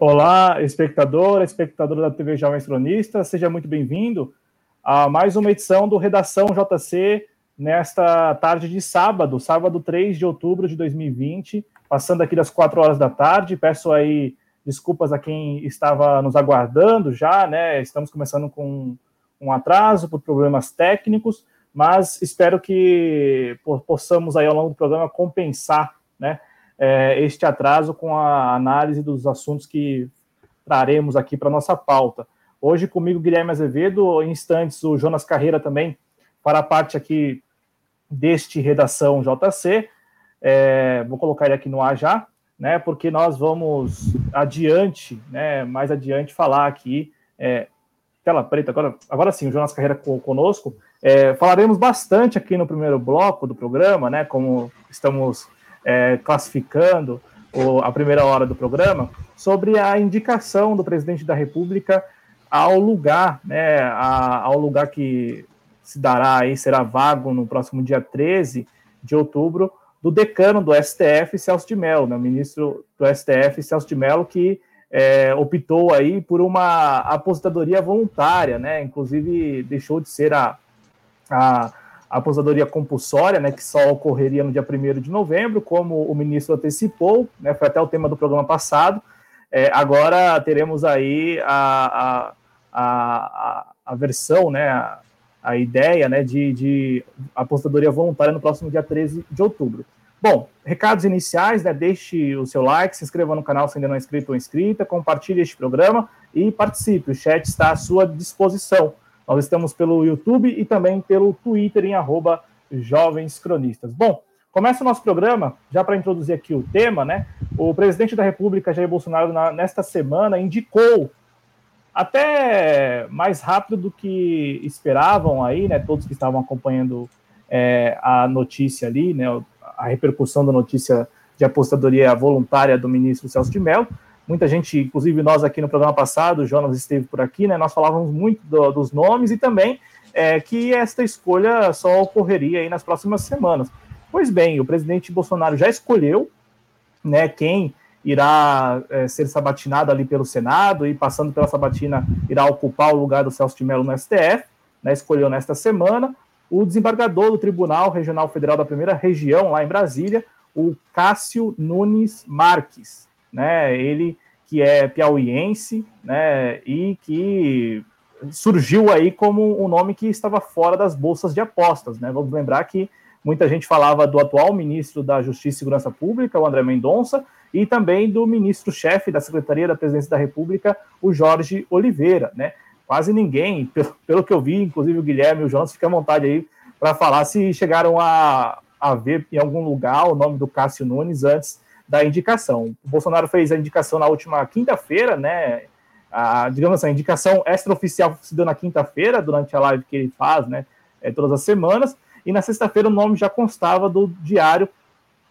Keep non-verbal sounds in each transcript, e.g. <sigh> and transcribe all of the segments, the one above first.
Olá, espectador, espectadora da TV Jovens Cronistas, seja muito bem-vindo a mais uma edição do Redação JC nesta tarde de sábado, sábado 3 de outubro de 2020, passando aqui das 4 horas da tarde. Peço aí desculpas a quem estava nos aguardando já, né? Estamos começando com um atraso por problemas técnicos, mas espero que possamos aí ao longo do programa compensar, né? É, este atraso com a análise dos assuntos que traremos aqui para nossa pauta. Hoje comigo Guilherme Azevedo, em instantes o Jonas Carreira também para a parte aqui deste redação JC. É, vou colocar ele aqui no ar já, né? Porque nós vamos adiante, né? Mais adiante falar aqui. É, tela preta agora, agora sim, o Jonas Carreira conosco. É, falaremos bastante aqui no primeiro bloco do programa, né? Como estamos é, classificando o, a primeira hora do programa, sobre a indicação do presidente da República ao lugar, né, a, ao lugar que se dará aí, será vago no próximo dia 13 de outubro, do decano do STF, Celso de Mello, né, o ministro do STF, Celso de Mello, que é, optou aí por uma aposentadoria voluntária, né, inclusive deixou de ser a, a a aposentadoria compulsória, né, que só ocorreria no dia 1 de novembro, como o ministro antecipou, né, foi até o tema do programa passado. É, agora teremos aí a, a, a, a versão, né, a, a ideia né, de, de aposentadoria voluntária no próximo dia 13 de outubro. Bom, recados iniciais, né, deixe o seu like, se inscreva no canal se ainda não é inscrito ou inscrita, compartilhe este programa e participe, o chat está à sua disposição. Nós estamos pelo YouTube e também pelo Twitter em arroba Jovens Cronistas. Bom, começa o nosso programa, já para introduzir aqui o tema, né? O presidente da República, Jair Bolsonaro, na, nesta semana, indicou até mais rápido do que esperavam aí, né? Todos que estavam acompanhando é, a notícia ali, né? A repercussão da notícia de apostadoria voluntária do ministro Celso de Mello muita gente, inclusive nós aqui no programa passado, o Jonas esteve por aqui, né? Nós falávamos muito do, dos nomes e também é, que esta escolha só ocorreria aí nas próximas semanas. Pois bem, o presidente Bolsonaro já escolheu, né? Quem irá é, ser sabatinado ali pelo Senado e passando pela sabatina irá ocupar o lugar do Celso de Mello no STF, né? Escolheu nesta semana o desembargador do Tribunal Regional Federal da Primeira Região lá em Brasília, o Cássio Nunes Marques né? Ele que é piauiense, né? E que surgiu aí como um nome que estava fora das bolsas de apostas, né? Vamos lembrar que muita gente falava do atual ministro da Justiça e Segurança Pública, o André Mendonça, e também do ministro-chefe da Secretaria da Presidência da República, o Jorge Oliveira, né? Quase ninguém, <laughs> pelo, pelo que eu vi, inclusive o Guilherme e o Jonas, fica à vontade aí para falar se chegaram a, a ver em algum lugar o nome do Cássio Nunes antes da indicação. O Bolsonaro fez a indicação na última quinta-feira, né? A, digamos assim, a indicação extraoficial se deu na quinta-feira, durante a live que ele faz, né? É, todas as semanas, e na sexta-feira o nome já constava do Diário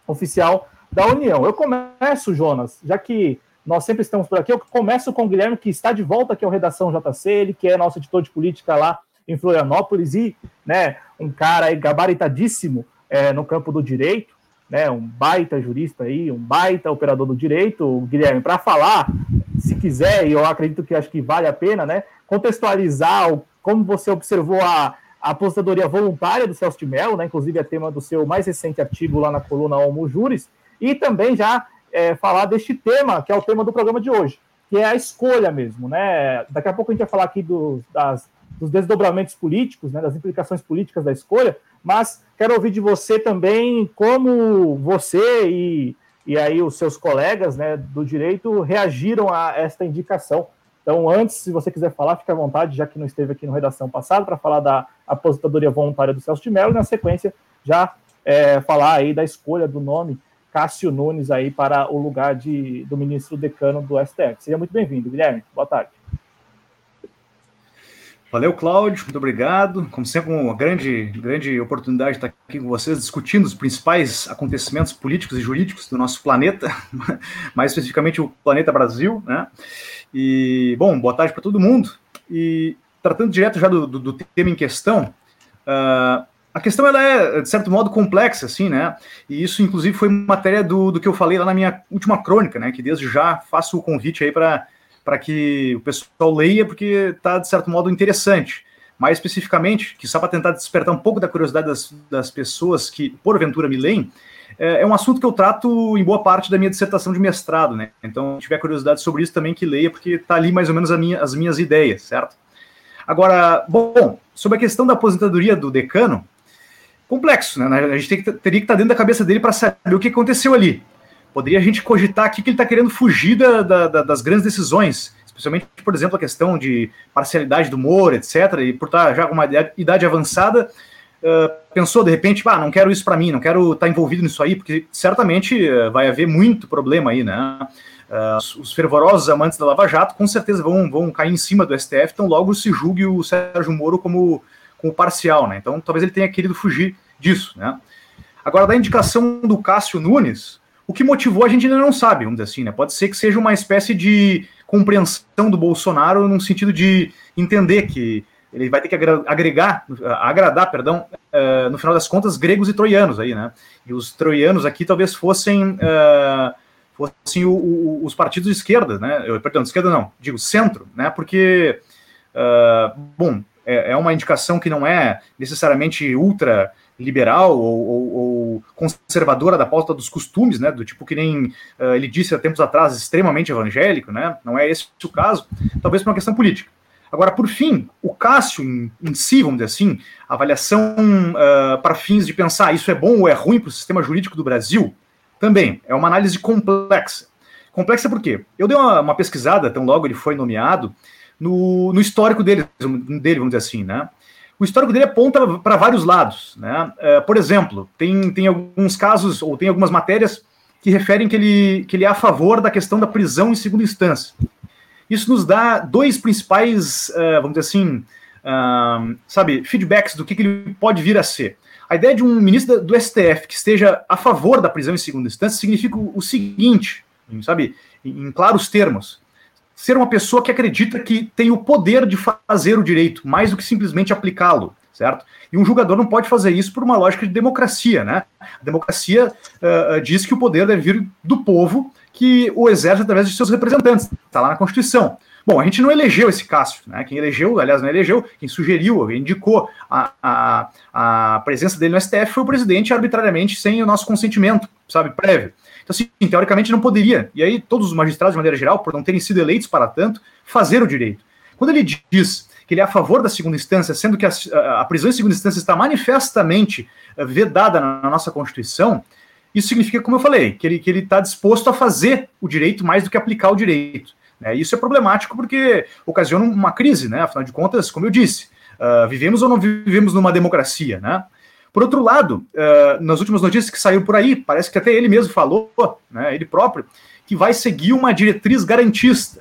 Oficial da União. Eu começo, Jonas, já que nós sempre estamos por aqui, eu começo com o Guilherme, que está de volta aqui ao Redação JC, ele que é nosso editor de política lá em Florianópolis e né, um cara gabaritadíssimo é, no campo do direito né, um baita jurista aí, um baita operador do direito, Guilherme, para falar, se quiser, e eu acredito que acho que vale a pena, né, contextualizar o, como você observou a, a aposentadoria voluntária do Celso de Mello, né, inclusive é tema do seu mais recente artigo lá na coluna Homo Juris, e também já é, falar deste tema, que é o tema do programa de hoje, que é a escolha mesmo, né, daqui a pouco a gente vai falar aqui do, das, dos desdobramentos políticos, né, das implicações políticas da escolha, mas quero ouvir de você também como você e, e aí os seus colegas né, do direito reagiram a esta indicação. Então, antes, se você quiser falar, fique à vontade, já que não esteve aqui no redação passado, para falar da aposentadoria voluntária do Celso de Mello, e na sequência já é, falar aí da escolha do nome Cássio Nunes aí para o lugar de, do ministro decano do STF. Seja muito bem-vindo, Guilherme. Boa tarde. Valeu, Cláudio, muito obrigado. Como sempre, uma grande, grande oportunidade de estar aqui com vocês, discutindo os principais acontecimentos políticos e jurídicos do nosso planeta, <laughs> mais especificamente o planeta Brasil. Né? E, bom, boa tarde para todo mundo. E tratando direto já do, do, do tema em questão, uh, a questão ela é, de certo modo, complexa, assim, né? E isso, inclusive, foi matéria do, do que eu falei lá na minha última crônica, né? Que desde já faço o convite aí para que o pessoal leia, porque está, de certo modo, interessante. Mais especificamente, que só para tentar despertar um pouco da curiosidade das, das pessoas que, porventura, me leem, é, é, um assunto que eu trato em boa parte da minha dissertação de mestrado, né? Então, se tiver curiosidade sobre isso, também que leia, porque está ali mais ou menos minha, as minhas ideias, certo? Agora, bom, sobre a questão da aposentadoria do decano, complexo, né? A gente que, teria que estar dentro da cabeça dele para saber o que aconteceu ali. Poderia a gente cogitar aqui que ele está querendo fugir da, da, das grandes decisões, especialmente, por exemplo, a questão de parcialidade do Moro, etc., e por estar já com uma idade avançada, uh, pensou de repente, ah, não quero isso para mim, não quero estar envolvido nisso aí, porque certamente uh, vai haver muito problema aí, né? Uh, os fervorosos amantes da Lava Jato com certeza vão, vão cair em cima do STF, então logo se julgue o Sérgio Moro como com o parcial, né? Então talvez ele tenha querido fugir disso, né? Agora, da indicação do Cássio Nunes, o que motivou a gente ainda não sabe, vamos dizer assim, né? Pode ser que seja uma espécie de compreensão do Bolsonaro no sentido de entender que ele vai ter que agregar, agradar, perdão, uh, no final das contas, gregos e troianos aí, né? E os troianos aqui talvez fossem, uh, fossem o, o, os partidos de esquerda, né? Eu, perdão, de esquerda não, digo centro, né? Porque, uh, bom, é, é, uma indicação que não é necessariamente ultra liberal ou, ou, ou, conservadora da pauta dos costumes, né, do tipo que nem uh, ele disse há tempos atrás, extremamente evangélico, né, não é esse o caso, talvez por uma questão política. Agora, por fim, o Cássio em, em si, vamos dizer assim, avaliação uh, para fins de pensar isso é bom ou é ruim para o sistema jurídico do Brasil, também é uma análise complexa. Complexa por quê? Eu dei uma, uma pesquisada, tão logo ele foi nomeado, no, no histórico dele, dele, vamos dizer assim, né? O histórico dele aponta para vários lados, né? Uh, por exemplo, tem, tem alguns casos, ou tem algumas matérias que referem que ele, que ele é a favor da questão da prisão em segunda instância. Isso nos dá dois principais, uh, vamos dizer assim, uh, sabe, feedbacks do que, que, ele pode vir a ser. A ideia de um ministro do STF que esteja a favor da prisão em segunda instância significa o seguinte, sabe, em claros termos ser uma pessoa que acredita que tem o poder de fazer o direito, mais do que simplesmente aplicá-lo, certo? E um julgador não pode fazer isso por uma lógica de democracia, né? A democracia uh, diz que o poder deve vir do povo que o exerce através de seus representantes, está lá na Constituição. Bom, a gente não elegeu esse Cássio, né? Quem elegeu, aliás, não elegeu, quem sugeriu, indicou a, a, a presença dele no STF foi o presidente arbitrariamente, sem o nosso consentimento, sabe, prévio. Então, assim, teoricamente não poderia. E aí, todos os magistrados, de maneira geral, por não terem sido eleitos para tanto, fazer o direito. Quando ele diz que ele é a favor da segunda instância, sendo que a, a prisão em segunda instância está manifestamente eh, vedada na nossa Constituição, isso significa, como eu falei, que ele que ele está disposto a fazer o direito mais do que aplicar o direito. Né? Isso é problemático porque ocasiona uma crise, né? Afinal de contas, como eu disse, uh, vivemos ou não vivemos numa democracia, né? Por outro lado, uh, nas últimas notícias que saiu por aí, parece que até ele mesmo falou, né, ele próprio, que vai seguir uma diretriz garantista.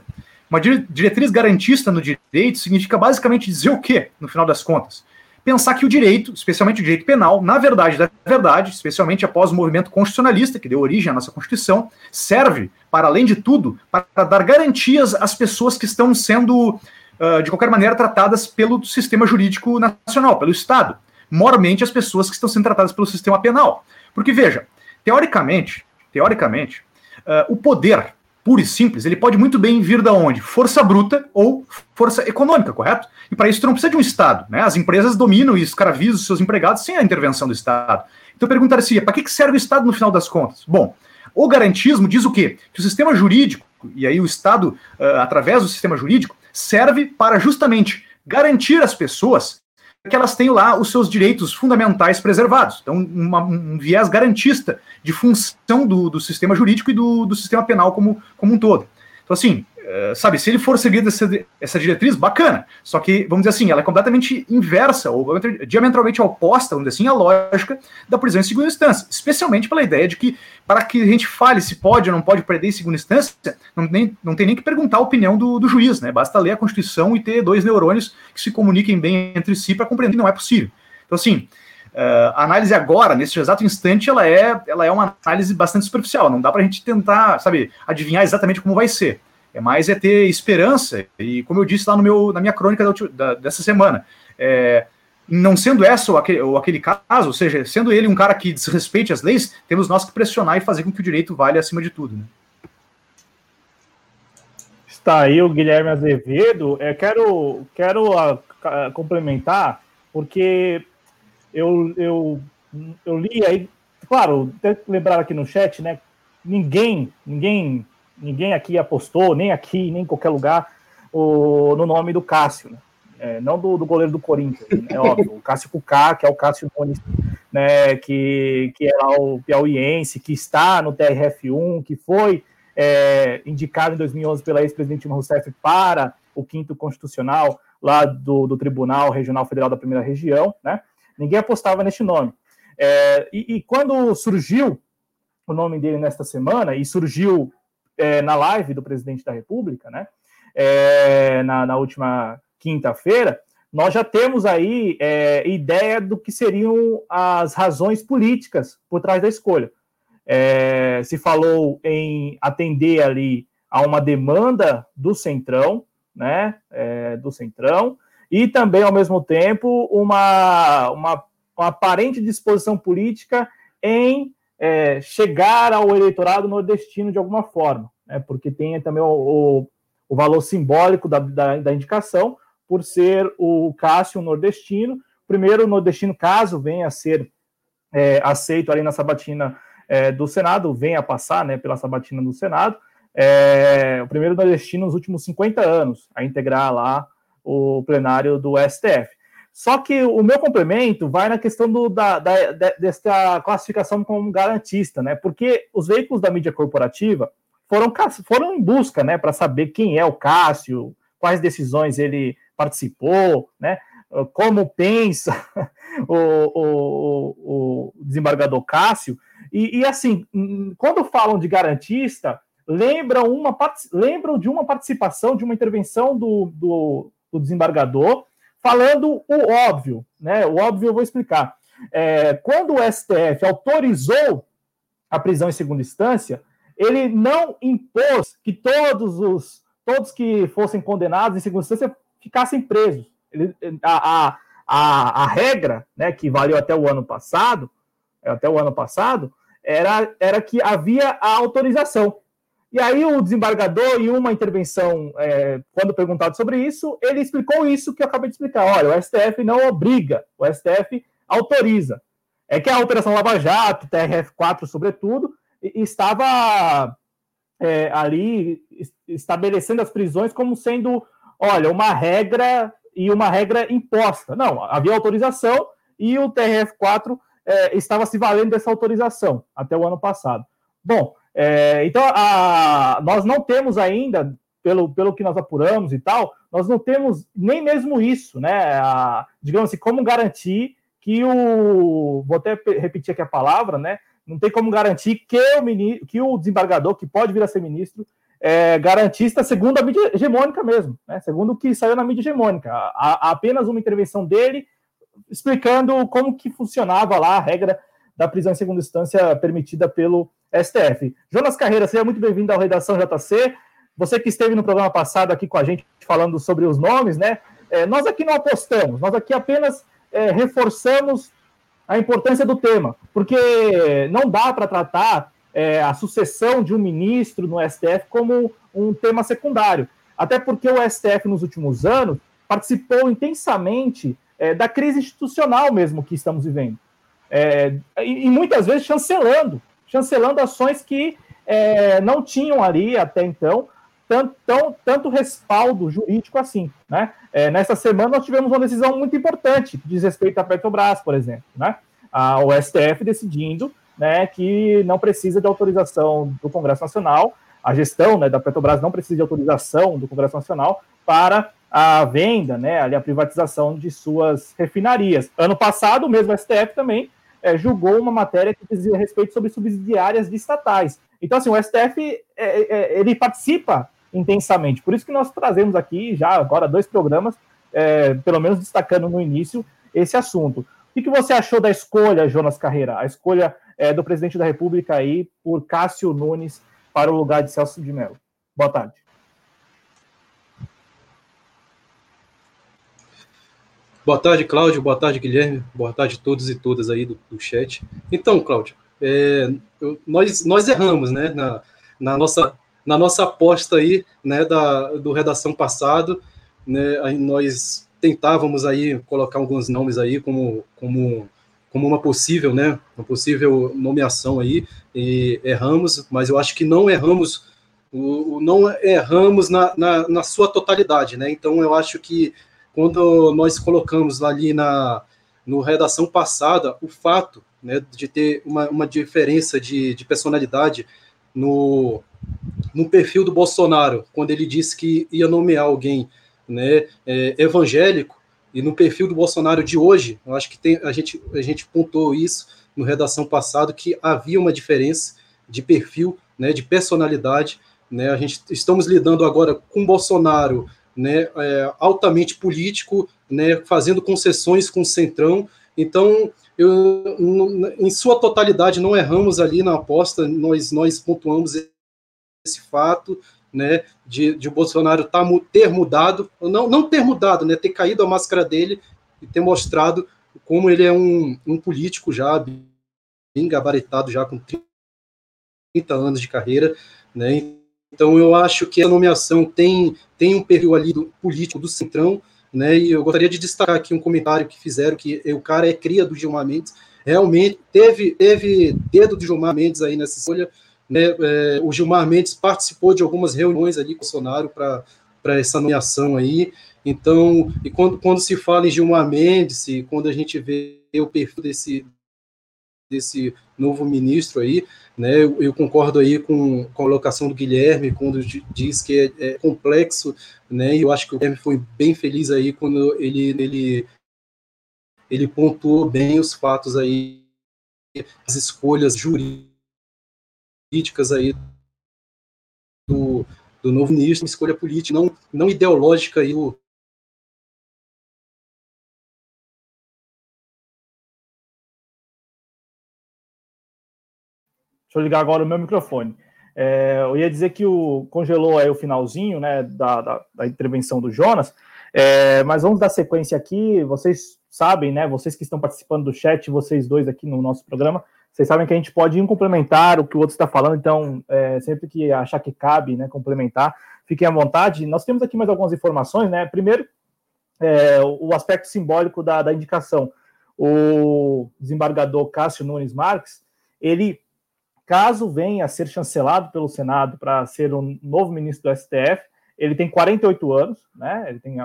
Uma diretriz garantista no direito significa basicamente dizer o quê, no final das contas? Pensar que o direito, especialmente o direito penal, na verdade da verdade, especialmente após o movimento constitucionalista que deu origem à nossa Constituição, serve, para além de tudo, para dar garantias às pessoas que estão sendo, uh, de qualquer maneira, tratadas pelo sistema jurídico nacional, pelo Estado mormente as pessoas que estão sendo tratadas pelo sistema penal. Porque, veja, teoricamente, teoricamente, uh, o poder puro e simples, ele pode muito bem vir da onde? Força bruta ou força econômica, correto? E para isso tu não precisa de um Estado, né? As empresas dominam e escravizam seus empregados sem a intervenção do Estado. Então eu perguntaria, para que serve o Estado no final das contas? Bom, o garantismo diz o quê? Que o sistema jurídico, e aí o Estado, uh, através do sistema jurídico, serve para justamente garantir às pessoas que elas tenham lá os seus direitos fundamentais preservados. Então, uma, um viés garantista de função do, do sistema jurídico e do, do sistema penal como, como um todo. Então, assim, eh, sabe, se ele for seguir essa, essa diretriz, bacana. Só que, vamos dizer assim, ela é completamente inversa, ou diametralmente oposta, vamos dizer assim, à lógica da prisão em segunda instância. Especialmente pela ideia de que, para que a gente fale se pode ou não pode prender em segunda instância, não, nem, não tem nem que perguntar a opinião do, do juiz, né? Basta ler a Constituição e ter dois neurônios que se comuniquem bem entre si para compreender que não é possível. Então, assim, Uh, a análise agora, nesse exato instante, ela é, ela é uma análise bastante superficial. Não dá para a gente tentar, sabe, adivinhar exatamente como vai ser. É mais é ter esperança, e como eu disse lá no meu, na minha crônica da, da, dessa semana, é, não sendo essa ou aquele, ou aquele caso, ou seja, sendo ele um cara que desrespeite as leis, temos nós que pressionar e fazer com que o direito vale acima de tudo. Né? Está aí o Guilherme Azevedo. Eu quero, quero a, a, complementar, porque eu, eu, eu li aí, claro, até lembrar aqui no chat, né? Ninguém, ninguém, ninguém aqui apostou, nem aqui, nem em qualquer lugar, o, no nome do Cássio, né? É, não do, do, goleiro do Corinthians, né? é óbvio, o Cássio Cucá, que é o Cássio Nunes, né, que, que é o piauiense, que está no TRF1, que foi é, indicado em 2011 pela ex-presidente Rousseff para o quinto constitucional lá do, do Tribunal Regional Federal da Primeira Região, né? Ninguém apostava neste nome. É, e, e, quando surgiu o nome dele nesta semana, e surgiu é, na live do presidente da República, né? É, na, na, última quinta-feira, nós já temos aí é, ideia do que seriam as razões políticas por trás da escolha. É, se falou em atender ali a uma demanda do Centrão, né, é, do Centrão, e também, ao mesmo tempo, uma, uma, uma aparente disposição política em é, chegar ao eleitorado nordestino de alguma forma, né, porque tem também o, o, o valor simbólico da, da, da, indicação, por ser o Cássio nordestino, primeiro nordestino, caso venha a ser é, aceito ali na sabatina é, do Senado, venha passar né, pela sabatina do Senado, é, o primeiro nordestino nos últimos 50 anos a integrar lá o plenário do STF. Só que o meu complemento vai na questão do, da, da, dessa classificação como garantista, né? Porque os veículos da mídia corporativa foram, foram em busca, né, para saber quem é o Cássio, quais decisões ele participou, né? Como pensa <laughs> o, o, o desembargador Cássio, e, e, assim, quando falam de garantista, lembram, uma, lembram de uma participação, de uma intervenção do, do, do desembargador, falando o óbvio, né? O óbvio eu vou explicar. É, quando o STF autorizou a prisão em segunda instância, ele não impôs que todos os todos que fossem condenados em segunda instância ficassem presos. Ele, a, a, a, regra, né, que valeu até o ano passado, até o ano passado, era, era que havia a autorização. E aí o desembargador, em uma intervenção, é, quando perguntado sobre isso, ele explicou isso que eu acabei de explicar. Olha, o STF não obriga, o STF autoriza. É que a Operação Lava Jato, TRF4 sobretudo, estava é, ali estabelecendo as prisões como sendo, olha, uma regra e uma regra imposta. Não, havia autorização e o TRF4 é, estava se valendo dessa autorização até o ano passado. Bom, é, então a, nós não temos ainda, pelo, pelo que nós apuramos e tal, nós não temos nem mesmo isso, né? A, digamos assim, como garantir que o. Vou até repetir aqui a palavra, né? Não tem como garantir que o, ministro, que o desembargador, que pode vir a ser ministro, é, garantista segundo a mídia hegemônica mesmo, né? segundo o que saiu na mídia hegemônica. Há, apenas uma intervenção dele explicando como que funcionava lá a regra da prisão em segunda instância permitida pelo STF. Jonas Carreira, seja muito bem-vindo ao Redação JC. Você que esteve no programa passado aqui com a gente falando sobre os nomes, né? É, nós aqui não apostamos, nós aqui apenas é, reforçamos a importância do tema, porque não dá para tratar é, a sucessão de um ministro no STF como um tema secundário. Até porque o STF, nos últimos anos, participou intensamente é, da crise institucional mesmo que estamos vivendo. É, e, e, muitas vezes chancelando, chancelando ações que é, não tinham ali até então tanto, tanto respaldo jurídico assim. Né? É, nessa semana nós tivemos uma decisão muito importante que diz respeito à Petrobras, por exemplo. Né? A, o STF decidindo né, que não precisa de autorização do Congresso Nacional, a gestão né, da Petrobras não precisa de autorização do Congresso Nacional para a venda, né, a privatização de suas refinarias. Ano passado, o mesmo STF também é, julgou uma matéria que dizia respeito sobre subsidiárias de estatais. Então, assim, o STF é, é, ele participa intensamente. Por isso que nós trazemos aqui já agora dois programas, é, pelo menos destacando no início esse assunto. O que, você achou da escolha, Jonas Carreira? A escolha é, do presidente da República aí por Cássio Nunes para o lugar de Celso de Mello. Boa tarde. Boa tarde, Cláudio. Boa tarde, Guilherme. Boa tarde a todos e todas aí do, do chat. Então, Cláudio, é, nós, nós erramos, né, na, na, nossa, na nossa aposta aí, né, da, do redação passado, né, aí nós tentávamos aí colocar alguns nomes aí como, como, como uma possível, né, uma possível nomeação aí, e erramos, mas eu acho que não erramos, o, o não erramos na, na, na sua totalidade, né, então eu acho que quando nós colocamos ali na no redação passada o fato né, de ter uma, uma diferença de, de personalidade no, no perfil do Bolsonaro, quando ele disse que ia nomear alguém né, é, evangélico, e no perfil do Bolsonaro de hoje, eu acho que tem, a, gente, a gente pontuou isso no redação passado, que havia uma diferença de perfil, né, de personalidade. Né, a gente estamos lidando agora com Bolsonaro né, é, altamente político, né, fazendo concessões com o Centrão. Então, eu, em sua totalidade, não erramos ali na aposta, nós, nós pontuamos esse fato, né, de, de o Bolsonaro tá, ter mudado, não, não ter mudado, né, ter caído a máscara dele e ter mostrado como ele é um, um político já bem gabaritado, já com 30 anos de carreira, né, então eu acho que a nomeação tem, tem um perfil ali do político do Centrão, né? E eu gostaria de destacar aqui um comentário que fizeram que o cara é cria do Gilmar Mendes, realmente teve teve dedo do Gilmar Mendes aí nessa escolha, né? É, o Gilmar Mendes participou de algumas reuniões ali com o Bolsonaro para essa nomeação aí. Então, e quando, quando se fala em Gilmar Mendes, quando a gente vê o perfil desse desse novo ministro aí, né? Eu, eu, concordo aí com, com a colocação do Guilherme, quando diz que é, é, complexo, né? E eu acho que o Guilherme foi bem feliz aí quando ele, ele, ele pontuou bem os fatos aí, as escolhas jurídicas aí do, do novo ministro, uma escolha política, não, não ideológica aí, Deixa eu ligar agora o meu microfone. É, eu ia dizer que o congelou aí o finalzinho né, da, da, da intervenção do Jonas, é, mas vamos dar sequência aqui. Vocês sabem, né? Vocês que estão participando do chat, vocês dois aqui no nosso programa, vocês sabem que a gente pode ir complementar o que o outro está falando, então, é, sempre que achar que cabe, né, complementar, fiquem à vontade. Nós temos aqui mais algumas informações, né? Primeiro, é, o aspecto simbólico da, da indicação. O desembargador Cássio Nunes Marques, ele Caso venha a ser chancelado pelo Senado para ser um novo ministro do STF, ele tem 48 anos, né? Ele tem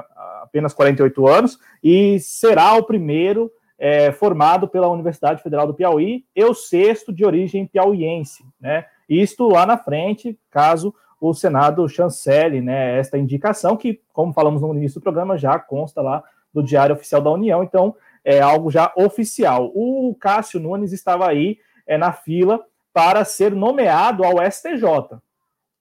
apenas 48 anos e será o primeiro é, formado pela Universidade Federal do Piauí e o sexto de origem piauiense, né? Isto lá na frente, caso o Senado chancele, né? Esta indicação que, como falamos no início do programa, já consta lá do Diário Oficial da União, então é algo já oficial. O Cássio Nunes estava aí é, na fila para ser nomeado ao STJ,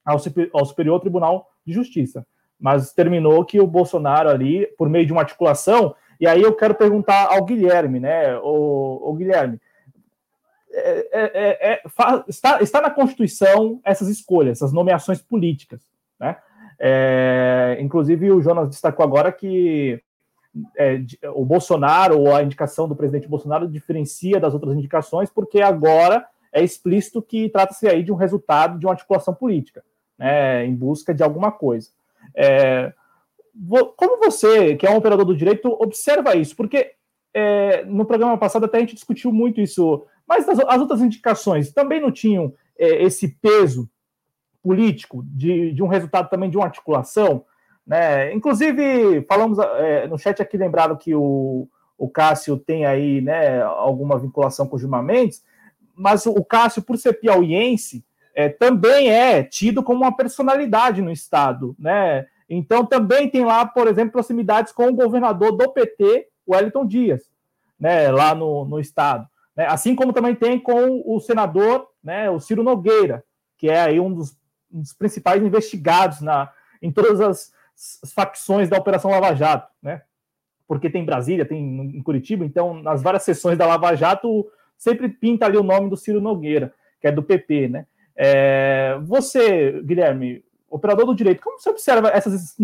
ao, Superior Tribunal de Justiça. Mas terminou que o Bolsonaro ali, por meio de uma articulação, e aí eu quero perguntar ao Guilherme, né? O, o Guilherme, é, é, é, é está, está na Constituição essas escolhas, essas nomeações políticas, né? É, inclusive o Jonas destacou agora que é, o Bolsonaro ou a indicação do presidente Bolsonaro diferencia das outras indicações porque agora é explícito que trata-se aí de um resultado de uma articulação política, né, em busca de alguma coisa. É, como você, que é um operador do direito, observa isso? Porque é, no programa passado até a gente discutiu muito isso, mas as, as outras indicações também não tinham é, esse peso político de, de, um resultado também de uma articulação, né? Inclusive, falamos é, no chat aqui, lembraram que o, o Cássio tem aí né, alguma vinculação com o Gilmar Mendes, mas o Cássio, por ser piauiense, é, também é tido como uma personalidade no Estado, né? Então também tem lá, por exemplo, proximidades com o governador do PT, Wellington Dias, né? Lá no, no Estado. Né? Assim como também tem com o senador, né? O Ciro Nogueira, que é aí um dos, um dos principais investigados na, em todas as, as facções da Operação Lava Jato, né? Porque tem Brasília, tem em Curitiba, então nas várias sessões da Lava Jato sempre pinta ali o nome do Ciro Nogueira, que é do PP, né? É, você, Guilherme, operador do direito, como você observa essas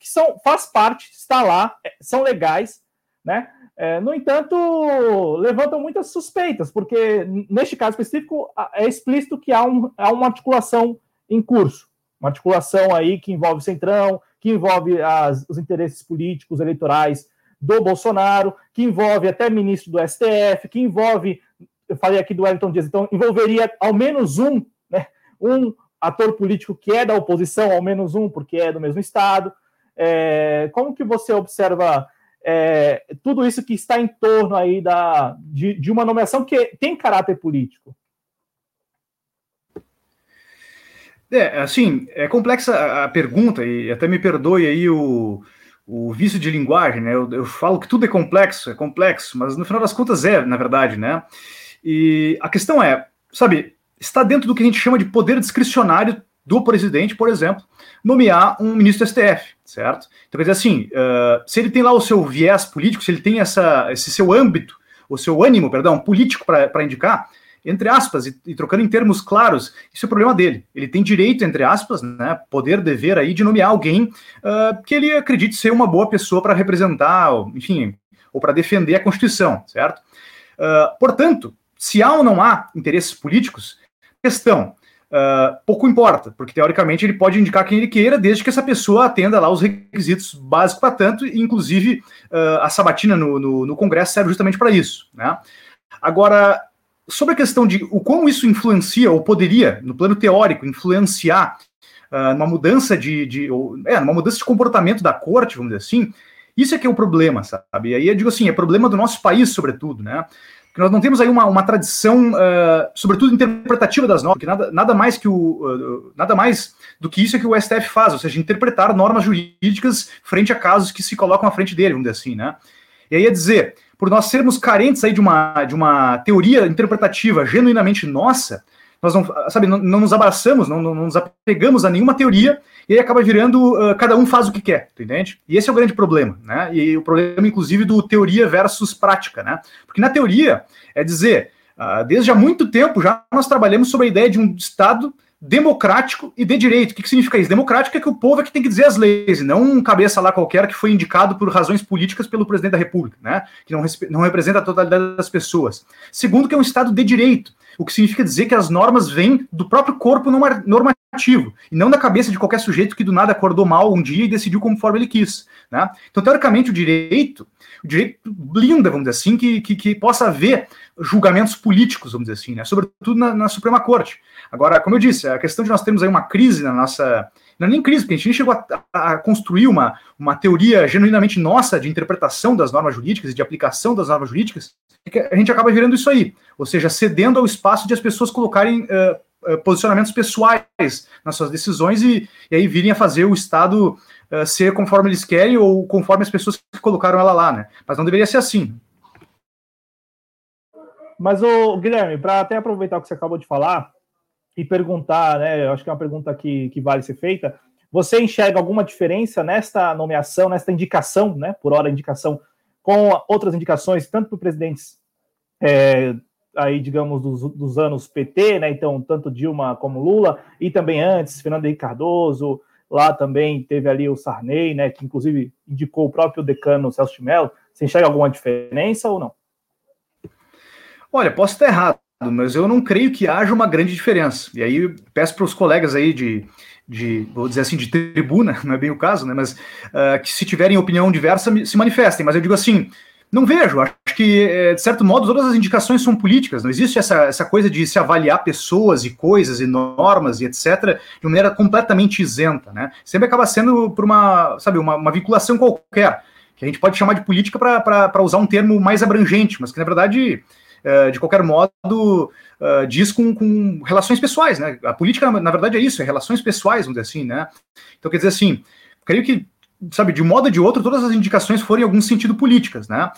que são faz parte, está lá, é, são legais, né? É, no entanto, levantam muitas suspeitas, porque neste caso específico é explícito que há, um, há uma articulação em curso, uma articulação aí que envolve o Centrão, que envolve as, os interesses políticos, eleitorais do Bolsonaro, que envolve até ministro do STF, que envolve, eu falei aqui do Wellington Dias, então envolveria ao menos um, né, um ator político que é da oposição, ao menos um, porque é do mesmo estado. É, como que você observa é, tudo isso que está em torno aí da, de, de uma nomeação que tem caráter político? É, assim, é complexa a pergunta, e até me perdoe aí o, o vício de linguagem, né? Eu, eu, falo que tudo é complexo, é complexo, mas no final das contas é, na verdade, né? E a questão é, sabe, está dentro do que a gente chama de poder discricionário do presidente, por exemplo, nomear um ministro do STF, certo? Então, quer dizer assim, uh, se ele tem lá o seu viés político, se ele tem essa, esse seu âmbito, o seu ânimo, perdão, político para indicar, entre aspas, e, e, trocando em termos claros, isso é o problema dele. Ele tem direito, entre aspas, né, poder, dever aí, de nomear alguém uh, que ele acredite ser uma boa pessoa para representar, enfim, ou para defender a Constituição, certo? Uh, portanto, se há ou não há interesses políticos, questão, Uh, pouco importa, porque teoricamente ele pode indicar quem ele queira, desde que essa pessoa atenda lá os requisitos básicos para tanto, e inclusive uh, a sabatina no, no, no, Congresso serve justamente para isso. Né? Agora, sobre a questão de o como isso influencia, ou poderia, no plano teórico, influenciar uh, numa mudança de, de ou, é, numa mudança de comportamento da corte, vamos dizer assim, isso é que é o problema, sabe? E aí eu digo assim, é problema do nosso país, sobretudo, né? que nós não temos aí uma, uma tradição, uh, sobretudo interpretativa das normas, que nada, nada mais que o uh, nada mais do que isso é que o STF faz, ou seja, interpretar normas jurídicas frente a casos que se colocam à frente dele, vamos dizer assim, né? E aí é dizer, por nós sermos carentes aí de uma, de uma teoria interpretativa genuinamente nossa, nós não, sabe, não, não nos abraçamos, não, não, nos apegamos a nenhuma teoria, e aí acaba virando, uh, cada um faz o que quer, tu entende? E esse é o grande problema, né? E o problema, inclusive, do teoria versus prática, né? Porque na teoria, é dizer, uh, desde há muito tempo já nós trabalhamos sobre a ideia de um Estado democrático e de direito. O que, que significa isso? Democrático é que o povo é que tem que dizer as leis, e não um cabeça lá qualquer que foi indicado por razões políticas pelo presidente da República, né? Que não, não representa a totalidade das pessoas. Segundo, que é um Estado de direito o que significa dizer que as normas vêm do próprio corpo normativo, e não da cabeça de qualquer sujeito que do nada acordou mal um dia e decidiu conforme ele quis. Né? Então, teoricamente, o direito, o direito blinda, vamos dizer assim, que, que, que possa haver julgamentos políticos, vamos dizer assim, né? sobretudo na, na Suprema Corte. Agora, como eu disse, a questão de nós termos aí uma crise na nossa não é nem crise, porque a gente nem chegou a, a, construir uma, uma teoria genuinamente nossa de interpretação das normas jurídicas e de aplicação das normas jurídicas, a gente acaba virando isso aí, ou seja, cedendo ao espaço de as pessoas colocarem uh, posicionamentos pessoais nas suas decisões e, e, aí virem a fazer o Estado uh, ser conforme eles querem ou conforme as pessoas que colocaram ela lá, né? Mas não deveria ser assim. Mas, o Guilherme, para até aproveitar o que você acabou de falar e perguntar, né? Eu acho que é uma pergunta que, que vale ser feita. Você enxerga alguma diferença nesta nomeação, nesta indicação, né? Por hora, indicação com outras indicações, tanto para presidentes é, aí, digamos, dos, dos, anos PT, né? Então, tanto Dilma como Lula, e também antes, Fernando Henrique Cardoso, lá também teve ali o Sarney, né? Que inclusive indicou o próprio decano Celso de Mello. Você enxerga alguma diferença ou não? Olha, posso estar errado, mas eu não creio que haja uma grande diferença. E aí peço para os colegas aí de, de, vou dizer assim, de tribuna, <laughs> não é bem o caso, né? Mas uh, que se tiverem opinião diversa, se manifestem. Mas eu digo assim, não vejo. Acho que, eh, de certo modo, todas as indicações são políticas. Não existe essa, essa coisa de se avaliar pessoas e coisas e normas e etc. de maneira completamente isenta, né? Sempre acaba sendo por uma, sabe, uma, uma vinculação qualquer, que a gente pode chamar de política para usar um termo mais abrangente, mas que, na verdade, eh, de qualquer modo, uh, diz com, com, relações pessoais, né? A política, na, verdade, é isso, é relações pessoais, vamos dizer assim, né? Então, quer dizer assim, creio que, sabe, de um modo ou de outro, todas as indicações foram em algum sentido políticas, né?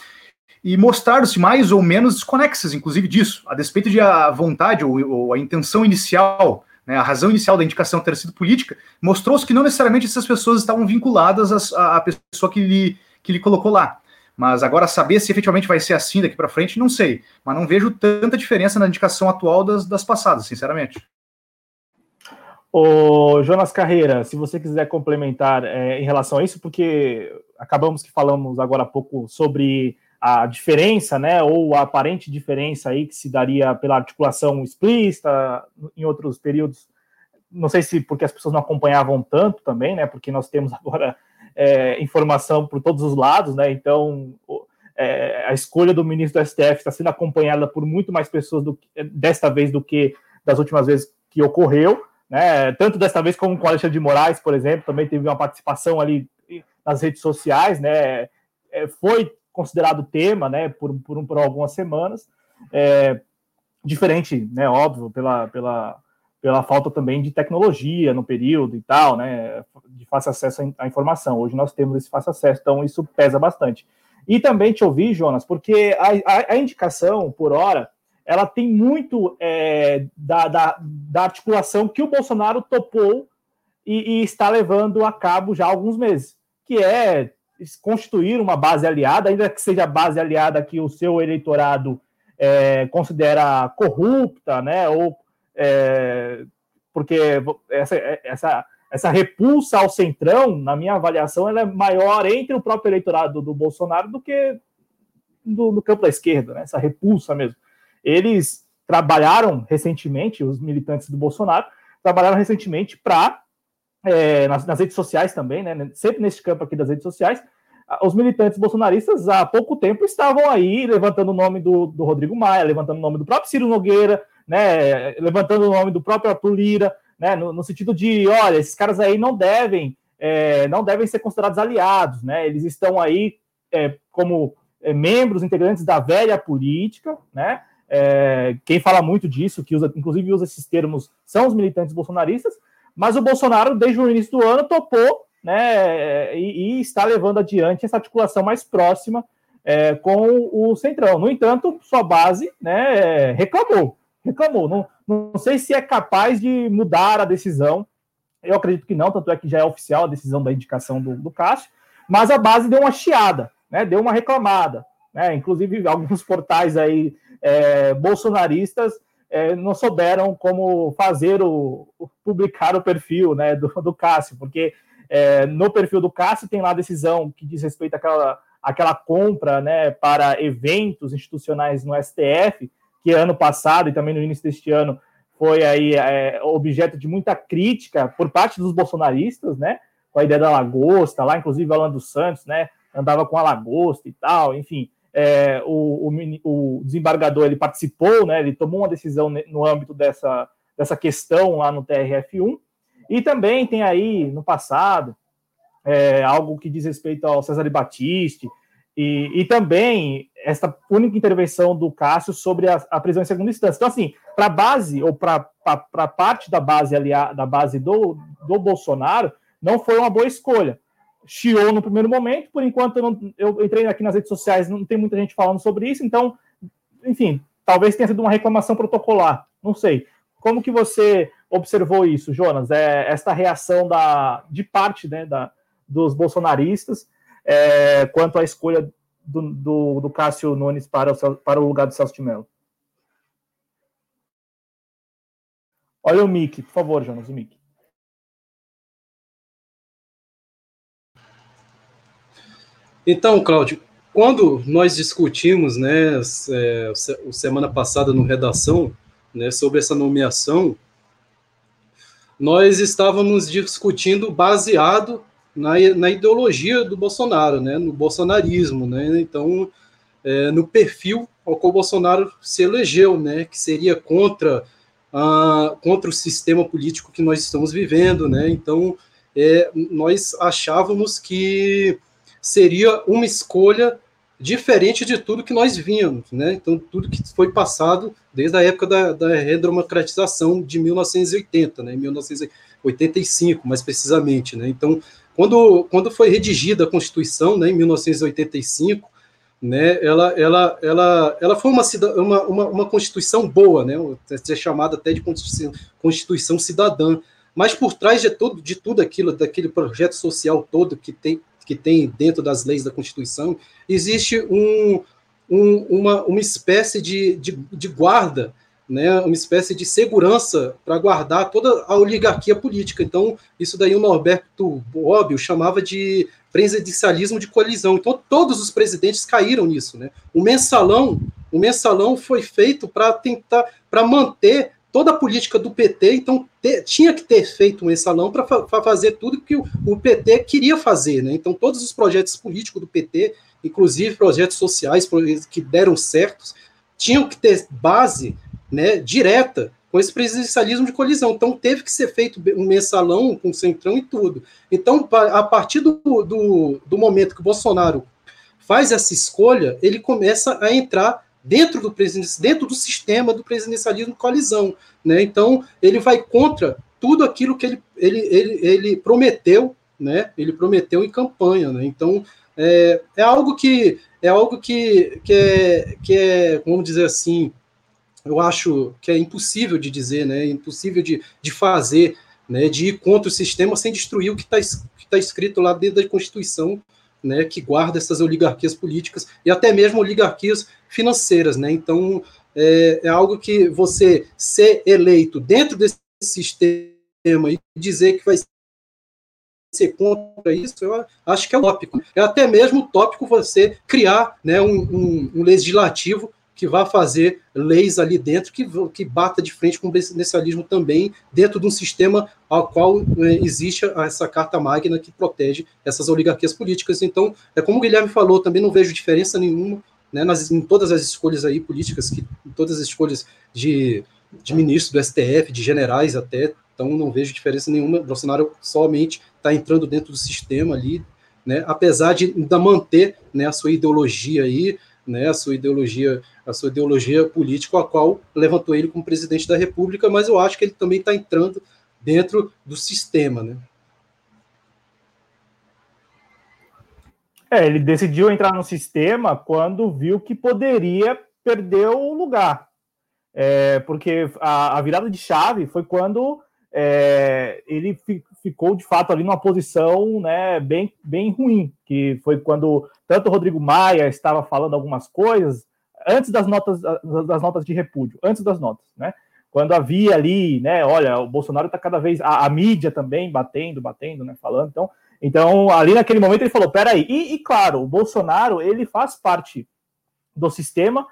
E mostraram-se mais ou menos desconexas, inclusive, disso, a despeito de a vontade ou, ou a intenção inicial né, a razão inicial da indicação ter sido política, mostrou-se que não necessariamente essas pessoas estavam vinculadas à, pessoa que lhe, que lhe colocou lá. Mas agora saber se efetivamente vai ser assim daqui para frente, não sei. Mas não vejo tanta diferença na indicação atual das, das passadas, sinceramente. O Jonas Carreira, se você quiser complementar é, em relação a isso, porque acabamos que falamos agora há pouco sobre a diferença, né, ou a aparente diferença aí que se daria pela articulação explícita em outros períodos. Não sei se porque as pessoas não acompanhavam tanto também, né, porque nós temos <laughs> agora é, informação por todos os lados, né, então é, a escolha do ministro do STF está sendo acompanhada por muito mais pessoas do, desta vez do que das últimas vezes que ocorreu, né, tanto desta vez como com o Alexandre de Moraes, por exemplo, também teve uma participação ali nas redes sociais, né, é, foi considerado tema, né, por, por, por algumas semanas, é, diferente, né, óbvio, pela, pela, pela falta também de tecnologia no período e tal, né, de fácil acesso à informação. Hoje nós temos esse fácil acesso, então isso pesa bastante. E também te ouvi, Jonas, porque a, a, a indicação por hora ela tem muito é, da, da, da, articulação que o Bolsonaro topou e, e, está levando a cabo já há alguns meses, que é constituir uma base aliada, ainda que seja base aliada que o seu eleitorado é, considera corrupta, né? Ou é, porque essa, essa, essa repulsa ao centrão, na minha avaliação, ela é maior entre o próprio eleitorado do, do Bolsonaro do que do, do, campo da esquerda, né? Essa repulsa mesmo. Eles trabalharam recentemente, os militantes do Bolsonaro trabalharam recentemente para é, nas, nas, redes sociais também, né? Sempre nesse campo aqui das redes sociais, os militantes bolsonaristas há pouco tempo estavam aí levantando o nome do, do Rodrigo Maia, levantando o nome do próprio Ciro Nogueira, né? Levantando o nome do próprio Arthur Lira, né? No, no sentido de, olha, esses caras aí não devem, é, não devem ser considerados aliados, né? Eles estão aí é, como é, membros integrantes da velha política, né? É, quem fala muito disso, que usa, inclusive usa esses termos, são os militantes bolsonaristas, mas o Bolsonaro, desde o início do ano, topou né, e, e está levando adiante essa articulação mais próxima é, com o Centrão. No entanto, sua base né, reclamou. Reclamou. Não, não sei se é capaz de mudar a decisão. Eu acredito que não, tanto é que já é oficial a decisão da indicação do, do Cássio, mas a base deu uma chiada, né, deu uma reclamada. Né, inclusive, alguns portais aí é, bolsonaristas é, não souberam como fazer o, publicar o perfil né, do, do Cássio, porque é, no perfil do Cássio tem lá a decisão que diz respeito àquela, àquela compra né, para eventos institucionais no STF, que ano passado e também no início deste ano foi aí é, objeto de muita crítica por parte dos bolsonaristas, né? Com a ideia da lagosta, lá inclusive o Alan dos Santos, né? Andava com a lagosta e tal, enfim é, o, o, o, desembargador ele participou, né, ele tomou uma decisão no âmbito dessa, dessa questão lá no TRF1, e também tem aí, no passado, é, algo que diz respeito ao César Batiste, e, e também essa única intervenção do Cássio sobre a, a prisão em segunda instância. Então, assim, para a base, ou para parte da base, aliada, da base do, do Bolsonaro, não foi uma boa escolha chiou no primeiro momento, por enquanto eu, não, eu entrei aqui nas redes sociais, não tem muita gente falando sobre isso, então, enfim, talvez tenha sido uma reclamação protocolar, não sei. Como que você observou isso, Jonas? É, esta reação da, de parte né, da, dos bolsonaristas é, quanto à escolha do, do, do, Cássio Nunes para o, para o lugar do Celso de Mello? Olha o mic, por favor, Jonas, o mic. Então, Cláudio, quando nós discutimos, né, é, semana passada no Redação, né, sobre essa nomeação, nós estávamos discutindo baseado na, na ideologia do Bolsonaro, né, no bolsonarismo, né, então, é, no perfil ao qual o Bolsonaro se elegeu, né, que seria contra, a, contra o sistema político que nós estamos vivendo, né, então, é, nós achávamos que seria uma escolha diferente de tudo que nós vínhamos, né? Então, tudo que foi passado desde a época da, da redemocratização de 1980, né? 1985, mais precisamente, né? Então, quando, quando foi redigida a Constituição, né, em 1985, né, ela, ela, ela, ela foi uma, uma, uma, uma Constituição boa, né? É chamada até de Constituição, Constituição cidadã, mas por trás de tudo, de tudo aquilo, daquele projeto social todo que tem que tem dentro das leis da Constituição, existe um, um, uma, uma espécie de, de, de guarda né, uma espécie de segurança para guardar toda a oligarquia política. Então, isso daí o Norberto Bobbio chamava de presidencialismo de colisão. Então, todos os presidentes caíram nisso. Né? O mensalão, o mensalão foi feito para tentar, para manter toda a política do PT, então te, tinha que ter feito um mensalão para fa fazer tudo que o, o, PT queria fazer. Né? Então, todos os projetos políticos do PT, inclusive projetos sociais que deram certos, tinham que ter base né, direta com esse presidencialismo de colisão. Então teve que ser feito um mensalão com centrão e tudo. Então, a partir do, do, do momento que o Bolsonaro faz essa escolha, ele começa a entrar dentro do dentro do sistema do presidencialismo de colisão. Né? Então, ele vai contra tudo aquilo que ele, ele, ele, ele prometeu, né? Ele prometeu em campanha. Né? Então, é, é algo que é algo que, que, é, que é, vamos dizer assim, eu acho que é impossível de dizer, né? Impossível de, de fazer, né? De ir contra o sistema sem destruir o que está tá escrito lá dentro da Constituição, né? Que guarda essas oligarquias políticas e até mesmo oligarquias financeiras, né? Então é, é algo que você ser eleito dentro desse sistema e dizer que vai ser contra isso, eu acho que é utópico. É até mesmo utópico você criar né, um, um, um legislativo que vá fazer leis ali dentro que, que bata de frente com o presidencialismo também, dentro de um sistema ao qual é, existe essa carta magna que protege essas oligarquias políticas. Então, é como o Guilherme falou, também não vejo diferença nenhuma né, nas, em todas as escolhas aí políticas, que, em todas as escolhas de, de ministros do STF, de generais até, então não vejo diferença nenhuma. Bolsonaro somente está entrando dentro do sistema ali, né, apesar de ainda manter né, a sua ideologia aí, né, a sua ideologia, a sua ideologia política, a qual levantou ele como presidente da República, mas eu acho que ele também está entrando dentro do sistema, né? É, ele decidiu entrar no sistema quando viu que poderia perder o lugar. É, porque a, a, virada de chave foi quando é, ele fi, ficou de fato ali numa posição né, bem, bem ruim, que foi quando tanto o Rodrigo Maia estava falando algumas coisas antes das notas das notas de repúdio, antes das notas, né? Quando havia ali, né? Olha, o Bolsonaro está cada vez a, a, mídia também batendo, batendo, né? Falando, então, então ali naquele momento ele falou, peraí, e, e claro, o Bolsonaro ele faz parte do sistema,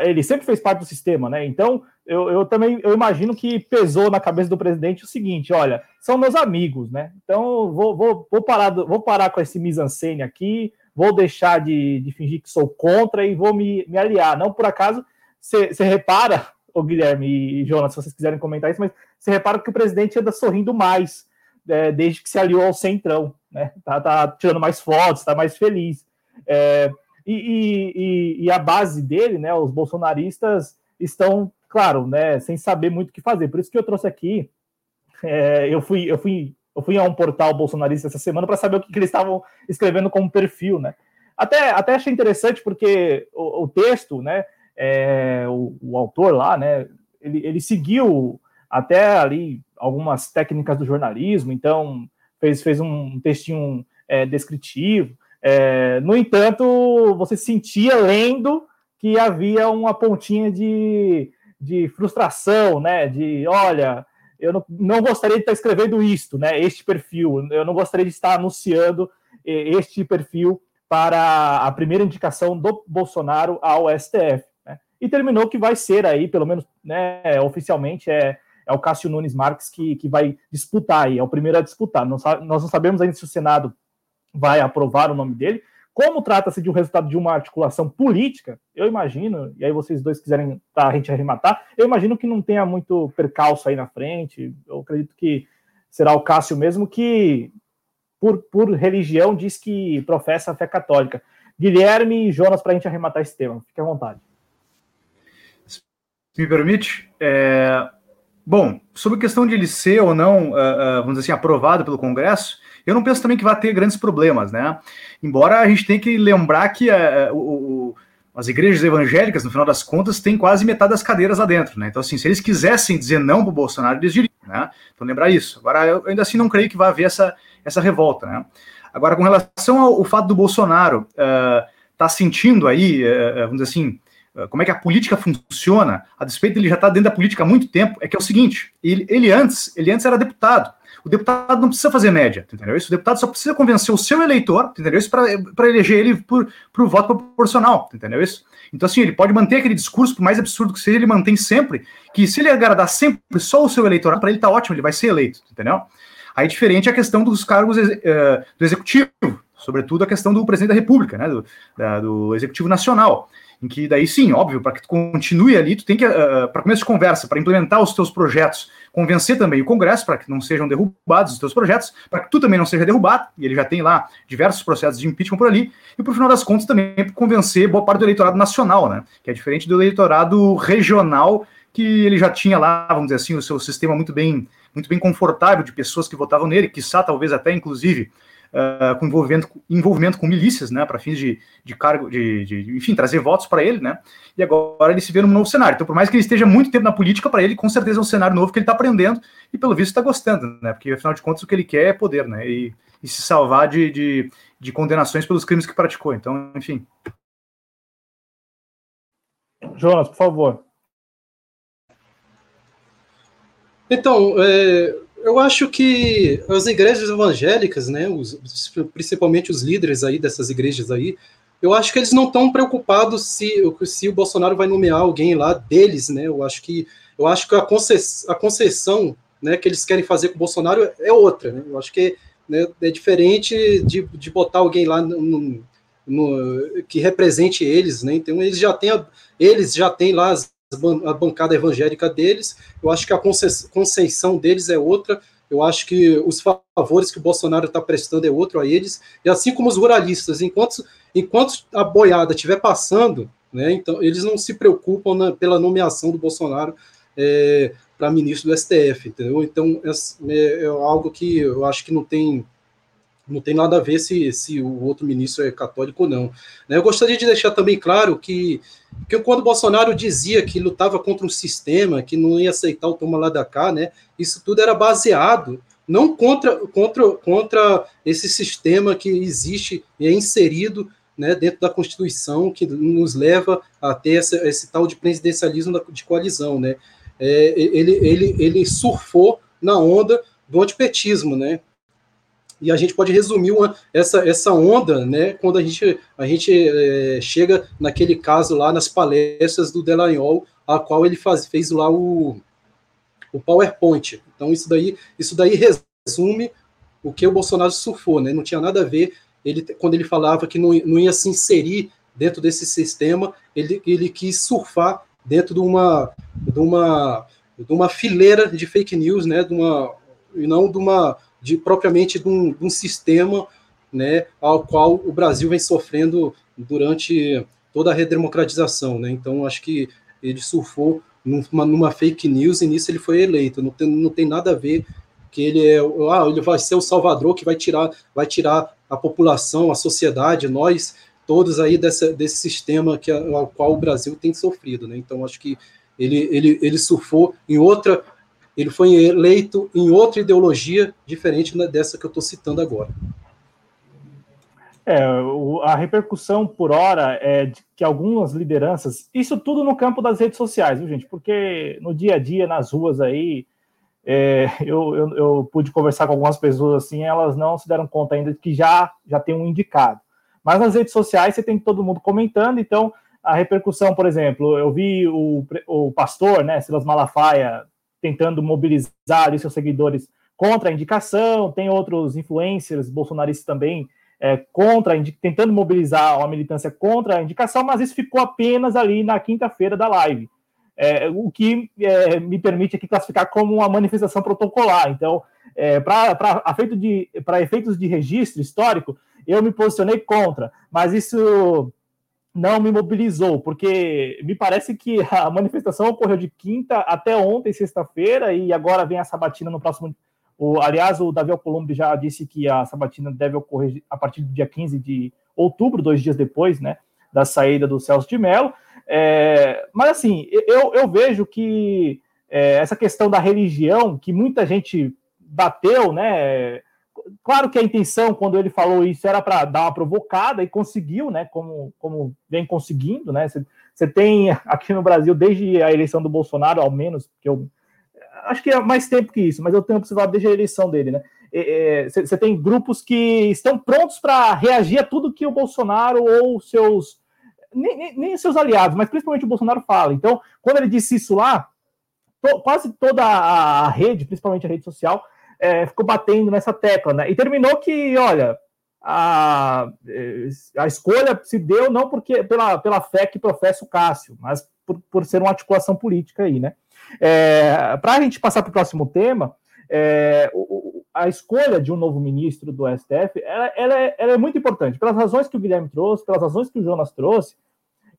ele sempre fez parte do sistema, né? Então eu, eu também eu imagino que pesou na cabeça do presidente o seguinte: olha, são meus amigos, né? Então vou, vou, vou, parar, vou parar com esse mise-en-scène aqui, vou deixar de, de, fingir que sou contra e vou me, me aliar. Não por acaso, você repara, o Guilherme e Jonas, se vocês quiserem comentar isso, mas você repara que o presidente anda sorrindo mais é, desde que se aliou ao Centrão, né? Tá, tá tirando mais fotos, tá mais feliz. É, e, e, e, a base dele, né? Os bolsonaristas estão, claro, né, sem saber muito o que fazer. Por isso que eu trouxe aqui. É, eu fui, eu fui eu fui a um portal bolsonarista essa semana para saber o que, que, eles estavam escrevendo como perfil, né? Até, até achei interessante porque o, o texto, né? É, o, o, autor lá, né? Ele, ele seguiu até ali algumas técnicas do jornalismo, então fez, fez um textinho é, descritivo. É, no entanto, você sentia lendo que havia uma pontinha de, de frustração, né? De olha, eu não, não, gostaria de estar escrevendo isto, né? Este perfil. Eu não gostaria de estar anunciando este perfil para a primeira indicação do Bolsonaro ao STF. Né? E terminou que vai ser aí, pelo menos né, oficialmente, é, é o Cássio Nunes Marques que, que vai disputar aí, é o primeiro a disputar. Nós, nós não sabemos ainda se o Senado vai aprovar o nome dele, como trata-se de um resultado de uma articulação política, eu imagino, e aí vocês dois quiserem tá, a gente arrematar, eu imagino que não tenha muito percalço aí na frente. Eu acredito que será o Cássio mesmo que, por, por religião, diz que professa a fé católica. Guilherme e Jonas, para a gente arrematar esse tema. Fique à vontade. Se me permite, é... bom, sobre a questão de ele ser ou não, uh, uh, vamos dizer assim, aprovado pelo Congresso, eu não penso também que vai ter grandes problemas, né? Embora a gente tenha que lembrar que uh, o, as igrejas evangélicas, no final das contas, têm quase metade das cadeiras lá dentro, né? Então, assim, se eles quisessem dizer não para o Bolsonaro, eles diriam, né? Então, lembrar isso. Agora, eu ainda assim não creio que vai haver essa, essa revolta, né? Agora, com relação ao, ao fato do Bolsonaro estar uh, tá sentindo aí, uh, vamos dizer assim, como é que a política funciona, a despeito dele já estar tá dentro da política há muito tempo, é que é o seguinte: ele, ele antes, ele antes era deputado. O deputado não precisa fazer média, entendeu? Isso, o deputado só precisa convencer o seu eleitor, entendeu? Isso para eleger ele por, por voto proporcional, entendeu? Isso. Então, assim, ele pode manter aquele discurso, por mais absurdo que seja, ele mantém sempre que se ele agradar sempre só o seu eleitorado, para ele tá ótimo, ele vai ser eleito, entendeu? Aí, diferente é a questão dos cargos uh, do executivo, sobretudo a questão do presidente da República, né, do, da, do executivo nacional em que daí sim, óbvio, para que tu continue ali, tu tem que, uh, para começo de conversa, para implementar os teus projetos, convencer também o Congresso para que não sejam derrubados os teus projetos, para que tu também não seja derrubado, e ele já tem lá diversos processos de impeachment por ali, e por final das contas também convencer boa parte do eleitorado nacional, né, que é diferente do eleitorado regional, que ele já tinha lá, vamos dizer assim, o seu sistema muito bem, muito bem confortável de pessoas que votavam nele, quiçá talvez até inclusive uh, com envolvimento, envolvimento com milícias, né, para fins de, de cargo, de, de, enfim, trazer votos para ele, né, e agora ele se vê num novo cenário. Então, por mais que ele esteja muito tempo na política, para ele, com certeza é um cenário novo que ele está aprendendo e, pelo visto, está gostando, né, porque, afinal de contas, o que ele quer é poder, né, e, e se salvar de, de, de condenações pelos crimes que praticou. Então, enfim. Jonas, por favor. Então, é, eu acho que as igrejas evangélicas, né, os, principalmente os líderes aí dessas igrejas aí, eu acho que eles não estão preocupados se, se o Bolsonaro vai nomear alguém lá deles, né? Eu acho que eu acho que a, concess, a concessão, né, que eles querem fazer com o Bolsonaro é outra, né? Eu acho que né, é diferente de, de botar alguém lá no, no, que represente eles, né? Então eles já têm eles já têm lá as a bancada evangélica deles. Eu acho que a conceição deles é outra. Eu acho que os favores que o Bolsonaro está prestando é outro a eles. E assim como os ruralistas, enquanto, enquanto a boiada estiver passando, né, então eles não se preocupam na, pela nomeação do Bolsonaro é, para ministro do STF, entendeu? Então é, é algo que eu acho que não tem não tem nada a ver se, se o outro ministro é católico ou não. Né? Eu gostaria de deixar também claro que, que quando Bolsonaro dizia que lutava contra um sistema, que não ia aceitar o toma lá da cá, né, isso tudo era baseado não contra, contra, contra esse sistema que existe e é inserido né, dentro da Constituição, que nos leva a ter esse tal de presidencialismo de coalizão. Né? É, ele, ele, ele surfou na onda do antipetismo, né? E a gente pode resumir uma, essa, essa onda, né, quando a gente, a gente é, chega naquele caso lá nas palestras do Delanhol, a qual ele faz, fez lá o, o PowerPoint. Então isso daí, isso daí resume o que o Bolsonaro surfou, né? Não tinha nada a ver ele quando ele falava que não, não ia se inserir dentro desse sistema, ele, ele quis surfar dentro de uma de uma de uma fileira de fake news, né? De uma e não de uma de propriamente de um, de um sistema né, ao qual o Brasil vem sofrendo durante toda a redemocratização. Né? Então, acho que ele surfou numa, numa, fake news e nisso ele foi eleito. Não tem, não tem nada a ver que ele é, ah, ele vai ser o salvador que vai tirar, vai tirar a população, a sociedade, nós todos aí dessa, desse sistema que ao qual o Brasil tem sofrido, né? Então acho que ele, ele, ele surfou em outra ele foi eleito em outra ideologia diferente dessa que eu estou citando agora. É, a repercussão por hora é de que algumas lideranças, isso tudo no campo das redes sociais, viu, gente? Porque no dia a dia, nas ruas aí, é, eu, eu, eu, pude conversar com algumas pessoas assim, elas não se deram conta ainda de que já, já tem um indicado. Mas nas redes sociais você tem todo mundo comentando, então a repercussão, por exemplo, eu vi o, o pastor, né, Silas Malafaia, tentando mobilizar seus seguidores contra a indicação, tem outros influencers bolsonaristas também é, contra, tentando mobilizar uma militância contra a indicação, mas isso ficou apenas ali na quinta-feira da live. É, o que é, me permite aqui classificar como uma manifestação protocolar. Então, é, para efeitos de registro histórico, eu me posicionei contra, mas isso não me mobilizou, porque me parece que a manifestação ocorreu de quinta até ontem, sexta-feira, e agora vem a sabatina no próximo. O, aliás, o Davi Alcolumbre já disse que a sabatina deve ocorrer a partir do dia 15 de outubro, dois dias depois, né, da saída do Celso de Mello. É, mas, assim, eu, eu vejo que é, essa questão da religião, que muita gente bateu, né, claro que a intenção, quando ele falou isso, era para dar uma provocada e conseguiu, né? Como, como vem conseguindo, né? Você tem aqui no Brasil, desde a eleição do Bolsonaro, ao menos, que eu acho que é mais tempo que isso, mas eu tenho observado desde a eleição dele, né? Você tem grupos que estão prontos para reagir a tudo que o Bolsonaro ou seus. Nem, nem, nem, seus aliados, mas principalmente o Bolsonaro fala. Então, quando ele disse isso lá, quase toda a rede, principalmente a rede social, é, ficou batendo nessa tecla, né? E terminou que, olha, a, a escolha se deu não porque pela, pela fé que professa o Cássio, mas por, por ser uma articulação política aí, né? É, Para a gente passar para o próximo tema, é, o, a escolha de um novo ministro do STF ela, ela, é, ela, é, muito importante, pelas razões que o Guilherme trouxe, pelas razões que o Jonas trouxe,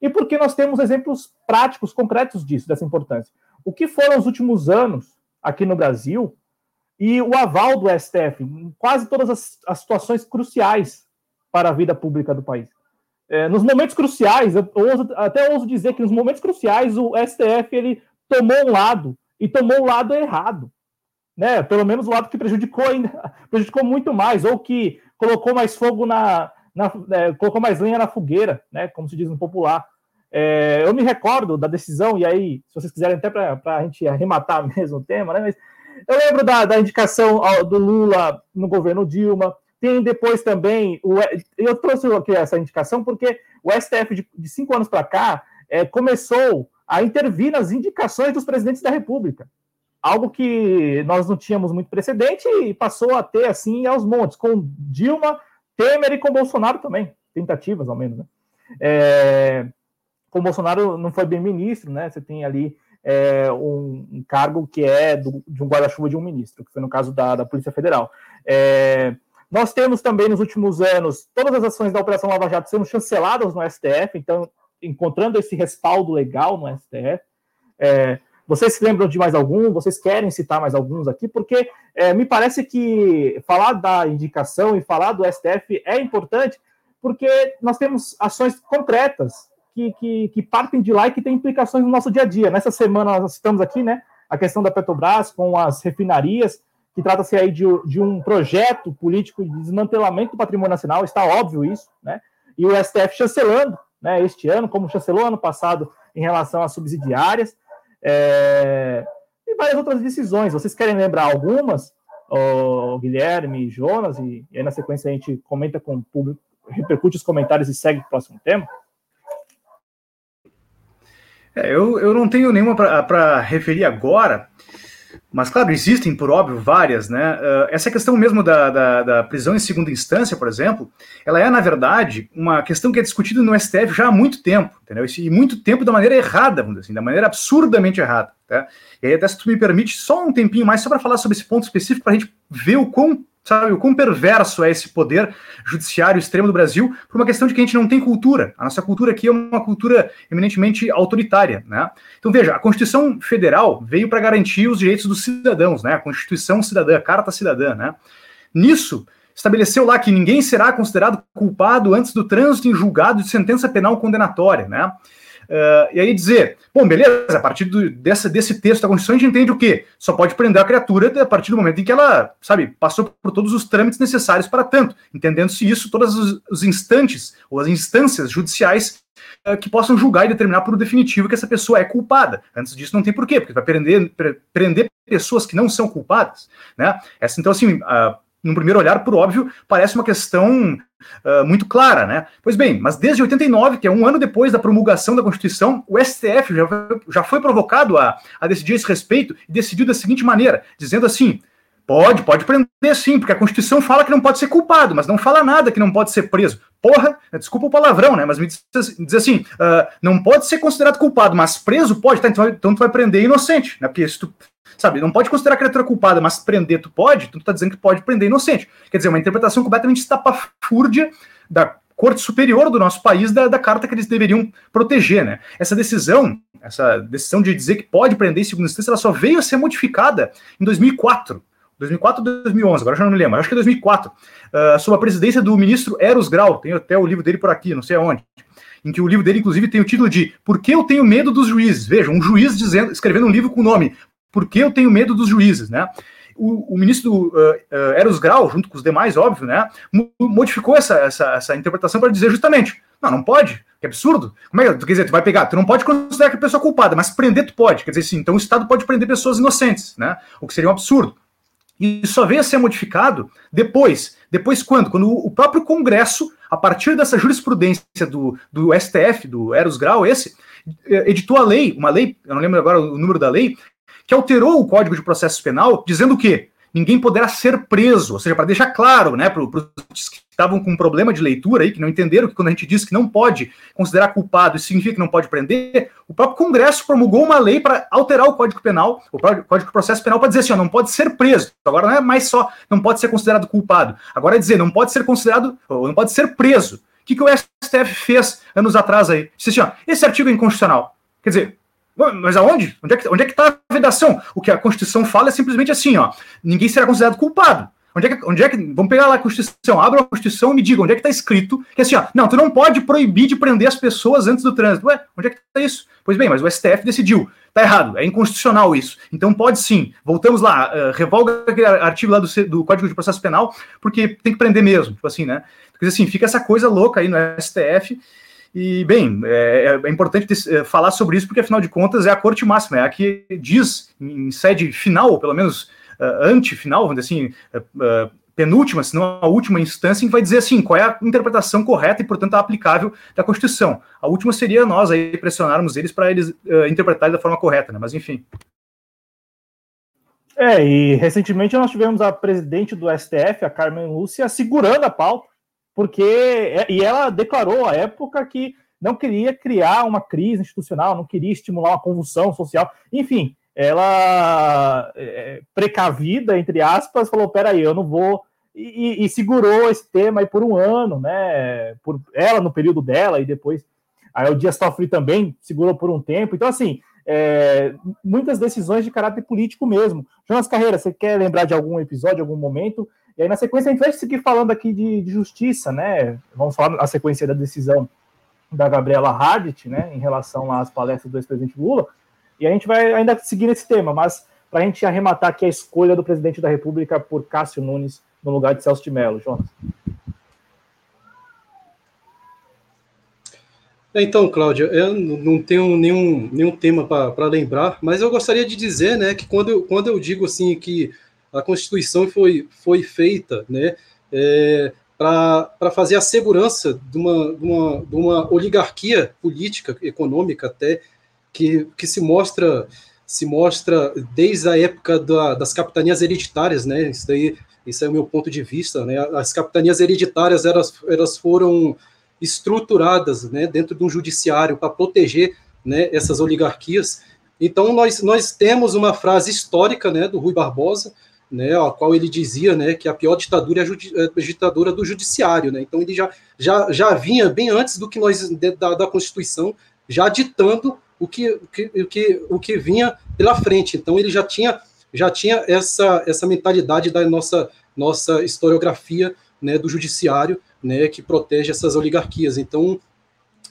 e porque nós temos exemplos práticos, concretos disso, dessa importância. O que foram os últimos anos aqui no Brasil e o aval do STF em quase todas as, as situações cruciais para a vida pública do país. É, nos momentos cruciais, eu ouso, até ouso dizer que nos momentos cruciais o STF ele tomou um lado e tomou o lado errado, né? Pelo menos o lado que prejudicou ainda, <laughs> prejudicou muito mais ou que colocou mais fogo na, na é, colocou mais lenha na fogueira, né? Como se diz no popular. É, eu me recordo da decisão e aí, se vocês quiserem até para a gente arrematar <laughs> mesmo o tema, né? Mas eu lembro da, da indicação do Lula no governo Dilma. Tem depois também. O, eu trouxe aqui essa indicação porque o STF, de, de cinco anos para cá, é, começou a intervir nas indicações dos presidentes da República. Algo que nós não tínhamos muito precedente e passou a ter assim aos montes, com Dilma, Temer e com Bolsonaro também. Tentativas, ao menos. Né? É, com Bolsonaro não foi bem ministro, né? Você tem ali é, um, um, cargo que é do, de um guarda-chuva de um ministro, que foi no caso da, da Polícia Federal. É, nós temos também nos últimos anos todas as ações da Operação Lava Jato sendo chanceladas no STF, então encontrando esse respaldo legal no STF. É, vocês se lembram de mais algum? Vocês querem citar mais alguns aqui? Porque é, me parece que falar da indicação e falar do STF é importante, porque nós temos ações concretas que, que, que, partem de lá e que têm implicações no nosso dia a dia. Nessa semana nós estamos aqui, né? A questão da Petrobras com as refinarias, que trata-se aí de, de, um projeto político de desmantelamento do patrimônio nacional, está óbvio isso, né? E o STF chancelando, né? Este ano, como chancelou ano passado em relação às subsidiárias, é... e várias outras decisões. Vocês querem lembrar algumas? O Guilherme, Jonas, e, e aí na sequência a gente comenta com o público, repercute os comentários e segue para o próximo tema. É, eu, eu não tenho nenhuma para referir agora, mas, claro, existem, por óbvio, várias, né? Uh, essa questão mesmo da, da, da, prisão em segunda instância, por exemplo, ela é, na verdade, uma questão que é discutida no STF já há muito tempo, entendeu? E muito tempo da maneira errada, vamos dizer assim, da maneira absurdamente errada, tá? E aí, até se tu me permite, só um tempinho mais, só para falar sobre esse ponto específico, para a gente ver o quão sabe, o quão perverso é esse poder judiciário extremo do Brasil por uma questão de que a gente não tem cultura. A nossa cultura aqui é uma cultura eminentemente autoritária, né? Então veja, a Constituição Federal veio para garantir os direitos dos cidadãos, né? A Constituição Cidadã, a Carta Cidadã, né? Nisso estabeleceu lá que ninguém será considerado culpado antes do trânsito em julgado de sentença penal condenatória, né? Uh, e aí dizer, bom, beleza, a partir do, dessa, desse texto da Constituição a gente entende o quê? Só pode prender a criatura a partir do momento em que ela, sabe, passou por todos os trâmites necessários para tanto, entendendo-se isso, todos os, os, instantes ou as instâncias judiciais uh, que possam julgar e determinar por definitivo que essa pessoa é culpada. Antes disso não tem porquê, porque vai prender, prender pessoas que não são culpadas, né? Essa, então, assim, uh, num primeiro olhar, por óbvio, parece uma questão uh, muito clara, né? Pois bem, mas desde 89, que é um ano depois da promulgação da Constituição, o STF já foi, já foi provocado a, a decidir esse respeito e decidiu da seguinte maneira, dizendo assim: Pode, pode prender sim, porque a Constituição fala que não pode ser culpado, mas não fala nada que não pode ser preso. Porra, desculpa o palavrão, né? Mas me diz, diz assim: uh, não pode ser considerado culpado, mas preso pode, tá? Então, então tu vai prender inocente, né? Porque se tu Sabe, não pode considerar a criatura culpada, mas prender tu pode, tu tá dizendo que pode prender inocente. Quer dizer, uma interpretação completamente estapafúrdia da Corte Superior do nosso país da, da carta que eles deveriam proteger, né? Essa decisão, essa decisão de dizer que pode prender em segunda instância, ela só veio a ser modificada em 2004. 2004 ou 2011, agora já não me lembro, acho que é 2004, uh, sob a presidência do ministro Eros Grau, tem até o livro dele por aqui, não sei aonde, em que o livro dele, inclusive, tem o título de Por que eu tenho medo dos juízes? Veja, um juiz dizendo, escrevendo um livro com o nome por que eu tenho medo dos juízes, né? o, o ministro uh, uh, Eros Grau, junto com os demais, óbvio, né, modificou essa, essa, essa interpretação para dizer justamente, não, não pode, que absurdo. Como é que, quer dizer, tu vai pegar, tu não pode considerar que a pessoa culpada, mas prender tu pode, quer dizer assim, então o Estado pode prender pessoas inocentes, né, o que seria um absurdo. E só veio a ser modificado depois. Depois quando? Quando o próprio Congresso, a partir dessa jurisprudência do, do STF, do Eros Grau, esse, eh, editou a lei, uma lei, eu não lembro agora o número da lei, que alterou o Código de Processo Penal, dizendo o quê? Ninguém poderá ser preso, ou seja, para deixar claro, né, para os que estavam com um problema de leitura aí, que não entenderam que quando a gente diz que não pode considerar culpado, isso significa que não pode prender, o próprio Congresso promulgou uma lei para alterar o Código Penal, o Código de Processo Penal, para dizer assim, ó, não pode ser preso. Agora não é mais só não pode ser considerado culpado, agora é dizer, não pode ser considerado, ou não pode ser preso. O que, que o STF fez anos atrás aí? Disse assim, ó, esse artigo é inconstitucional. Quer dizer, mas aonde? Onde é que onde é está a vedação? O que a Constituição fala é simplesmente assim, ó, ninguém será considerado culpado. Onde é, que, onde é que. Vamos pegar lá a Constituição, abra a Constituição e me diga onde é que está escrito que assim, ó, não, tu não pode proibir de prender as pessoas antes do trânsito. Ué, onde é que está isso? Pois bem, mas o STF decidiu. Tá errado, é inconstitucional isso. Então pode sim. Voltamos lá, uh, revoga aquele artigo lá do, do, Código de Processo Penal, porque tem que prender mesmo, tipo assim, né? Porque assim, fica essa coisa louca aí no STF. E, bem, é, é importante ter, é, falar sobre isso, porque afinal de contas é a corte máxima, é a que diz, em sede final, ou pelo menos uh, antefinal, vamos dizer assim, uh, penúltima, se não a última instância, que vai dizer assim, qual é a interpretação correta e, portanto, aplicável da Constituição. A última seria nós aí pressionarmos eles para eles uh, interpretarem da forma correta, né? Mas enfim. É, e recentemente nós tivemos a presidente do STF, a Carmen Lúcia, segurando a pauta, porque e ela declarou à época que não queria criar uma crise institucional, não queria estimular uma convulsão social, enfim, ela, é, precavida, entre aspas, falou: peraí, eu não vou. E, e, segurou esse tema aí por um ano, né? Por ela no período dela, e depois. Aí o Dias Toffoli também segurou por um tempo. Então, assim, é, muitas decisões de caráter político mesmo. Jonas Carreira, você quer lembrar de algum episódio, algum momento? E aí, na sequência, a gente vai seguir falando aqui de, de justiça, né? Vamos falar na sequência da decisão da Gabriela Hadit, né, em relação às palestras do ex-presidente Lula. E a gente vai ainda seguir nesse tema, mas para a gente arrematar aqui a escolha do presidente da República por Cássio Nunes no lugar de Celso de Mello, Jonas. É, então, Cláudia, eu não tenho nenhum, nenhum tema para lembrar, mas eu gostaria de dizer né, que quando eu, quando eu digo assim que a Constituição foi, foi feita né, é, para fazer a segurança de uma, de, uma, de uma oligarquia política, econômica até, que, que se mostra se mostra desde a época da, das capitanias hereditárias, né? Isso daí, isso é o meu ponto de vista, né? As capitanias hereditárias elas, elas foram estruturadas, né, dentro de um judiciário para proteger, né, essas oligarquias. Então nós nós temos uma frase histórica, né, do Rui Barbosa, né, a qual ele dizia, né, que a pior ditadura é a, é a ditadura do judiciário, né? Então ele já já já vinha bem antes do que nós da, da Constituição já ditando o que, que, o que, o que vinha pela frente. Então ele já tinha, já tinha essa, essa mentalidade da nossa, nossa historiografia né, do judiciário, né, que protege essas oligarquias. Então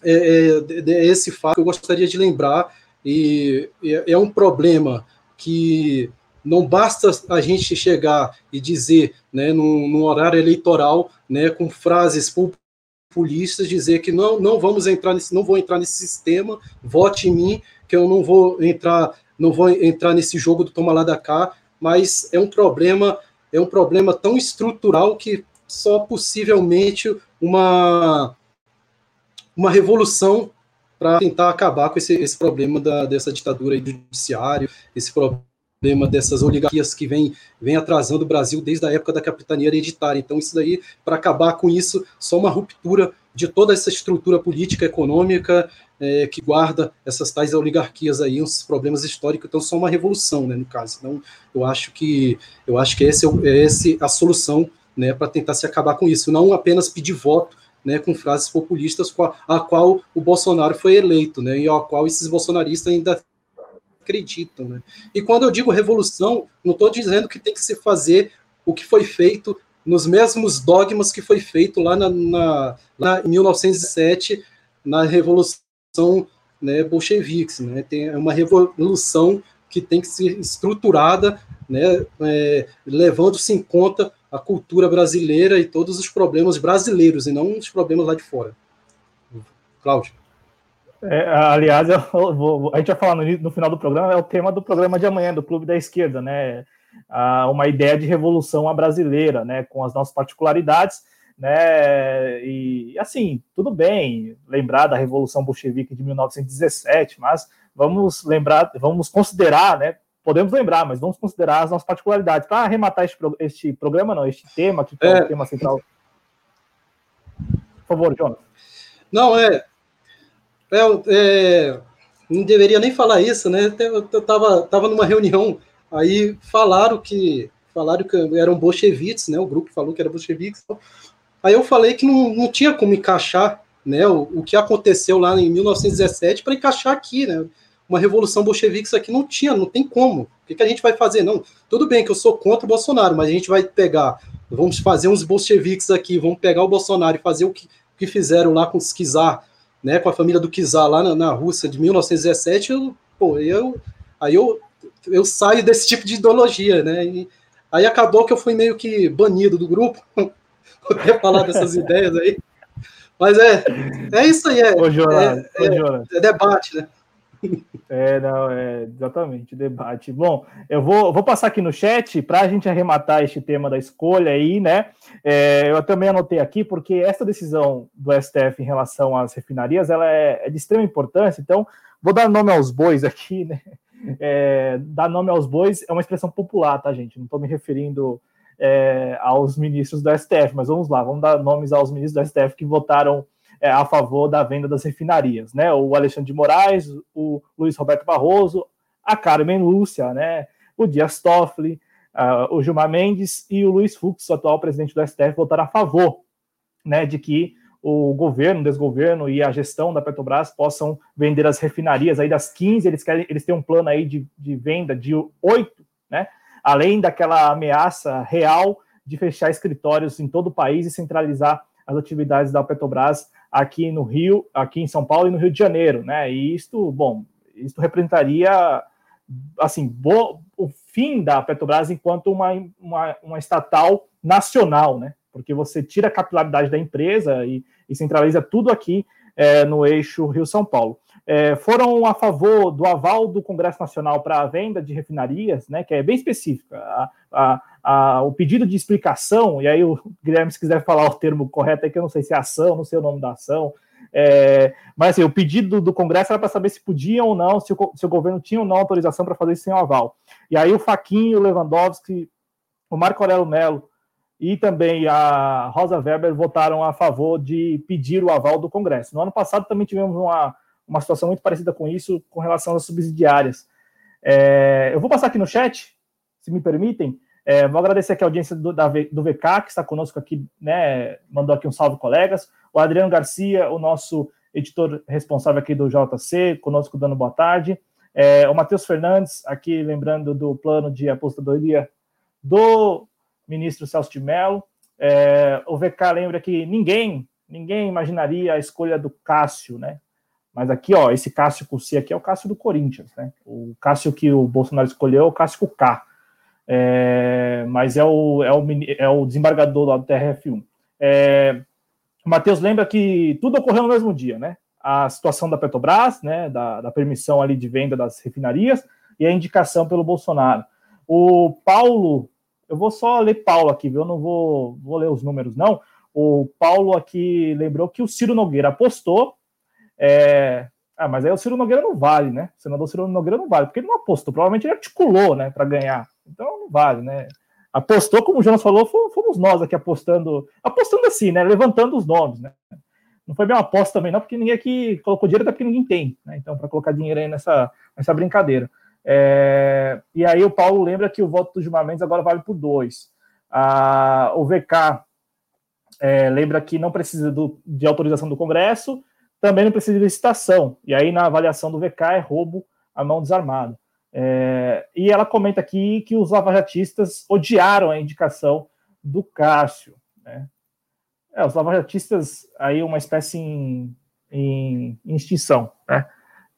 é, é, é esse fato que eu gostaria de lembrar e é, é um problema que não basta a gente chegar e dizer, né, num, num horário eleitoral, né, com frases populistas dizer que não, não vamos entrar nesse, não vou entrar nesse sistema, vote em mim, que eu não vou entrar, não vou entrar nesse jogo do toma lá da cá, mas é um problema, é um problema tão estrutural que só possivelmente uma uma revolução para tentar acabar com esse, esse problema da, dessa ditadura judiciário, esse problema problema dessas oligarquias que vem, vem atrasando o Brasil desde a época da capitania hereditária. Então, isso daí, para acabar com isso, só uma ruptura de toda essa estrutura política econômica é, que guarda essas tais oligarquias aí, uns problemas históricos, então só uma revolução, né, no caso. Então, eu acho que eu acho que esse é, é esse a solução, né, para tentar se acabar com isso, não apenas pedir voto, né, com frases populistas a, a qual o Bolsonaro foi eleito, né, e a qual esses bolsonaristas ainda acreditam. Né? E quando eu digo revolução, não estou dizendo que tem que se fazer o que foi feito nos mesmos dogmas que foi feito lá na, na, na em 1907, na Revolução né, Bolcheviques. Né? Tem uma revolução que tem que ser estruturada né, é, levando-se em conta a cultura brasileira e todos os problemas brasileiros, e não os problemas lá de fora. Cláudio. É, aliás, vou, a gente vai falar no, no, final do programa, é o tema do programa de amanhã, do Clube da Esquerda, né? Ah, uma ideia de revolução à brasileira, né? Com as nossas particularidades, né? E assim, tudo bem lembrar da Revolução Bolchevique de 1917, mas vamos lembrar, vamos considerar, né? Podemos lembrar, mas vamos considerar as nossas particularidades. Para arrematar este, este, programa, não, este tema, que é, é o tema central. Por favor, Jonas. Não, é, é, é, não deveria nem falar isso, né? Eu estava tava numa reunião, aí falaram que falaram que eram bolcheviques, né? O grupo falou que era bolcheviques. Aí eu falei que não, não tinha como encaixar né, o, o que aconteceu lá em 1917 para encaixar aqui, né? Uma revolução bolchevique aqui não tinha, não tem como. O que, que a gente vai fazer? Não, tudo bem que eu sou contra o Bolsonaro, mas a gente vai pegar, vamos fazer uns bolcheviques aqui, vamos pegar o Bolsonaro e fazer o que, que fizeram lá com os Kizar, né, com a família do Kizar lá na, na Rússia de 1917, eu, pô, eu, aí eu, eu saio desse tipo de ideologia, né? E aí acabou que eu fui meio que banido do grupo, <laughs> por ter falado dessas <laughs> ideias aí. Mas é, é isso aí, é, ô, é, é, é debate, né? É, não, é exatamente, debate. Bom, eu vou, vou passar aqui no chat para a gente arrematar este tema da escolha aí, né? É, eu também anotei aqui, porque essa decisão do STF em relação às refinarias ela é, é de extrema importância, então vou dar nome aos bois aqui, <laughs> né? É, dar nome aos bois é uma expressão popular, tá, gente? Não estou me referindo é, aos ministros do STF, mas vamos lá, vamos dar nomes aos ministros do STF que votaram é, a favor da venda das refinarias, né? O Alexandre de Moraes, o Luiz Roberto Barroso, a Carmen Lúcia, né? O Dias Toffoli, uh, o Gilmar Mendes e o Luiz Fux, o atual presidente do STF, votaram a favor, né, de que o governo, o desgoverno e a gestão da Petrobras possam vender as refinarias aí das 15, eles querem, eles têm um plano aí de, de venda de 8, né? Além daquela ameaça real de fechar escritórios em todo o país e centralizar as atividades da Petrobras aqui no Rio, aqui em São Paulo e no Rio de Janeiro, né? E isto, bom, isto representaria assim bo, o fim da Petrobras enquanto uma, uma, uma, estatal nacional, né? Porque você tira a capilaridade da empresa e, e centraliza tudo aqui é, no eixo Rio-São Paulo. É, foram a favor do aval do Congresso Nacional para a venda de refinarias, né, que é bem específica. A, a, a, o pedido de explicação, e aí o Guilherme, se quiser falar o termo correto, é que eu não sei se é ação, não sei o nome da ação, é, mas assim, o pedido do Congresso era para saber se podiam ou não, se o, se o governo tinha ou não autorização para fazer isso sem o aval. E aí o Faquinho, o Lewandowski, o Marco Aurélio Mello e também a Rosa Weber votaram a favor de pedir o aval do Congresso. No ano passado também tivemos uma uma situação muito parecida com isso com relação às subsidiárias. É, eu vou passar aqui no chat, se me permitem. É, vou agradecer aqui a audiência do, da, do VK, que está conosco aqui, né, mandou aqui um salve, colegas. O Adriano Garcia, o nosso editor responsável aqui do JC, conosco dando boa tarde. É, o Matheus Fernandes, aqui lembrando do plano de apostadoria do ministro Celso de Mello. É, o VK lembra que ninguém, ninguém imaginaria a escolha do Cássio, né? Mas aqui, ó, esse Cássio com C aqui é o Cássio do Corinthians, né? O Cássio que o Bolsonaro escolheu é o Cássio com K. É, mas é o, é, o, é o desembargador lá do TRF1. É, o Matheus lembra que tudo ocorreu no mesmo dia, né? A situação da Petrobras, né? Da, da permissão ali de venda das refinarias e a indicação pelo Bolsonaro. O Paulo, eu vou só ler Paulo aqui, viu? Eu não vou, vou ler os números, não. O Paulo aqui lembrou que o Ciro Nogueira apostou é... Ah, mas aí o Ciro Nogueira não vale, né? O senador Ciro Nogueira não vale, porque ele não apostou, provavelmente ele articulou, né, para ganhar. Então não vale, né? Apostou, como o Jonas falou, fomos nós aqui apostando, apostando assim, né? Levantando os nomes, né? Não foi bem uma aposta também, não, porque ninguém aqui colocou dinheiro, até porque ninguém tem, né? Então, para colocar dinheiro aí nessa, nessa brincadeira. É... E aí o Paulo lembra que o voto do Gilmar Mendes agora vale por dois. Ah, o VK é, lembra que não precisa do, de autorização do Congresso, também não precisa de licitação. E aí, na avaliação do VK, é roubo à mão desarmada. É, e ela comenta aqui que os lavajatistas odiaram a indicação do Cássio. Né? É, os lavajatistas, aí uma espécie em, em, em extinção, né?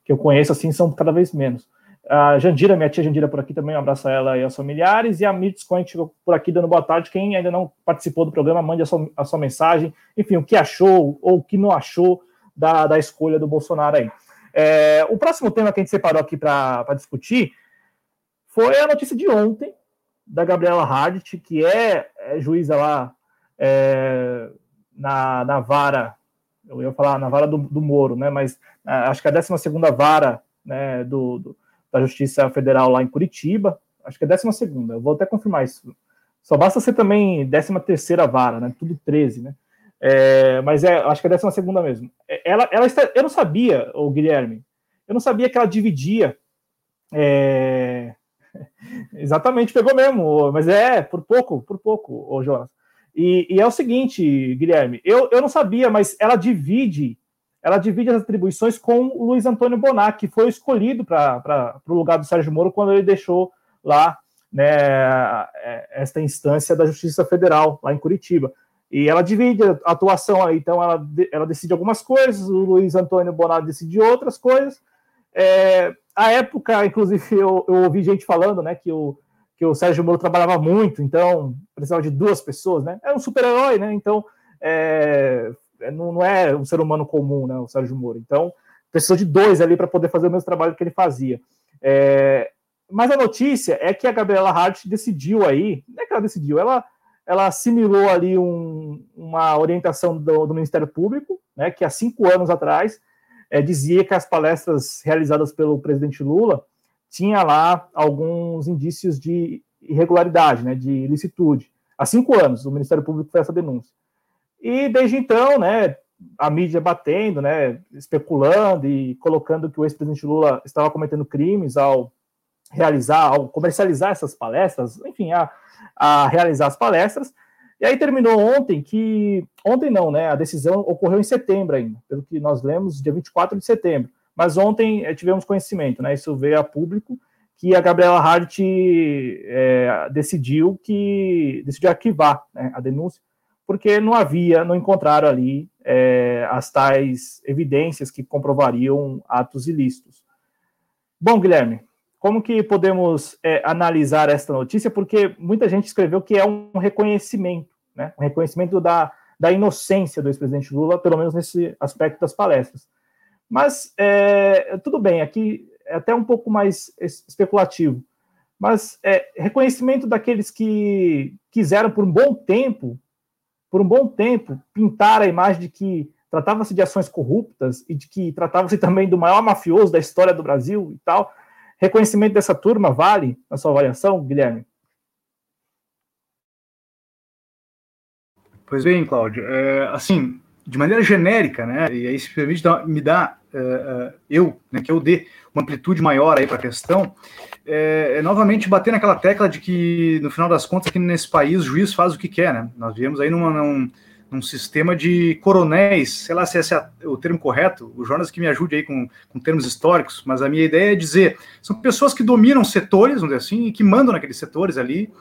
que eu conheço assim, são cada vez menos. A Jandira, minha tia Jandira por aqui também, um abraço a ela e aos familiares. E a Mirtz Cohen chegou por aqui dando boa tarde. Quem ainda não participou do programa, mande a sua, a sua mensagem. Enfim, o que achou ou o que não achou da, da escolha do Bolsonaro aí. É, o próximo tema que a gente separou aqui para discutir foi a notícia de ontem da Gabriela Hardt, que é, é juíza lá é, na, na vara, eu ia falar na vara do, do Moro, né? Mas é, acho que a 12 vara né, do, do da Justiça Federal lá em Curitiba. Acho que é 12 segunda, eu vou até confirmar isso. Só basta ser também 13 terceira vara, né? Tudo 13, né? É, mas é, acho que é 12 segunda mesmo. É, ela, ela está, eu não sabia, o Guilherme, eu não sabia que ela dividia. É, <laughs> exatamente, pegou mesmo, mas é por pouco, por pouco, o Jonas. E, e, é o seguinte, Guilherme, eu, eu não sabia, mas ela divide ela divide as atribuições com o Luiz Antônio Bonac, que foi escolhido para o lugar do Sérgio Moro quando ele deixou lá né, esta instância da Justiça Federal, lá em Curitiba. E ela divide a atuação então ela, ela decide algumas coisas, o Luiz Antônio Bonac decide outras coisas. É, a época, inclusive, eu, eu, ouvi gente falando né, que, o, que o Sérgio Moro trabalhava muito, então precisava de duas pessoas, né? É um super-herói, né? Então é, é, não, não, é um ser humano comum, né, o Sérgio Moro. Então, precisou de dois ali para poder fazer o mesmo trabalho que ele fazia. É, mas a notícia é que a Gabriela Hart decidiu aí, não é que ela decidiu, ela, ela assimilou ali um, uma orientação do, do, Ministério Público, né, que há cinco anos atrás é, dizia que as palestras realizadas pelo presidente Lula tinha lá alguns indícios de irregularidade, né, de ilicitude. Há cinco anos o Ministério Público fez essa denúncia. E desde então, né, a mídia batendo, né, especulando e colocando que o ex-presidente Lula estava cometendo crimes ao realizar, ao comercializar essas palestras, enfim, a, a realizar as palestras. E aí terminou ontem que. Ontem não, né? A decisão ocorreu em setembro ainda, pelo que nós lemos, dia 24 de setembro. Mas ontem é, tivemos conhecimento, né? Isso veio a público que a Gabriela Hart é, decidiu que decidiu arquivar né, a denúncia porque não havia, não encontraram ali é, as tais evidências que comprovariam atos ilícitos. Bom, Guilherme, como que podemos é, analisar esta notícia? Porque muita gente escreveu que é um reconhecimento, né? um reconhecimento da, da inocência do ex-presidente Lula, pelo menos nesse aspecto das palestras. Mas é, tudo bem, aqui é até um pouco mais especulativo. Mas é, reconhecimento daqueles que quiseram por um bom tempo por um bom tempo, pintar a imagem de que tratava-se de ações corruptas e de que tratava-se também do maior mafioso da história do Brasil e tal. Reconhecimento dessa turma vale na sua avaliação, Guilherme? Pois bem, Cláudio. É, assim, de maneira genérica, né? E aí se permite dar, me dar uh, uh, eu, né, que eu dê uma amplitude maior aí para a questão é, é, novamente bater naquela tecla de que, no final das contas, aqui nesse país, o juiz faz o que quer, né? Nós vivemos aí numa, num, num sistema de coronéis, sei lá se esse é o termo correto, o Jonas que me ajude aí com, com termos históricos, mas a minha ideia é dizer, são pessoas que dominam setores, vamos dizer assim, e que mandam naqueles setores ali,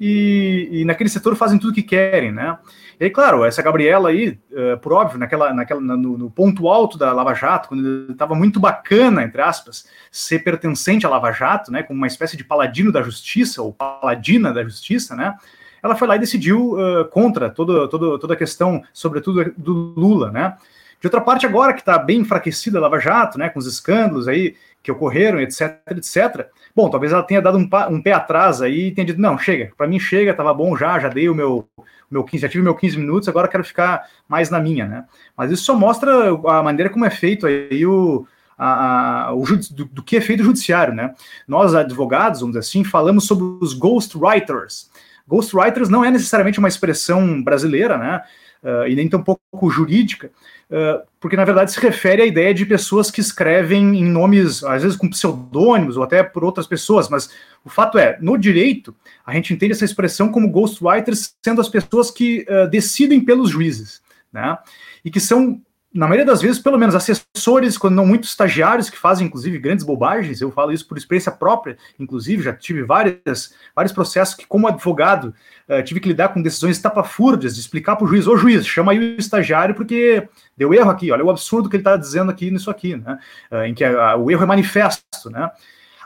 e, e naquele setor fazem tudo o que querem, né? E aí, claro, essa Gabriela aí, uh, por óbvio, naquela, naquela, no, no, ponto alto da Lava Jato, quando estava muito bacana, entre aspas, ser pertencente à Lava Jato, né, como uma espécie de paladino da justiça, ou paladina da justiça, né, ela foi lá e decidiu uh, contra toda, toda, toda a questão, sobretudo do Lula, né. De outra parte, agora que está bem enfraquecida a Lava Jato, né, com os escândalos aí que ocorreram, etc, etc, bom, talvez ela tenha dado um, um pé atrás aí e tenha dito, não, chega, para mim chega, estava bom já, já dei o meu meu 15, já tive meu 15 minutos, agora quero ficar mais na minha, né? Mas isso só mostra a maneira como é feito aí o, a, a, o do, do, que é feito o judiciário, né? Nós, advogados, vamos dizer assim, falamos sobre os ghostwriters. Ghostwriters não é necessariamente uma expressão brasileira, né? Uh, e nem tão pouco jurídica, uh, porque na verdade se refere à ideia de pessoas que escrevem em nomes, às vezes com pseudônimos ou até por outras pessoas, mas o fato é, no direito, a gente entende essa expressão como ghostwriters sendo as pessoas que uh, decidem pelos juízes, né? E que são na maioria das vezes, pelo menos assessores, quando não muitos estagiários que fazem, inclusive, grandes bobagens, eu falo isso por experiência própria, inclusive, já tive várias, vários processos que, como advogado, uh, tive que lidar com decisões estapafúrdias, de explicar para o juiz, ô juiz, chama aí o estagiário, porque deu erro aqui, olha o absurdo que ele está dizendo aqui nisso aqui, né? Uh, em que a, a, o erro é manifesto, né?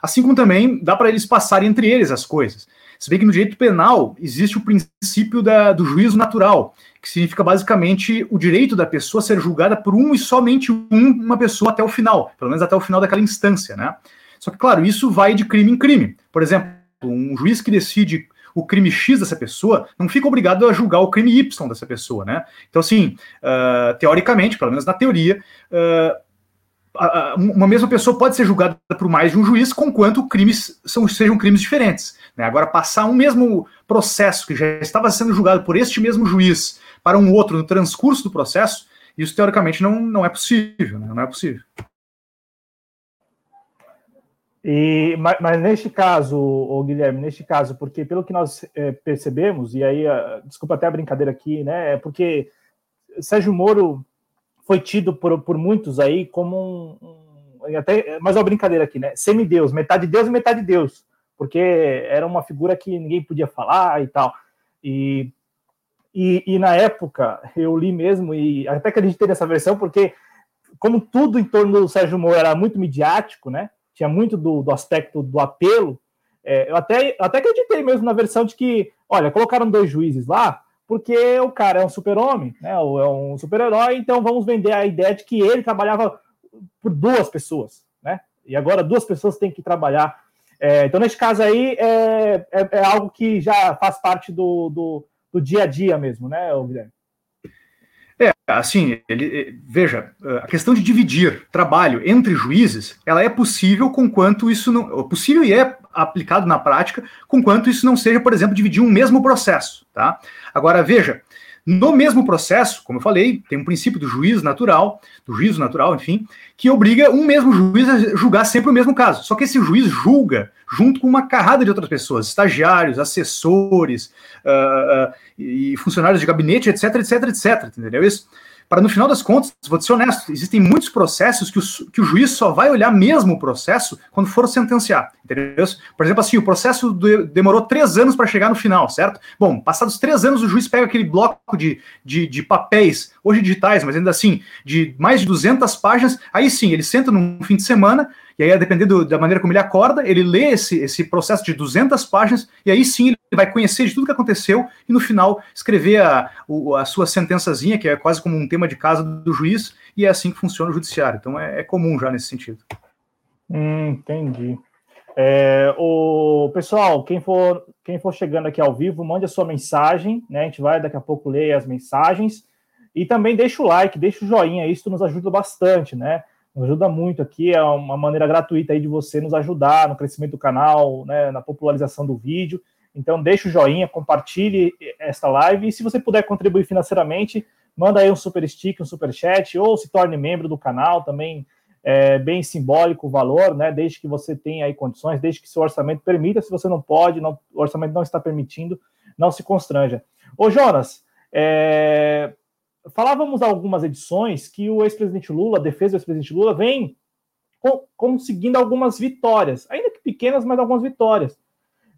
Assim como também dá para eles passarem entre eles as coisas. Se bem que no direito penal existe o princípio da, do juízo natural, que significa basicamente o direito da pessoa ser julgada por um e somente um, uma pessoa até o final, pelo menos até o final daquela instância, né? Só que, claro, isso vai de crime em crime. Por exemplo, um juiz que decide o crime X dessa pessoa não fica obrigado a julgar o crime Y dessa pessoa, né? Então, assim, uh, teoricamente, pelo menos na teoria, uh, uma mesma pessoa pode ser julgada por mais de um juiz, conquanto crimes são, sejam crimes diferentes. Né? Agora, passar um mesmo processo que já estava sendo julgado por este mesmo juiz para um outro no transcurso do processo, isso teoricamente não, não é possível. Né? Não é possível. E, mas, mas, neste caso, o Guilherme, neste caso, porque pelo que nós é, percebemos, e aí, a, desculpa até a brincadeira aqui, né? É porque Sérgio Moro foi tido por, por muitos aí como um, um até, mas é uma brincadeira aqui, né? Semideus, metade Deus e metade Deus, porque era uma figura que ninguém podia falar e tal. E, e, e na época eu li mesmo, e até acreditei nessa versão, porque como tudo em torno do Sérgio Moro era muito midiático, né? Tinha muito do, do aspecto do apelo. É, eu até, até acreditei mesmo na versão de que, olha, colocaram dois juízes lá, porque o cara é um super-homem, né? É um super-herói, então vamos vender a ideia de que ele trabalhava por duas pessoas, né? E agora duas pessoas têm que trabalhar. É, então, nesse caso aí, é, é, é, algo que já faz parte do, do, do dia a dia mesmo, né, Guilherme? É, assim, ele, veja, a questão de dividir trabalho entre juízes, ela é possível com quanto isso não, possível e é aplicado na prática, com quanto isso não seja, por exemplo, dividir um mesmo processo, tá? Agora, veja, no mesmo processo, como eu falei, tem um princípio do juízo natural, do juízo natural, enfim, que obriga um mesmo juiz a julgar sempre o mesmo caso. Só que esse juiz julga junto com uma carrada de outras pessoas, estagiários, assessores uh, uh, e funcionários de gabinete, etc, etc, etc, entendeu isso? Para no final das contas, vou ser honesto, existem muitos processos que o, que o juiz só vai olhar mesmo o processo quando for sentenciar, entendeu? Por exemplo, assim, o processo demorou três anos para chegar no final, certo? Bom, passados três anos, o juiz pega aquele bloco de, de, de, papéis, hoje digitais, mas ainda assim, de mais de 200 páginas, aí sim, ele senta num fim de semana, e aí, a depender do, da maneira como ele acorda, ele lê esse, esse processo de 200 páginas, e aí sim ele vai conhecer de tudo que aconteceu, e no final escrever a, a sua sentençazinha, que é quase como um tema de casa do juiz, e é assim que funciona o judiciário. Então é, é comum já nesse sentido. Hum, entendi. É, o pessoal, quem for quem for chegando aqui ao vivo, mande a sua mensagem, né? A gente vai daqui a pouco ler as mensagens e também deixa o like, deixa o joinha, isso nos ajuda bastante, né? Nos ajuda muito aqui, é uma maneira gratuita aí de você nos ajudar no crescimento do canal, né, na popularização do vídeo. Então, deixa o joinha, compartilhe esta live e se você puder contribuir financeiramente, manda aí um super stick, um super chat ou se torne membro do canal, também é bem simbólico o valor, né? Desde que você tenha aí condições, desde que seu orçamento permita, se você não pode, não, o orçamento não está permitindo, não se constranja. Ô Jonas, é, falávamos algumas edições que o ex-presidente Lula, a defesa do ex-presidente Lula, vem conseguindo algumas vitórias, ainda que pequenas, mas algumas vitórias.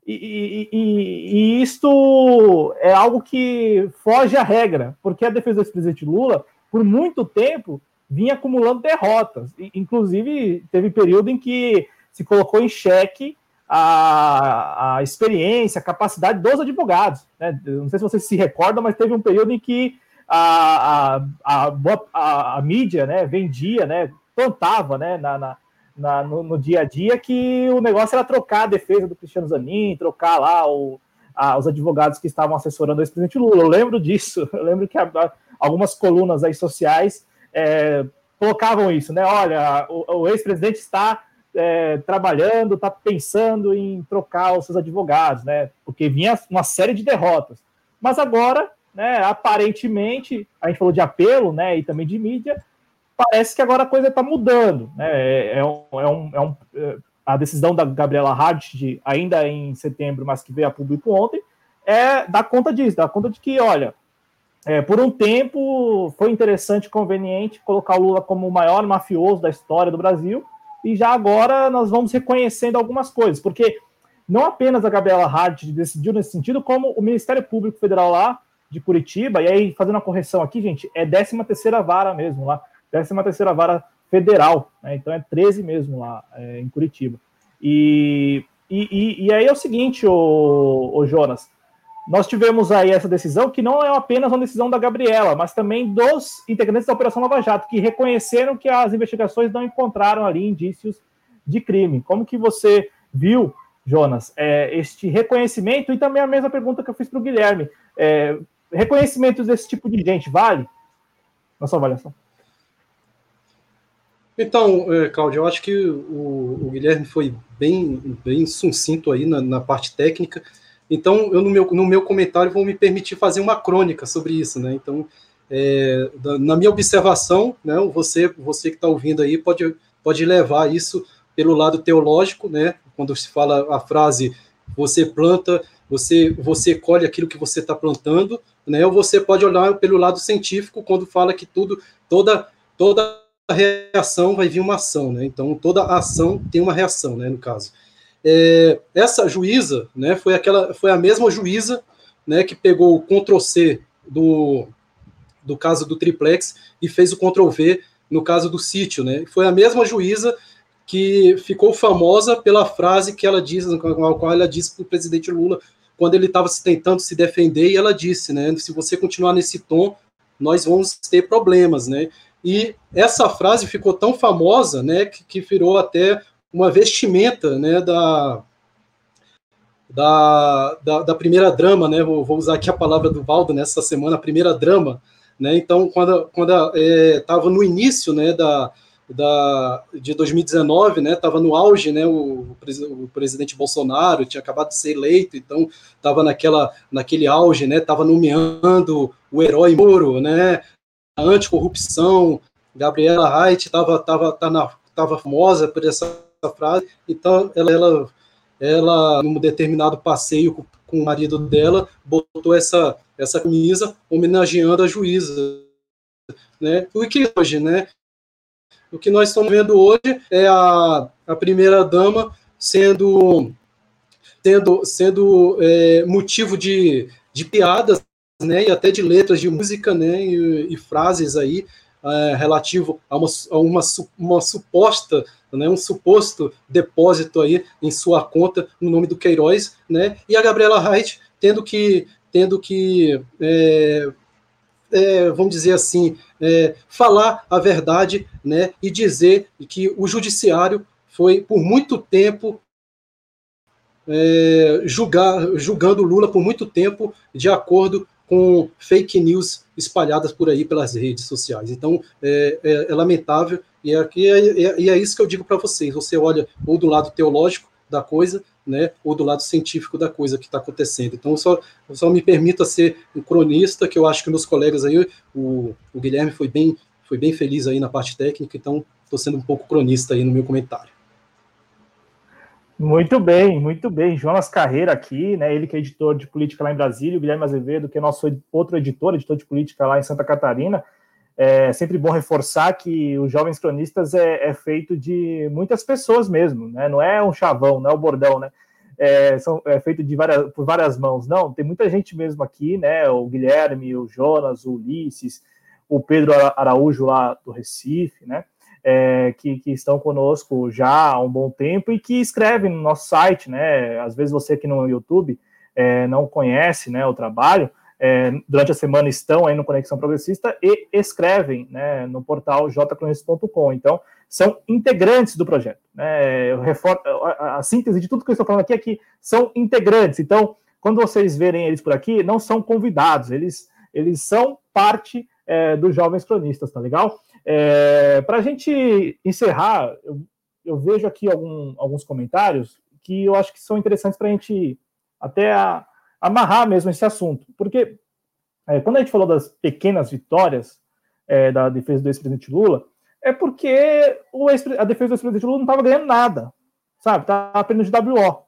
E, e, e, e, isto é algo que foge à regra, porque a defesa do ex-presidente Lula, por muito tempo, vinha acumulando derrotas. Inclusive, teve período em que se colocou em xeque a, a experiência, a capacidade dos advogados. Né? Não sei se vocês se recordam, mas teve um período em que a, a, a, a, mídia né, vendia, né, plantava né, na, na, na no, no, dia a dia que o negócio era trocar a defesa do Cristiano Zanin, trocar lá o, a, os advogados que estavam assessorando o ex-presidente Lula. Eu lembro disso, <laughs> eu lembro que algumas colunas aí sociais é, colocavam isso, né? Olha, o, o ex-presidente está é, trabalhando, está pensando em trocar os seus advogados, né? Porque vinha uma série de derrotas. Mas agora né, aparentemente, a gente falou de apelo, né, e também de mídia, parece que agora a coisa está mudando, né, é, é, um, é, um, é um, é, a decisão da Gabriela Hart, ainda em setembro, mas que veio a público ontem, é dar conta disso, dar conta de que, olha, é, por um tempo foi interessante, conveniente colocar o Lula como o maior mafioso da história do Brasil, e já agora nós vamos reconhecendo algumas coisas, porque não apenas a Gabriela Hart decidiu nesse sentido, como o Ministério Público Federal lá de Curitiba, e aí, fazendo uma correção aqui, gente, é 13 terceira vara mesmo lá, 13 terceira vara federal, né? então é 13 mesmo lá é, em Curitiba. E, e, e, aí é o seguinte, o, o Jonas, nós tivemos aí essa decisão que não é apenas uma decisão da Gabriela, mas também dos integrantes da Operação Lava Jato, que reconheceram que as investigações não encontraram ali indícios de crime. Como que você viu, Jonas, é, este reconhecimento e também a mesma pergunta que eu fiz para o Guilherme. É, reconhecimentos desse tipo de gente, vale? Na sua avaliação. Então, é, Cláudio, eu acho que o, o, Guilherme foi bem, bem sucinto aí na, na parte técnica. Então, eu no meu, no meu comentário vou me permitir fazer uma crônica sobre isso, né? Então, é, na minha observação, né, você, você que está ouvindo aí pode, pode levar isso pelo lado teológico, né? Quando se fala a frase você planta, você você colhe aquilo que você está plantando, né? Ou você pode olhar pelo lado científico quando fala que tudo toda toda reação vai vir uma ação, né? Então toda ação tem uma reação, né? No caso, é, essa juíza, né? Foi aquela foi a mesma juíza, né? Que pegou o Ctrl C do do caso do triplex e fez o Ctrl V no caso do sítio, né? Foi a mesma juíza que ficou famosa pela frase que ela diz, a qual ela disse para o presidente Lula quando ele estava tentando se defender, e ela disse, né, se você continuar nesse tom, nós vamos ter problemas, né? E essa frase ficou tão famosa, né, que, que virou até uma vestimenta, né, da, da, da, da, primeira drama, né? Vou, vou, usar aqui a palavra do Valdo nessa semana, a primeira drama, né? Então, quando quando estava é, no início, né, da da, de 2019, né, estava no auge, né, o, o, presidente Bolsonaro tinha acabado de ser eleito, então estava naquela, naquele auge, né, estava nomeando o herói Moro, né, a anticorrupção, Gabriela Reit estava tava, tava, tava famosa por essa frase, então ela, ela, ela num determinado passeio com, com o marido dela, botou essa, essa camisa homenageando a juíza, né, o que hoje, né, o que nós estamos vendo hoje é a, a primeira dama sendo sendo, sendo é, motivo de, de piadas, né, e até de letras de música, né, e, e frases aí é, relativo a uma, a uma, uma suposta, né, um suposto depósito aí em sua conta no nome do Queiroz, né, e a Gabriela Reit tendo que tendo que é, é, vamos dizer assim, é, falar a verdade né, e dizer que o judiciário foi, por muito tempo, é, julgar, julgando Lula por muito tempo de acordo com fake news espalhadas por aí pelas redes sociais. Então, é, é, é lamentável e é, é, e é isso que eu digo para vocês. Você olha ou do lado teológico da coisa, né, ou do lado científico da coisa que está acontecendo. Então, só, só me permita ser um cronista, que eu acho que meus colegas aí, o, o Guilherme foi bem, foi bem feliz aí na parte técnica, então estou sendo um pouco cronista aí no meu comentário. Muito bem, muito bem. Jonas Carreira aqui, né? Ele que é editor de política lá em Brasília, o Guilherme Azevedo, que é nosso outro editor, editor de política lá em Santa Catarina. É sempre bom reforçar que os Jovens Cronistas é, é, feito de muitas pessoas mesmo, né? Não é um chavão, não é o bordão, né? É, são, é feito de várias, por várias mãos. Não, tem muita gente mesmo aqui, né? O Guilherme, o Jonas, o Ulisses, o Pedro Araújo lá do Recife, né? É, que, que, estão conosco já há um bom tempo e que escrevem no nosso site, né? Às vezes você aqui no YouTube é, não conhece né, o trabalho, é, durante a semana estão aí no Conexão Progressista e escrevem né, no portal jcronistas.com. Então, são integrantes do projeto. Né? a, a, síntese de tudo que eu estou falando aqui é que são integrantes. Então, quando vocês verem eles por aqui, não são convidados, eles, eles são parte é, dos Jovens Cronistas, tá legal? É, Para a gente encerrar, eu, eu vejo aqui algum, alguns comentários que eu acho que são interessantes para a gente até a, amarrar mesmo esse assunto. Porque é, quando a gente falou das pequenas vitórias é, da defesa do ex-presidente Lula, é porque o ex a defesa do ex-presidente Lula não estava ganhando nada, sabe? Estava apenas de WO.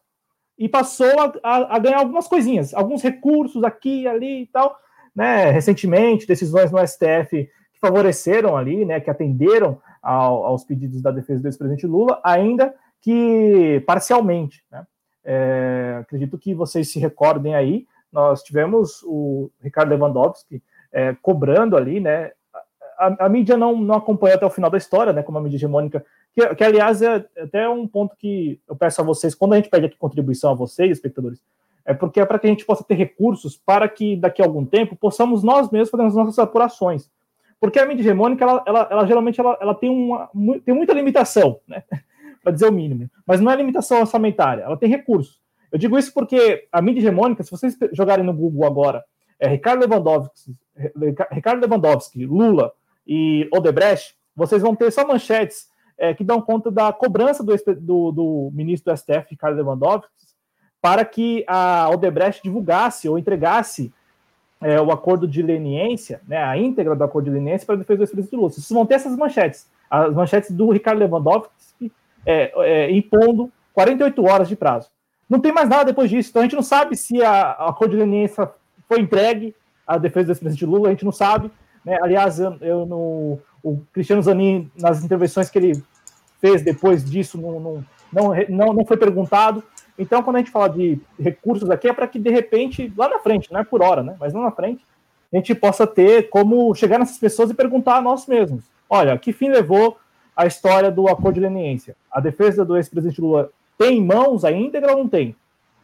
E passou a, a, a, ganhar algumas coisinhas, alguns recursos aqui ali e tal. Né? Recentemente, decisões no STF que favoreceram ali, né, que atenderam ao, aos pedidos da defesa do ex-presidente Lula, ainda que parcialmente. Né? É, acredito que vocês se recordem aí, nós tivemos o Ricardo Lewandowski é, cobrando ali, né? A, a, mídia não, não acompanhou até o final da história, né? Como a mídia hegemônica que, que aliás é até um ponto que eu peço a vocês, quando a gente pede aqui contribuição a vocês, espectadores, é porque é para que a gente possa ter recursos para que daqui a algum tempo possamos nós mesmos fazer as nossas apurações. Porque a mídia hegemônica, ela, ela, ela geralmente ela, ela tem, uma, tem muita limitação, né? Para dizer o mínimo. Mas não é limitação orçamentária, ela tem recursos. Eu digo isso porque a mídia hegemônica, se vocês jogarem no Google agora, é Ricardo Lewandowski, Ricardo Lewandowski, Lula e Odebrecht, vocês vão ter só manchetes é, que dão conta da cobrança do, do, do ministro do STF, Ricardo Lewandowski, para que a Odebrecht divulgasse ou entregasse é, o acordo de leniência, né, a íntegra do acordo de leniência para a defesa do ex-presidente Lula. Vocês vão ter essas manchetes, as manchetes do Ricardo Lewandowski é, é, impondo 48 horas de prazo. Não tem mais nada depois disso, então a gente não sabe se a, a leniência foi entregue à defesa do ex-presidente Lula, a gente não sabe. Né? Aliás, eu, eu no, o Cristiano Zanin, nas intervenções que ele fez depois disso, não, não, não, não, não foi perguntado. Então, quando a gente fala de recursos aqui, é para que, de repente, lá na frente, não é por hora, né? Mas lá na frente, a gente possa ter como chegar nessas pessoas e perguntar a nós mesmos: olha, que fim levou a história do acordo de leniência? A defesa do ex-presidente Lula tem em mãos a íntegra ou não tem?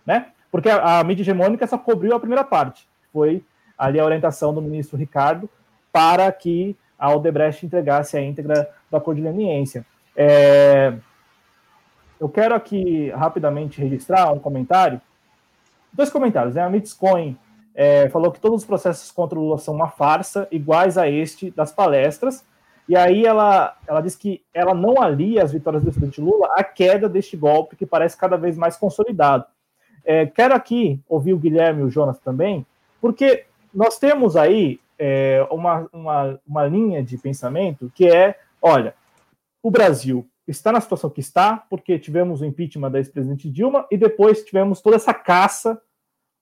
Né? Porque a, a mídia hegemônica só cobriu a primeira parte, foi ali a orientação do ministro Ricardo para que a Odebrecht entregasse a íntegra do acordo de leniência. É, eu quero aqui rapidamente registrar um comentário. Dois comentários, né? A Mitscoin é, falou que todos os processos contra o Lula são uma farsa, iguais a este das palestras. E aí ela, ela diz que ela não alia as vitórias do presidente Lula à queda deste golpe, que parece cada vez mais consolidado. É, quero aqui ouvir o Guilherme e o Jonas também, porque nós temos aí é, uma, uma, uma linha de pensamento que é, olha, o Brasil está na situação que está, porque tivemos o impeachment da ex-presidente Dilma e depois tivemos toda essa caça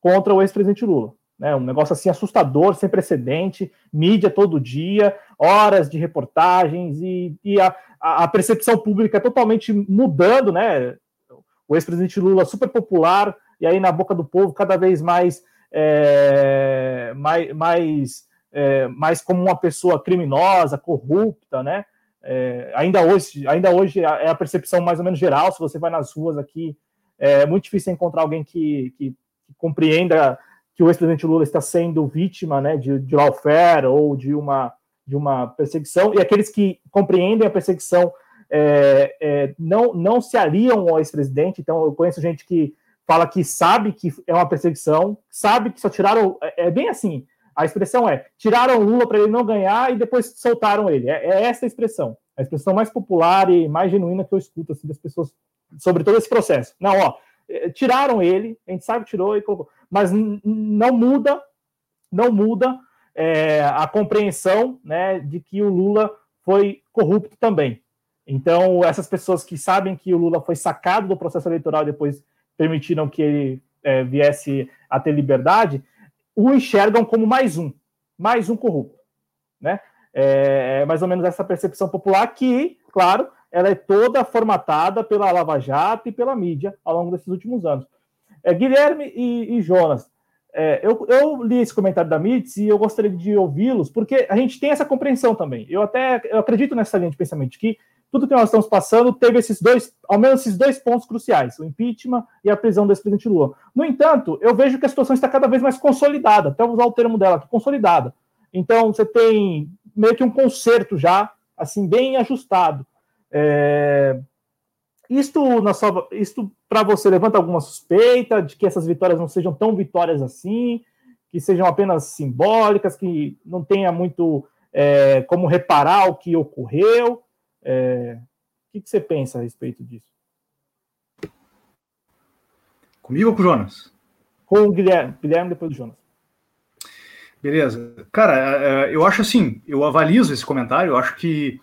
contra o ex-presidente Lula. Né, um negócio assim assustador, sem precedente, mídia todo dia, horas de reportagens e, e a, a, percepção pública totalmente mudando, né? O ex-presidente Lula super popular e aí na boca do povo cada vez mais é, mais, mais, é, mais como uma pessoa criminosa, corrupta, né? É, ainda hoje, ainda hoje é a percepção mais ou menos geral. Se você vai nas ruas aqui, é muito difícil encontrar alguém que, que, que compreenda que o ex-presidente Lula está sendo vítima, né, de, de lawfare ou de uma de uma perseguição. E aqueles que compreendem a perseguição é, é, não não se aliam ao ex-presidente. Então, eu conheço gente que fala que sabe que é uma perseguição, sabe que só tiraram. É, é bem assim. A expressão é: tiraram Lula para ele não ganhar e depois soltaram ele. É, é, essa a expressão. A expressão mais popular e mais genuína que eu escuto assim, das pessoas sobre todo esse processo. Não, ó, é, tiraram ele, a gente sabe que tirou e colocou, mas não muda, não muda é, a compreensão né, de que o Lula foi corrupto também. Então, essas pessoas que sabem que o Lula foi sacado do processo eleitoral e depois permitiram que ele é, viesse a ter liberdade, o enxergam como mais um, mais um corrupto, né? É, é mais ou menos essa percepção popular que, claro, ela é toda formatada pela Lava Jato e pela mídia ao longo desses últimos anos. É, Guilherme e, e Jonas, é, eu, eu, li esse comentário da MITS e eu gostaria de ouvi-los, porque a gente tem essa compreensão também. Eu até eu acredito nessa linha de pensamento que tudo que nós estamos passando teve esses dois, ao menos esses dois pontos cruciais, o impeachment e a prisão do ex-presidente Lula. No entanto, eu vejo que a situação está cada vez mais consolidada, até usar o termo dela consolidada. Então, você tem meio que um conserto já, assim, bem ajustado. É... Isto, isto para você levanta alguma suspeita de que essas vitórias não sejam tão vitórias assim, que sejam apenas simbólicas, que não tenha muito é, como reparar o que ocorreu? É, o que, que, você pensa a respeito disso? Comigo ou com o Jonas? Com o Guilherme, Guilherme depois do Jonas. Beleza. Cara, é, é, eu acho assim, eu avalizo esse comentário, eu acho que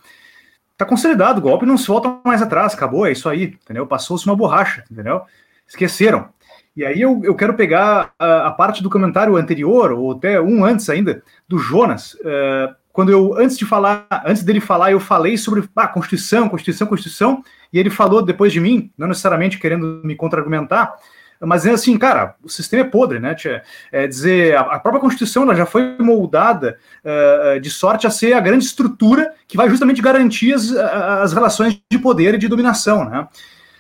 tá consolidado, o golpe não se volta mais atrás, acabou, é isso aí, entendeu? Passou-se uma borracha, entendeu? Esqueceram. E aí eu, eu quero pegar a, a, parte do comentário anterior, ou até um antes ainda, do Jonas. Uh, quando eu, antes de falar, antes dele falar, eu falei sobre ah, Constituição, Constituição, Constituição, e ele falou depois de mim, não necessariamente querendo me contra-argumentar, mas é assim, cara, o sistema é podre, né? Tia? É dizer, a, própria Constituição ela já foi moldada uh, de sorte a ser a grande estrutura que vai justamente garantir as, as relações de poder e de dominação, né?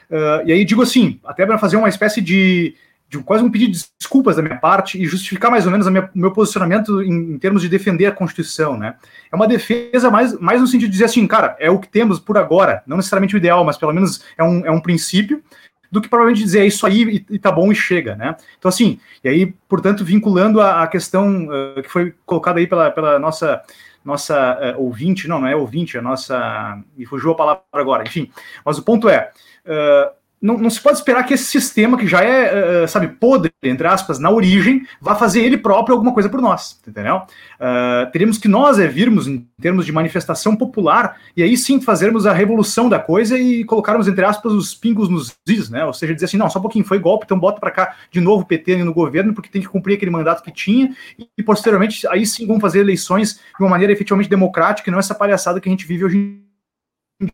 Uh, e aí digo assim, até para fazer uma espécie de, de quase um pedido de desculpas da minha parte e justificar mais ou menos o meu posicionamento em, em, termos de defender a Constituição, né? É uma defesa mais, mais no sentido de dizer assim, cara, é o que temos por agora, não necessariamente o ideal, mas pelo menos é um, é um princípio, do que provavelmente dizer é isso aí e, e tá bom e chega, né? Então, assim, e aí, portanto, vinculando a, a questão uh, que foi colocada aí pela, pela nossa nossa uh, ouvinte, não, não é ouvinte, é nossa. Me fugiu a palavra agora, enfim. Mas o ponto é. Uh, não, não, se pode esperar que esse sistema, que já é, uh, sabe, podre, entre aspas, na origem, vá fazer ele próprio alguma coisa por nós, entendeu? Uh, teríamos que nós é virmos em termos de manifestação popular, e aí sim fazermos a revolução da coisa e colocarmos, entre aspas, os pingos nos is, né? Ou seja, dizer assim, não, só um pouquinho foi golpe, então bota para cá de novo o PT no governo, porque tem que cumprir aquele mandato que tinha, e, e posteriormente, aí sim vão fazer eleições de uma maneira efetivamente democrática, e não essa palhaçada que a gente vive hoje em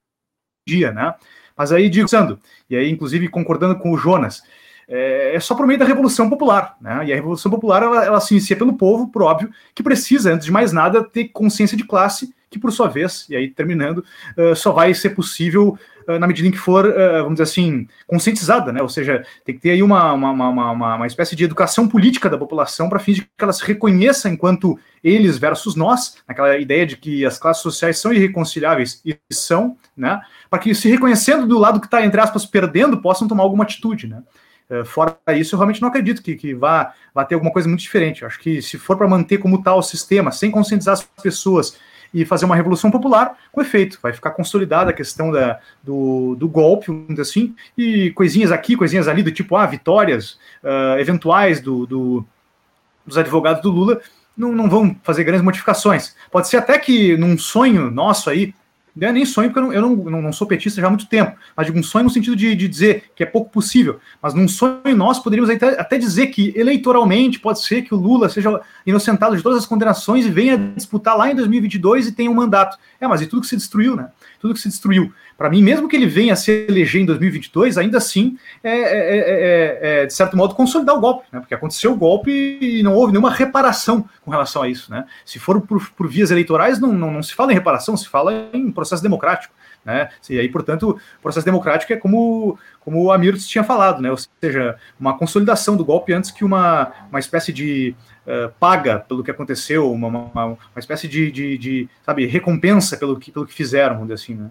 dia, né? Mas aí digo, Sando, e aí inclusive concordando com o Jonas, é, é só por meio da Revolução Popular, né? E a Revolução Popular ela, ela se inicia pelo povo, por óbvio, que precisa, antes de mais nada, ter consciência de classe, que por sua vez, e aí terminando, uh, só vai ser possível uh, na medida em que for, uh, vamos dizer assim, conscientizada, né? Ou seja, tem que ter aí uma, uma, uma, uma, uma espécie de educação política da população para fim de que ela se reconheça enquanto eles versus nós, naquela ideia de que as classes sociais são irreconciliáveis e são, né? Para que se reconhecendo do lado que está, entre aspas, perdendo, possam tomar alguma atitude, né? Eh, fora isso, eu realmente não acredito que, que vá, vá ter alguma coisa muito diferente. Eu acho que se for para manter como tal o sistema, sem conscientizar as pessoas e fazer uma revolução popular, com efeito, vai ficar consolidada a questão da, do, do golpe, assim, e coisinhas aqui, coisinhas ali, do tipo, ah, vitórias uh, eventuais do, do, dos advogados do Lula, não, não vão fazer grandes modificações. Pode ser até que num sonho nosso aí, não é nem sonho, porque eu, não, eu não, não, sou petista já há muito tempo, mas digo um sonho no sentido de, de dizer que é pouco possível. Mas num sonho nosso poderíamos até, até dizer que eleitoralmente pode ser que o Lula seja inocentado de todas as condenações e venha disputar lá em 2022 e tenha um mandato. É, mas e tudo que se destruiu, né? Tudo que se destruiu. Para mim, mesmo que ele venha a se eleger em 2022, ainda assim é, é, é, é, de certo modo, consolidar o golpe, né? porque aconteceu o golpe e não houve nenhuma reparação com relação a isso. Né? Se for por, por vias eleitorais, não, não, não se fala em reparação, se fala em processo democrático. Né? E aí, portanto, processo democrático é como, como o Amir tinha falado, né? ou seja, uma consolidação do golpe antes que uma, uma espécie de uh, paga pelo que aconteceu, uma, uma, uma espécie de, de, de, sabe, recompensa pelo que, pelo que fizeram, vamos dizer assim. Né?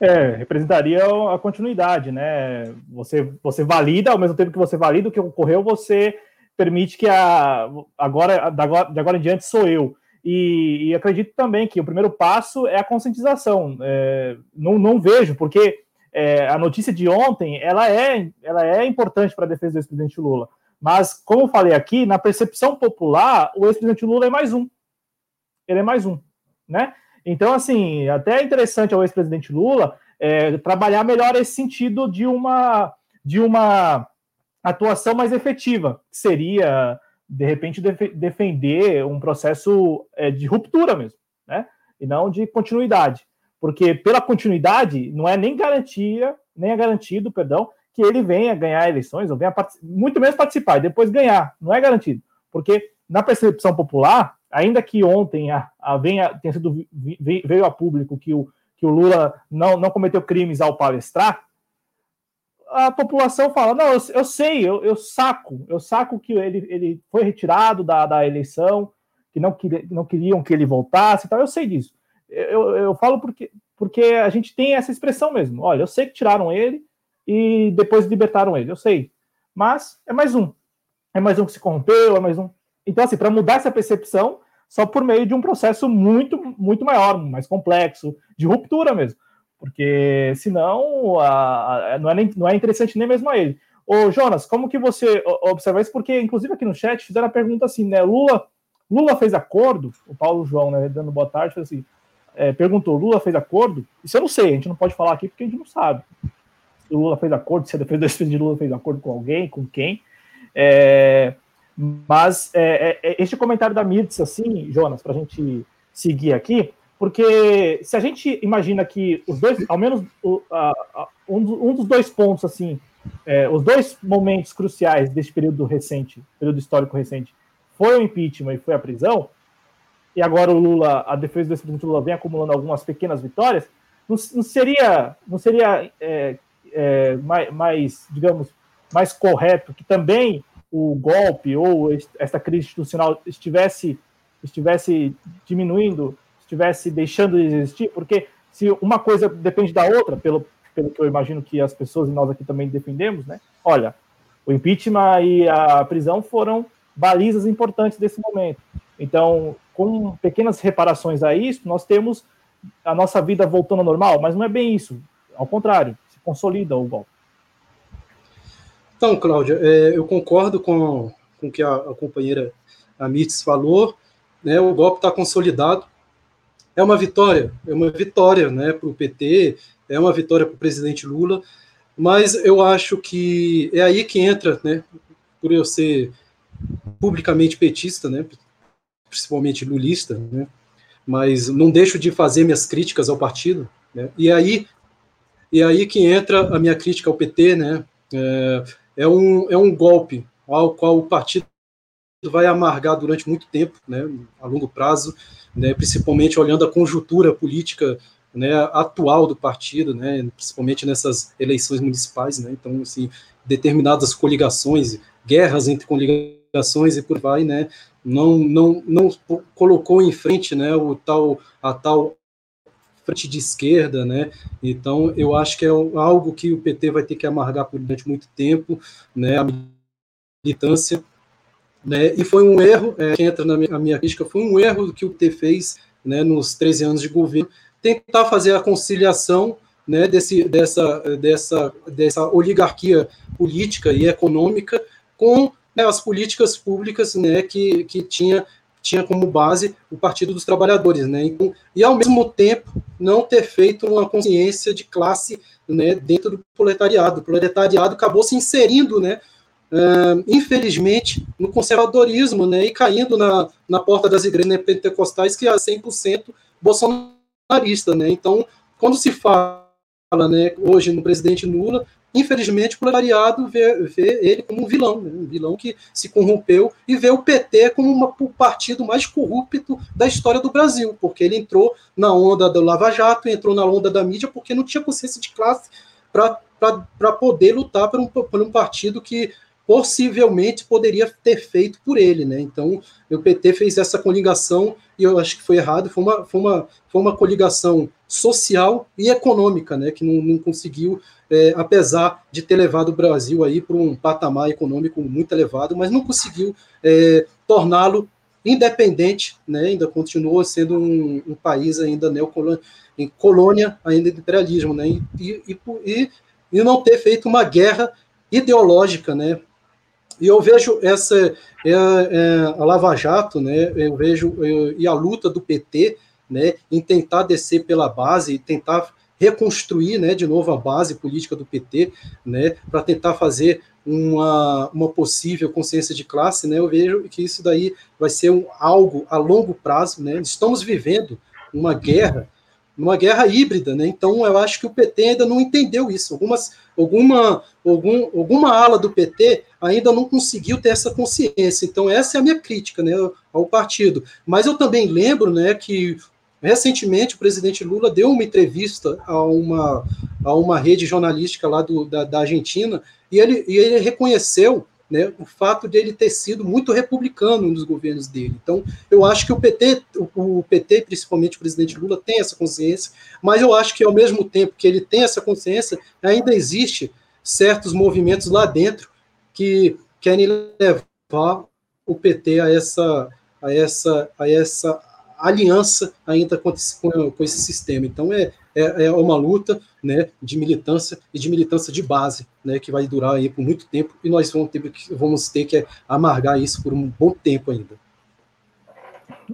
É, representaria a continuidade, né? Você, você valida, ao mesmo tempo que você valida o que ocorreu, você permite que a, agora, de agora em diante sou eu. E, e acredito também que o primeiro passo é a conscientização. É, não, não vejo, porque é, a notícia de ontem ela é, ela é importante para a defesa do ex-presidente Lula. Mas, como eu falei aqui, na percepção popular, o ex-presidente Lula é mais um. Ele é mais um, né? Então, assim, até é interessante ao ex-presidente Lula é, trabalhar melhor esse sentido de uma, de uma atuação mais efetiva, que seria, de repente, def defender um processo é, de ruptura mesmo, né? E não de continuidade. Porque pela continuidade não é nem garantia, nem é garantido, perdão, que ele venha ganhar eleições, ou venha muito menos participar e depois ganhar. Não é garantido. Porque na percepção popular, ainda que ontem a, a venha, tenha sido, veio a público que o, que o Lula não, não cometeu crimes ao palestrar, a população fala: não, eu, eu sei, eu, eu, saco, eu saco que ele, ele foi retirado da, da eleição, que não, queria, não queriam que ele voltasse, então eu sei disso. Eu, eu falo porque, porque a gente tem essa expressão mesmo. Olha, eu sei que tiraram ele e depois libertaram ele, eu sei. Mas é mais um. É mais um que se corrompeu, é mais um. Então, assim, para mudar essa percepção, só por meio de um processo muito, muito maior, mais complexo, de ruptura mesmo. Porque senão a, a, não, é nem, não é interessante nem mesmo a ele. Ô, Jonas, como que você observa isso? Porque, inclusive, aqui no chat fizeram a pergunta assim, né? Lula, Lula fez acordo? O Paulo João, né, dando boa tarde, assim, é, perguntou: Lula fez acordo? Isso eu não sei, a gente não pode falar aqui porque a gente não sabe. O Lula fez acordo, se a defesa de Lula fez acordo com alguém, com quem. É, mas é, é, é, este comentário da Mirtz, assim, Jonas, para a gente seguir aqui, porque se a gente imagina que os dois, ao menos um, dos dois pontos, assim, é, os dois momentos cruciais deste período recente, período histórico recente, foi o impeachment e foi a prisão, e agora o Lula, a defesa do ex-presidente Lula vem acumulando algumas pequenas vitórias, não, não seria, não seria é, é, mais, mais, digamos, mais correto que também o golpe ou esta crise institucional estivesse, estivesse diminuindo, estivesse deixando de existir? Porque se uma coisa depende da outra, pelo, pelo que eu imagino que as pessoas e nós aqui também defendemos, né? Olha, o impeachment e a prisão foram balizas importantes desse momento. Então, com pequenas reparações a isso, nós temos a nossa vida voltando ao normal, mas não é bem isso. Ao contrário, consolida o golpe. Então, Cláudia, é, eu concordo com, o que a, a companheira Amites falou, né, o golpe está consolidado, é uma vitória, é uma vitória né, para o PT, é uma vitória para o presidente Lula, mas eu acho que é aí que entra, né, por eu ser publicamente petista, né, principalmente lulista, né, mas não deixo de fazer minhas críticas ao partido, né, e aí e aí que entra a minha crítica ao PT, né, é, é um, é um golpe ao qual o partido vai amargar durante muito tempo, né, a longo prazo, né, principalmente olhando a conjuntura política né, atual do partido, né, principalmente nessas eleições municipais, né, então assim, determinadas coligações, guerras entre coligações e por vai, né, não, não, não colocou em frente, né, o tal a tal frente de esquerda, né? Então, eu acho que é algo que o PT vai ter que amargar por durante muito tempo, né? A militância, né? E foi um erro, é, que entra na minha, minha crítica, foi um erro que o PT fez, né? Nos 13 anos de governo, tentar fazer a conciliação, né? Desse, dessa, dessa, dessa oligarquia política e econômica com né, as políticas públicas, né? Que, que tinha tinha como base o Partido dos Trabalhadores, né? Então, e ao mesmo tempo não ter feito uma consciência de classe, né, dentro do proletariado. O proletariado acabou se inserindo, né, uh, infelizmente, no conservadorismo, né, e caindo na, na porta das igrejas pentecostais que é 100% bolsonarista, né? Então, quando se fala, né, hoje no presidente Lula, Infelizmente, o proletariado vê, vê ele como um vilão, né? um vilão que se corrompeu e vê o PT como uma, o partido mais corrupto da história do Brasil, porque ele entrou na onda do Lava Jato, entrou na onda da mídia, porque não tinha consciência de classe para poder lutar por um, por um partido que possivelmente poderia ter feito por ele, né? Então, o PT fez essa coligação e eu acho que foi errado, foi uma, foi uma, foi uma coligação social e econômica, né? Que não, não conseguiu é, apesar de ter levado o Brasil aí para um patamar econômico muito elevado, mas não conseguiu é, torná-lo independente, né, ainda continuou sendo um, um país ainda neocolônia, em colônia ainda de imperialismo, né, e, e, e, e, não ter feito uma guerra ideológica, né, e eu vejo essa é, é, a Lava Jato, né, eu vejo eu, e a luta do PT, né, em tentar descer pela base, tentar reconstruir né, de novo a base política do PT, né, para tentar fazer uma, uma possível consciência de classe, né, eu vejo que isso daí vai ser um, algo a longo prazo. Né, estamos vivendo uma guerra, uma guerra híbrida, né, então eu acho que o PT ainda não entendeu isso. Algumas, alguma, algum, alguma ala do PT ainda não conseguiu ter essa consciência. Então, essa é a minha crítica né, ao partido. Mas eu também lembro né, que Recentemente, o presidente Lula deu uma entrevista a uma, a uma rede jornalística lá do, da, da Argentina e ele, e ele reconheceu né, o fato de ele ter sido muito republicano nos governos dele. Então, eu acho que o PT, o, o, PT, principalmente o presidente Lula, tem essa consciência, mas eu acho que ao mesmo tempo que ele tem essa consciência, ainda existe certos movimentos lá dentro que querem levar o PT a essa, a essa, a essa aliança ainda com com esse sistema. Então é, é, é, uma luta né, de militância e de militância de base, né, que vai durar aí por muito tempo e nós vamos ter, vamos ter que amargar isso por um bom tempo ainda.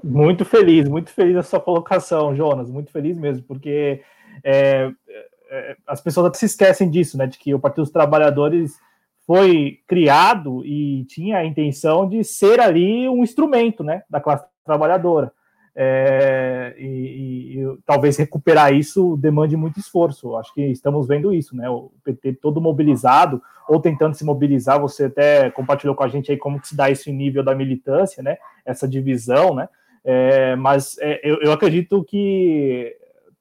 Muito feliz, muito feliz a sua colocação, Jonas, muito feliz mesmo, porque é, é, as pessoas se esquecem disso, né, de que o Partido dos Trabalhadores foi criado e tinha a intenção de ser ali um instrumento, né, da classe trabalhadora. É, e, e, talvez recuperar isso demande muito esforço. Acho que estamos vendo isso, né? O PT todo mobilizado ou tentando se mobilizar. Você até compartilhou com a gente aí como que se dá isso em nível da militância, né? Essa divisão, né? É, mas é, eu, eu, acredito que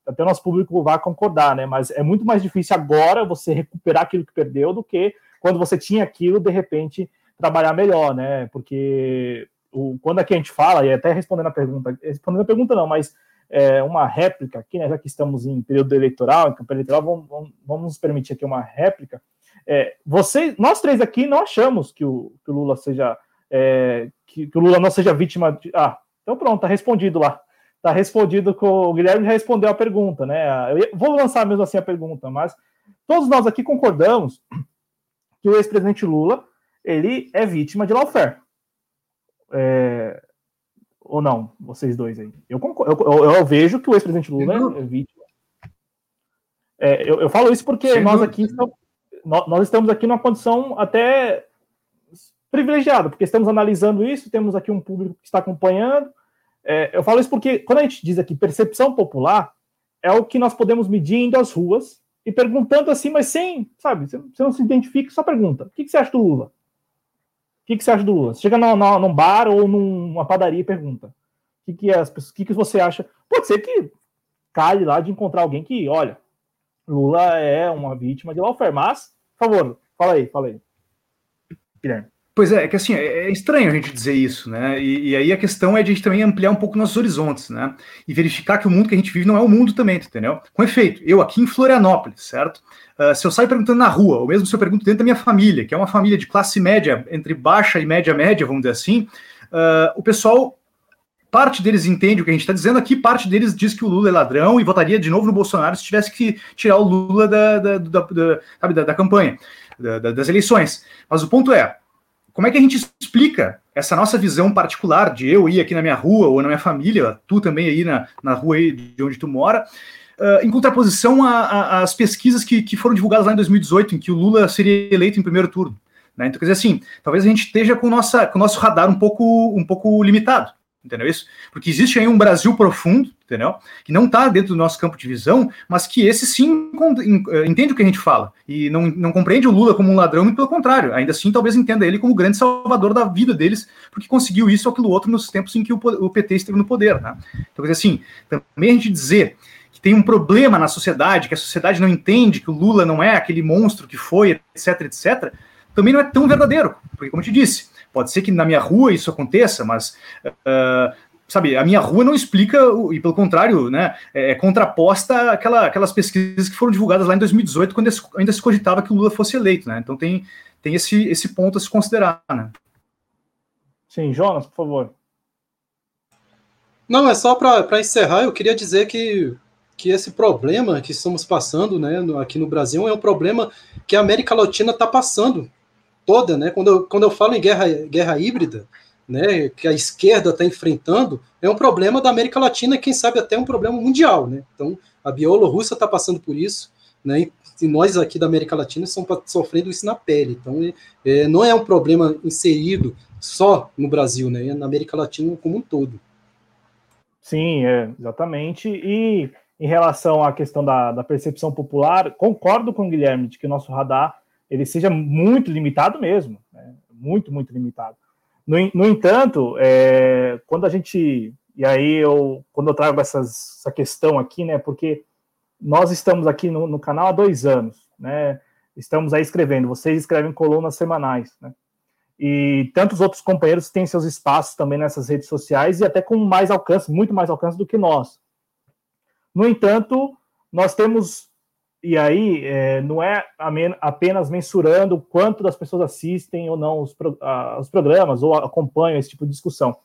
até o nosso público vai concordar, né? Mas é muito mais difícil agora você recuperar aquilo que perdeu do que quando você tinha aquilo, de repente, trabalhar melhor, né? Porque o, quando aqui a gente fala, e até respondendo a pergunta, respondendo a pergunta não, mas é, uma réplica aqui, né, já que estamos em período eleitoral, em campanha eleitoral, vamos, vamos, vamos nos permitir aqui uma réplica. É, nós três aqui não achamos que o, que o Lula seja é, que, que, o Lula não seja vítima de. Ah, então pronto, tá respondido lá. Tá respondido com o Guilherme já respondeu a pergunta, né? Eu vou lançar mesmo assim a pergunta, mas todos nós aqui concordamos que o ex-presidente Lula ele é vítima de lawfare. É, ou não, vocês dois aí. Eu, concordo, eu, eu vejo que o ex-presidente Lula é, vítima. É, eu, eu, falo isso porque Sem nós aqui estamos, nós estamos aqui numa condição até privilegiada, porque estamos analisando isso, temos aqui um público que está acompanhando. É, eu falo isso porque quando a gente diz aqui percepção popular, é o que nós podemos medir indo às ruas e perguntando assim, mas sem, sabe, você não se identifica, só pergunta: o que, que você acha do Lula? Que, que você acha do Lula? Você chega no, no, num bar ou numa padaria e pergunta: o que, que, pessoas, que, que você acha? Pode ser que cale lá de encontrar alguém que, olha, Lula é uma vítima de lawfare, mas, por favor, fala aí, fala aí. Guilherme. Pois é, é que assim, é, é estranho a gente dizer isso, né? E, e, aí a questão é de a gente também ampliar um pouco nossos horizontes, né? E verificar que o mundo que a gente vive não é o mundo também, entendeu? Com efeito, eu aqui em Florianópolis, certo? Uh, se eu saio perguntando na rua, ou mesmo se eu pergunto dentro da minha família, que é uma família de classe média, entre baixa e média média, vamos dizer assim, uh, o pessoal parte deles entende o que a gente está dizendo aqui, parte deles diz que o Lula é ladrão e votaria de novo no Bolsonaro se tivesse que tirar o Lula da, da, da, da, da, da campanha, das eleições. Mas o ponto é, como é que a gente explica essa nossa visão particular de eu ir aqui na minha rua ou na minha família, tu também aí na, na rua aí de onde tu mora, uh, em contraposição às pesquisas que, que foram divulgadas lá em 2018, em que o Lula seria eleito em primeiro turno. Né? Então, quer dizer assim, talvez a gente esteja com, nossa, com o nosso radar um pouco, um pouco limitado entendeu isso? Porque existe aí um Brasil profundo, entendeu? Que não está dentro do nosso campo de visão, mas que esse sim eh, entende o que a gente fala e não, não compreende o Lula como um ladrão, muito pelo contrário, ainda assim talvez entenda ele como o grande salvador da vida deles, porque conseguiu isso ou aquilo outro nos tempos em que o, PT esteve no poder, né? Então, assim, também a gente dizer que tem um problema na sociedade, que a sociedade não entende que o Lula não é aquele monstro que foi, etc, etc, também não é tão verdadeiro, porque como eu te disse, Pode ser que na minha rua isso aconteça, mas uh, sabe, a minha rua não explica, e pelo contrário, né, é, é contraposta àquela, aquelas pesquisas que foram divulgadas lá em 2018, quando ainda se cogitava que o Lula fosse eleito, né? Então tem, tem esse, esse ponto a se considerar, né? Sim, Jonas, por favor. Não, é só para encerrar, eu queria dizer que, que esse problema que estamos passando né, aqui no Brasil é um problema que a América Latina está passando toda, né? Quando eu, quando eu falo em guerra, guerra híbrida, né, que a esquerda está enfrentando, é um problema da América Latina, quem sabe até um problema mundial, né? Então, a Bielorrússia está passando por isso, né? E nós aqui da América Latina estamos sofrendo isso na pele. Então, é, é, não é um problema inserido só no Brasil, né? É na América Latina como um todo. Sim, é, exatamente. E em relação à questão da, da percepção popular, concordo com o Guilherme de que o nosso radar ele seja muito limitado mesmo, né? muito, muito limitado. No, no entanto, é, quando a gente, e aí eu, quando eu trago essas, essa questão aqui, né, porque nós estamos aqui no, no, canal há dois anos, né, estamos aí escrevendo, vocês escrevem colunas semanais, né, e tantos outros companheiros têm seus espaços também nessas redes sociais e até com mais alcance, muito mais alcance do que nós. No entanto, nós temos e aí é, não é apenas mensurando o quanto das pessoas assistem ou não os, pro, os, programas ou acompanham esse tipo de discussão.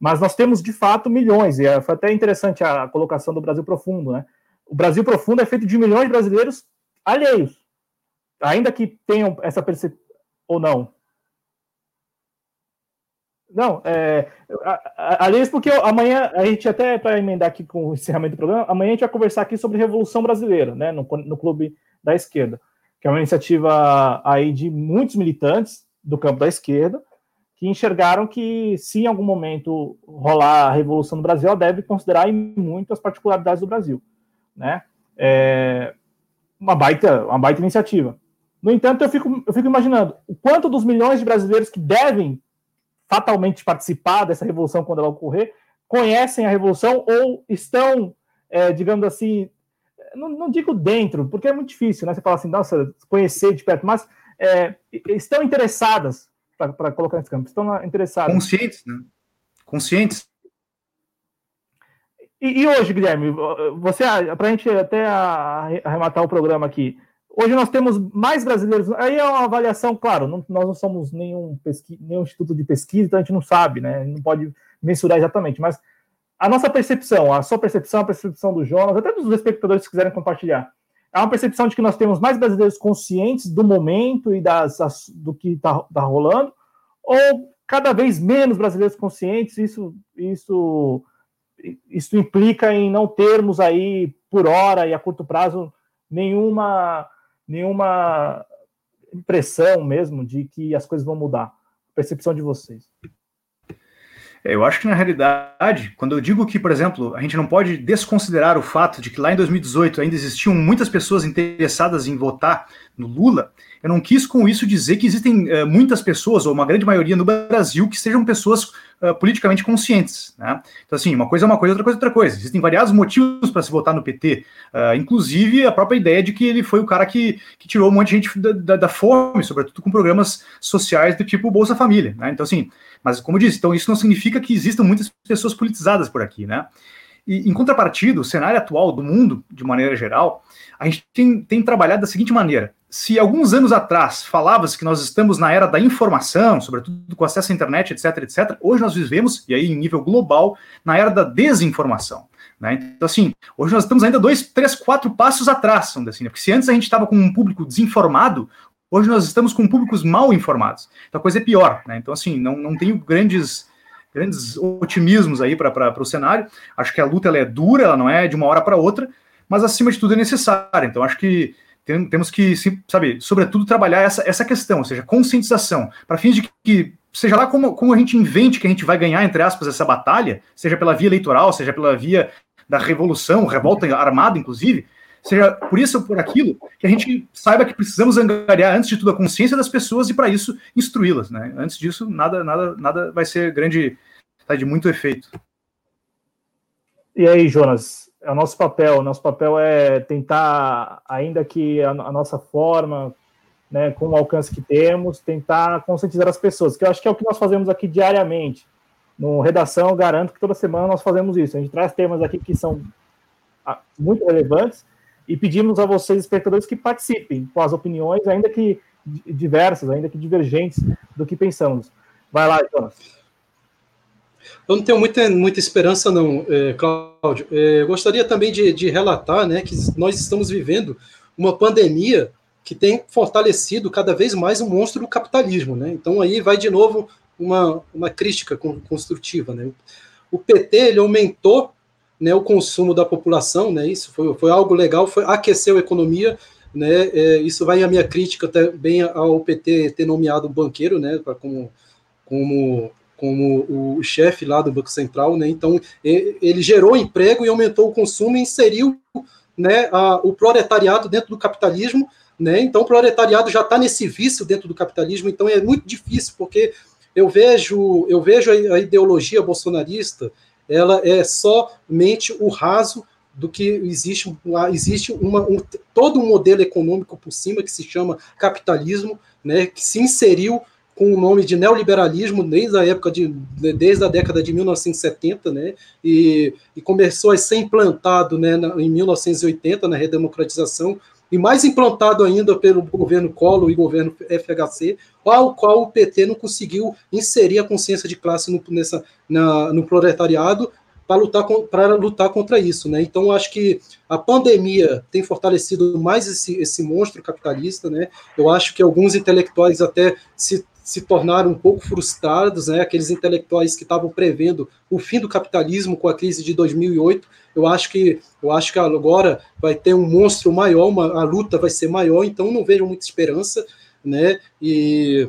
Mas nós temos de fato milhões, e é, foi até interessante a colocação do Brasil Profundo, né? O Brasil Profundo é feito de milhões de brasileiros alheios, ainda que tenham essa percepção ou não, não, é, aliás, porque amanhã a gente até para emendar aqui com o encerramento do programa, amanhã a gente vai conversar aqui sobre Revolução Brasileira, né, no, no Clube da Esquerda, que é uma iniciativa aí de muitos militantes do campo da esquerda, que enxergaram que, se em algum momento rolar a revolução no Brasil, ela deve considerar muito as particularidades do Brasil, né? É uma baita, uma baita iniciativa. No entanto, eu fico, eu fico imaginando o quanto dos milhões de brasileiros que devem fatalmente participar dessa revolução quando ela ocorrer conhecem a revolução ou estão, é, digamos assim, não, não, digo dentro, porque é muito difícil, né? Você fala assim, nossa, conhecer de perto, mas é, estão interessadas para colocar nesse campo, estão interessadas. Conscientes, né? Conscientes. E, e hoje, Guilherme, você, para a gente até arrematar o programa aqui, hoje nós temos mais brasileiros. Aí é uma avaliação, claro, não, nós não somos nenhum, pesqui, nenhum instituto de pesquisa, então a gente não sabe, né? Não pode mensurar exatamente, mas a nossa percepção, a sua percepção, a percepção do Jonas, até dos espectadores que quiserem compartilhar, é uma percepção de que nós temos mais brasileiros conscientes do momento e das, das do que está tá rolando, ou cada vez menos brasileiros conscientes, isso, isso, isso implica em não termos aí, por hora e a curto prazo, nenhuma, nenhuma impressão mesmo de que as coisas vão mudar. Percepção de vocês. É, eu acho que na realidade, quando eu digo que, por exemplo, a gente não pode desconsiderar o fato de que lá em 2018 ainda existiam muitas pessoas interessadas em votar no Lula, eu não quis com isso dizer que existem uh, muitas pessoas, ou uma grande maioria no Brasil, que sejam pessoas uh, politicamente conscientes. Né? Então, assim, uma coisa é uma coisa, outra coisa é outra coisa. Existem variados motivos para se votar no PT, uh, eh, inclusive a própria ideia de que ele foi o cara que, que tirou um monte de gente da, da, da fome, sobretudo com programas sociais do tipo Bolsa Família. Né? Então, assim, mas como eu disse, então isso não significa que existam muitas pessoas politizadas por aqui, né? E, em contrapartida, o cenário atual do mundo, de maneira geral, a gente tem, tem trabalhado da seguinte maneira: se alguns anos atrás falava-se que nós estamos na era da informação, sobretudo com acesso à internet, etc, etc, hoje nós vivemos, e aí em nível global, na era da desinformação. Né? Então, assim, hoje nós estamos ainda dois, três, quatro passos atrás, assim, né? porque se antes a gente estava com um público desinformado, hoje nós estamos com públicos mal informados. Então a coisa é pior. Né? Então, assim, não, não tenho grandes grandes otimismos aí para o cenário. Acho que a luta ela é dura, ela não é de uma hora para outra, mas acima de tudo é necessária. Então acho que tem, temos que, sabe, sobretudo trabalhar essa, essa questão, ou seja, conscientização, para fins de que, seja lá como, como a gente invente que a gente vai ganhar, entre aspas, essa batalha, seja pela via eleitoral, seja pela via da revolução, revolta armada, inclusive, seja por isso ou por aquilo, que a gente saiba que precisamos angariar, antes de tudo, a consciência das pessoas e, para isso, instruí-las. Né? Antes disso, nada, nada, nada vai ser grande, tá, de muito efeito. E aí, Jonas, é o nosso papel. O nosso papel é tentar, ainda que a, a nossa forma, né, com o alcance que temos, tentar conscientizar as pessoas, que eu acho que é o que nós fazemos aqui diariamente. No Redação, garanto que toda semana nós fazemos isso. A gente traz temas aqui que são ah, muito relevantes e pedimos a vocês, espectadores, que participem com as opiniões, ainda que diversas, ainda que divergentes do que pensamos. Vai lá, Jonas. Eu não tenho muita, muita esperança, não, é, Cláudio. É, gostaria também de, de relatar né, que nós estamos vivendo uma pandemia que tem fortalecido cada vez mais o monstro do capitalismo. Né? Então, aí vai de novo uma, uma crítica construtiva. Né? O PT ele aumentou né, o consumo da população, né, isso foi, foi algo legal, foi aqueceu a economia, né, é, isso vai a minha crítica também ao PT ter nomeado um banqueiro, né, como, como, como o chefe lá do Banco Central, né, então ele gerou emprego e aumentou o consumo e inseriu, né, a, o proletariado dentro do capitalismo, né, então o proletariado já está nesse vício dentro do capitalismo, então é muito difícil, porque eu vejo, eu vejo a ideologia bolsonarista, ela é somente o raso do que existe, existe uma, um, todo um modelo econômico por cima que se chama capitalismo, né, que se inseriu com o nome de neoliberalismo desde a época de desde a década de 1970, né, e, e começou a ser implantado, né, na, em 1980 na redemocratização e mais implantado ainda pelo governo Collor e governo FHC, ao qual o PT não conseguiu inserir a consciência de classe no, nessa, na, no proletariado para lutar, para lutar contra isso. Né? Então, acho que a pandemia tem fortalecido mais esse, esse monstro capitalista. Né? Eu acho que alguns intelectuais até se se tornaram um pouco frustrados, né? Aqueles intelectuais que estavam prevendo o fim do capitalismo com a crise de 2008. Eu acho que eu acho que agora vai ter um monstro maior, uma, a luta vai ser maior. Então não vejo muita esperança, né? E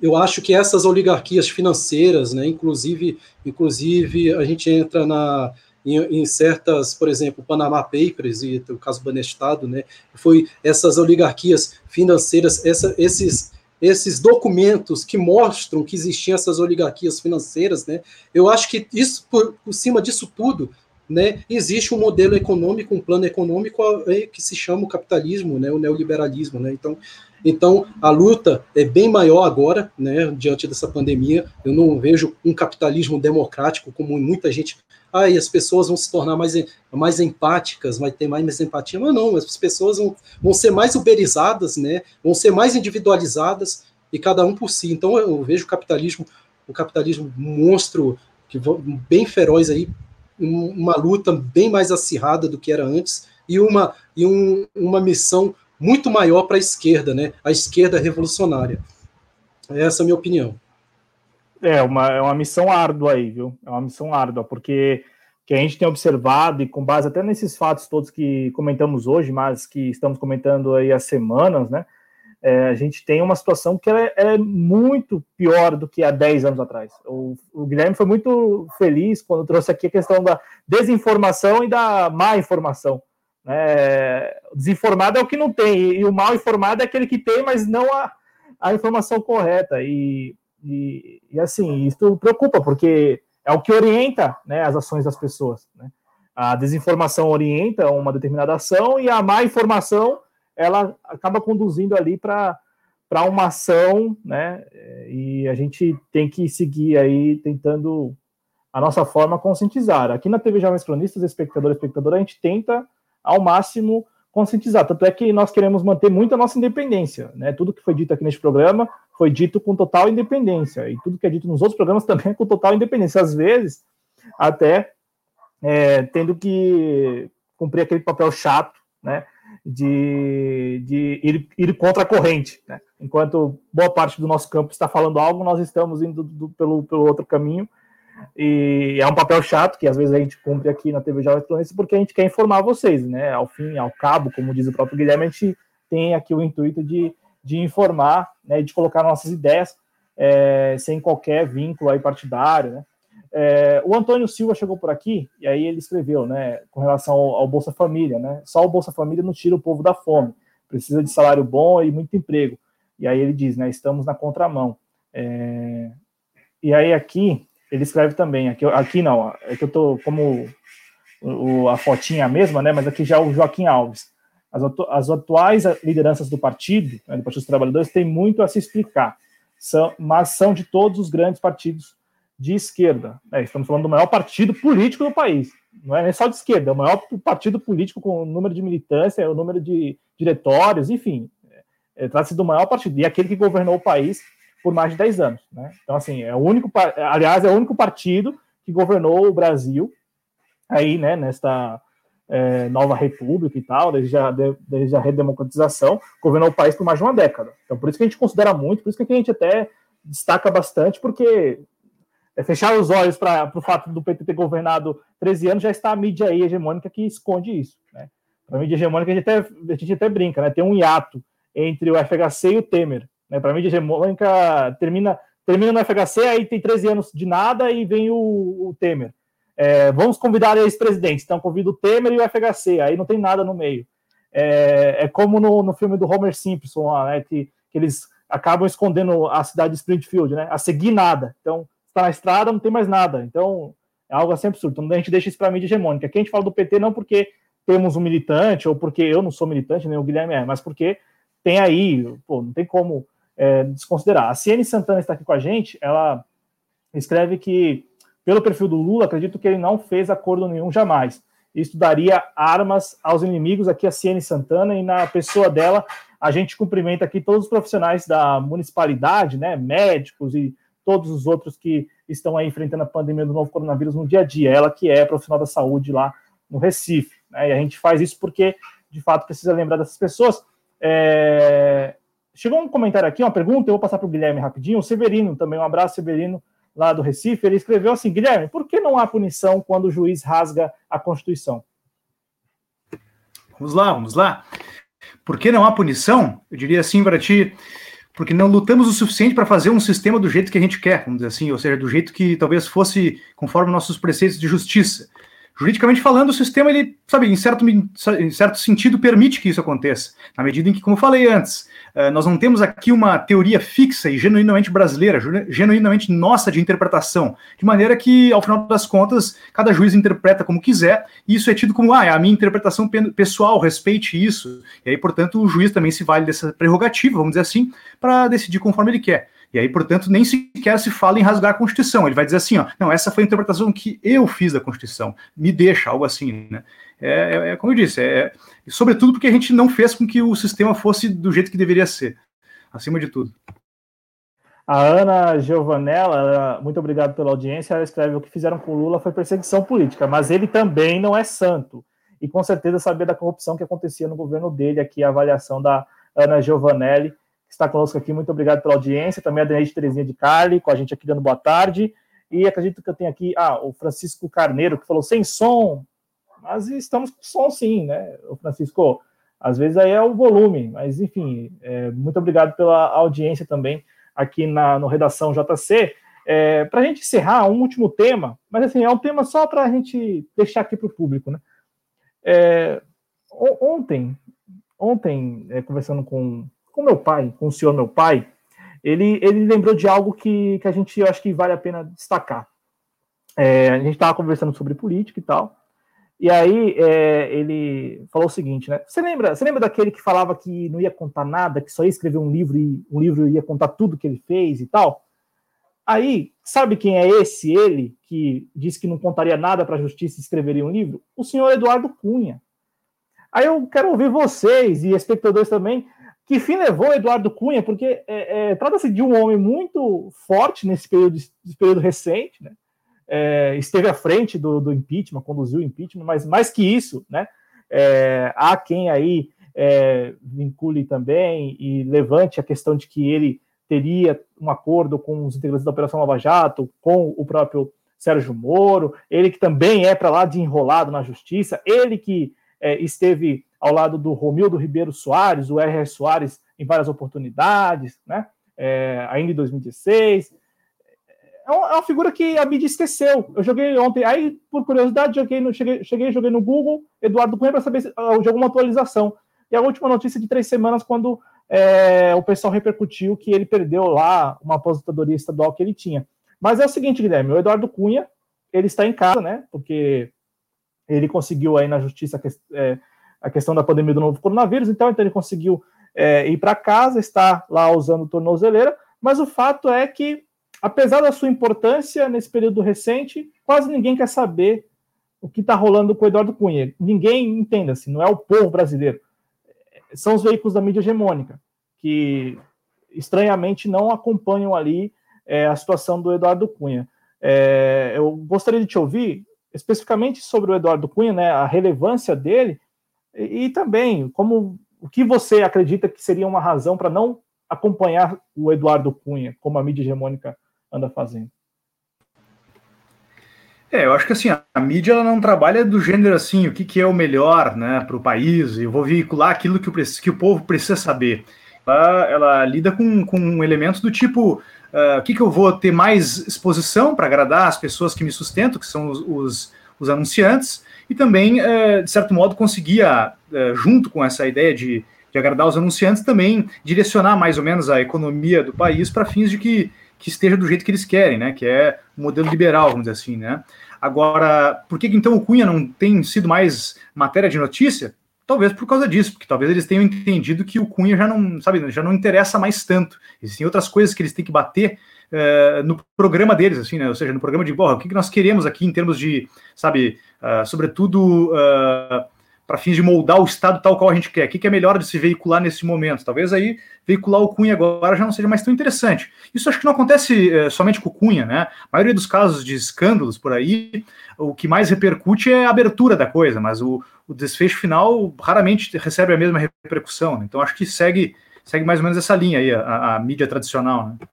eu acho que essas oligarquias financeiras, né, inclusive, inclusive a gente entra na, em, em, certas, por exemplo, Panama Papers e o caso Banestado, né, foi essas oligarquias financeiras, essa, esses esses documentos que mostram que existiam essas oligarquias financeiras, né? Eu acho que isso por, por cima disso tudo, né, existe um modelo econômico, um plano econômico é, que se chama o capitalismo, né, o neoliberalismo, né? Então, então, a luta é bem maior agora, né, diante dessa pandemia. Eu não vejo um capitalismo democrático como muita gente. Ah, e as pessoas vão se tornar mais, mais empáticas, vai ter mais empatia. Mas não, as pessoas vão, vão ser mais uberizadas, né, vão ser mais individualizadas e cada um por si. Então, eu vejo o capitalismo, o capitalismo monstro, que bem feroz aí, uma luta bem mais acirrada do que era antes e uma, e um, uma missão muito maior para a esquerda, né? A esquerda revolucionária. Essa é a minha opinião. É uma, é uma missão árdua aí, viu? É uma missão árdua, porque que a gente tem observado, e com base até nesses fatos todos que comentamos hoje, mas que estamos comentando aí há semanas, né? É, a gente tem uma situação que é, é, muito pior do que há 10 anos atrás. O, o, Guilherme foi muito feliz quando trouxe aqui a questão da desinformação e da má informação. É, desinformado é o que não tem, e o mal informado é aquele que tem, mas não a, a informação correta. E, e, e, assim, isso preocupa, porque é o que orienta né, as ações das pessoas. Né? A desinformação orienta uma determinada ação e a má informação ela acaba conduzindo ali para para uma ação, né? E a gente tem que seguir aí tentando a nossa forma conscientizar. Aqui na TV Jovens Cronistas, espectador, espectadora, a gente tenta ao máximo conscientizar. Tanto é que nós queremos manter muito a nossa independência. Né? Tudo que foi dito aqui neste programa foi dito com total independência. E tudo que é dito nos outros programas <laughs> também é com total independência. Às vezes, até é, tendo que cumprir aquele papel chato, né? De, de ir, ir, contra a corrente. Né? Enquanto boa parte do nosso campo está falando algo, nós estamos indo do, do, pelo, pelo outro caminho e é um papel chato que às vezes a gente cumpre aqui na TV Jovem Cronistas porque a gente quer informar vocês, né? Ao fim, ao cabo, como diz o próprio Guilherme, a gente tem aqui o intuito de, de informar, né, de colocar nossas ideias é, sem qualquer vínculo aí partidário, né? É, o Antônio Silva chegou por aqui e aí ele escreveu, né, com relação ao, ao, Bolsa Família, né? Só o Bolsa Família não tira o povo da fome, precisa de salário bom e muito emprego. E aí ele diz, né, estamos na contramão. É, e aí aqui ele escreve também, aqui, aqui não, é que eu tô como o, a fotinha mesma, né, mas aqui já o Joaquim Alves. As, atu, as atuais lideranças do partido, né, do Partido dos Trabalhadores, têm muito a se explicar, são, mas são de todos os grandes partidos de esquerda. É, estamos falando do maior partido político do país. Não é só de esquerda, é o maior partido político com o número de militância, o número de diretórios, enfim. É, Trata-se do maior partido. E aquele que governou o país por mais de 10 anos. Né? Então, assim, é o único, aliás, é o único partido que governou o Brasil aí, né, nesta é, nova república e tal, desde a, desde a redemocratização, governou o país por mais de uma década. Então, por isso que a gente considera muito, por isso que a gente até destaca bastante, porque é fechar os olhos para o fato do PT ter governado 13 anos, já está a mídia aí hegemônica que esconde isso. Né? A mídia hegemônica a gente, até, a gente até brinca, né? tem um hiato entre o FHC e o Temer. Né? Para mídia hegemônica, termina, termina no FHC, aí tem 13 anos de nada e vem o, o Temer. É, vamos convidar ex-presidentes, então convido o Temer e o FHC, aí não tem nada no meio. É, é como no, no filme do Homer Simpson, lá, né, que, que eles acabam escondendo a cidade de Springfield, né, a seguir nada. Então, está na estrada, não tem mais nada. Então, é algo assim absurdo. Então, a gente deixa isso para a mídia hegemônica. Aqui a gente fala do PT não porque temos um militante, ou porque eu não sou militante, nem o Guilherme é, mas porque tem aí, pô, não tem como é, desconsiderar. A Ciene Santana está aqui com a gente, ela escreve que, pelo perfil do Lula, acredito que ele não fez acordo nenhum jamais. Isso daria armas aos inimigos aqui, a Ciene Santana, e na pessoa dela, a gente cumprimenta aqui todos os profissionais da municipalidade, né, médicos e todos os outros que estão aí enfrentando a pandemia do novo coronavírus no dia a dia. Ela que é profissional da saúde lá no Recife. Né, e a gente faz isso porque, de fato, precisa lembrar dessas pessoas. É, Chegou um comentário aqui, uma pergunta, eu vou passar para o Guilherme rapidinho. O Severino também, um abraço, Severino, lá do Recife. Ele escreveu assim: Guilherme, por que não há punição quando o juiz rasga a Constituição? Vamos lá, vamos lá. Por que não há punição? Eu diria assim para ti: porque não lutamos o suficiente para fazer um sistema do jeito que a gente quer, vamos dizer assim, ou seja, do jeito que talvez fosse conforme nossos preceitos de justiça. Juridicamente falando, o sistema, ele, sabe, em certo, em certo sentido, permite que isso aconteça, na medida em que, como eu falei antes, eh, nós não temos aqui uma teoria fixa e genuinamente brasileira, genuinamente nossa de interpretação, de maneira que, ao final das contas, cada juiz interpreta como quiser, e isso é tido como, ah, é a minha interpretação pessoal, respeite isso. E aí, portanto, o juiz também se vale dessa prerrogativa, vamos dizer assim, para decidir conforme ele quer. E aí, portanto, nem sequer se fala em rasgar a Constituição. Ele vai dizer assim, ó, não, essa foi a interpretação que eu fiz da Constituição. Me deixa, algo assim, né? É, é, é como eu disse, é, sobretudo porque a gente não fez com que o sistema fosse do jeito que deveria ser, acima de tudo. A Ana Giovanella, muito obrigado pela audiência, ela escreve o que fizeram com Lula foi perseguição política, mas ele também não é santo. E com certeza sabia da corrupção que acontecia no governo dele, aqui a avaliação da Ana Giovanelli está conosco aqui. Muito obrigado pela audiência. Também a Denise Terezinha de Carli, com a gente aqui dando boa tarde. E acredito que eu tenho aqui ah, o Francisco Carneiro, que falou sem som, mas estamos com som sim, né, o Francisco? Às vezes aí é o volume, mas enfim, é, muito obrigado pela audiência também aqui na no Redação JC. É, para a gente encerrar, um último tema, mas assim, é um tema só para a gente deixar aqui para o público, né? É, ontem, ontem, é, conversando com com meu pai, com o senhor meu pai, ele, ele lembrou de algo que, que a gente eu acho que vale a pena destacar. É, a gente estava conversando sobre política e tal, e aí é, ele falou o seguinte, né? Você lembra, você lembra daquele que falava que não ia contar nada, que só ia escrever um livro e um livro ia contar tudo que ele fez e tal? Aí, sabe quem é esse, ele, que disse que não contaria nada para a justiça e escreveria um livro? O senhor Eduardo Cunha. Aí eu quero ouvir vocês e espectadores também que fim levou Eduardo Cunha, porque é, é, trata-se de um homem muito forte nesse período, nesse período recente, né? É, esteve à frente do, do, impeachment, conduziu o impeachment, mas mais que isso, né? É, há quem aí é, vincule também e levante a questão de que ele teria um acordo com os integrantes da Operação Lava Jato, com o próprio Sérgio Moro, ele que também é para lá de enrolado na justiça, ele que é, esteve ao lado do Romildo Ribeiro Soares, o R.R. Soares, em várias oportunidades, né? É, ainda em 2016. É uma, é uma, figura que a mídia esqueceu. Eu joguei ontem, aí, por curiosidade, joguei no, cheguei, cheguei joguei no Google Eduardo Cunha para saber uh, de alguma atualização. E a última notícia de três semanas, quando é, o pessoal repercutiu que ele perdeu lá uma aposentadoria estadual que ele tinha. Mas é o seguinte, Guilherme, o Eduardo Cunha, ele está em casa, né? Porque ele conseguiu aí na justiça é, a questão da pandemia do novo coronavírus, então, então ele conseguiu é, ir para casa, está lá usando tornozeleira, mas o fato é que, apesar da sua importância nesse período recente, quase ninguém quer saber o que está rolando com o Eduardo Cunha. Ninguém entenda-se, não é o povo brasileiro. São os veículos da mídia hegemônica, que estranhamente não acompanham ali é, a situação do Eduardo Cunha. É, eu gostaria de te ouvir especificamente sobre o Eduardo Cunha, né, a relevância dele e, e também, como o que você acredita que seria uma razão para não acompanhar o Eduardo Cunha, como a mídia hegemônica anda fazendo? É, eu acho que assim, a mídia ela não trabalha do gênero assim, o que, que é o melhor né, para o país, eu vou veicular aquilo que o, que o povo precisa saber. Ela, ela lida com, com elementos do tipo, uh, o que, que eu vou ter mais exposição para agradar as pessoas que me sustentam, que são os, os, os anunciantes, e também, é, de certo modo, conseguia, é, junto com essa ideia de, de agradar os anunciantes, também direcionar mais ou menos a economia do país para fins de que, que esteja do jeito que eles querem, né? Que é um modelo liberal, vamos dizer assim, né? Agora, por que então o Cunha não tem sido mais matéria de notícia? Talvez por causa disso, porque talvez eles tenham entendido que o Cunha já não, sabe, já não interessa mais tanto. Existem outras coisas que eles têm que bater uh, no programa deles, assim, né? Ou seja, no programa de, porra, o que, que nós queremos aqui em termos de, sabe, uh, sobretudo uh, para fins de moldar o Estado tal qual a gente quer. O que, é melhor de se veicular nesse momento? Talvez aí veicular o Cunha agora já não seja mais tão interessante. Isso acho que não acontece somente com o Cunha, né? A maioria dos casos de escândalos por aí, o que mais repercute é a abertura da coisa, mas o, o desfecho final raramente recebe a mesma repercussão. Né? Então acho que segue, segue mais ou menos essa linha aí, a, a mídia tradicional. Né?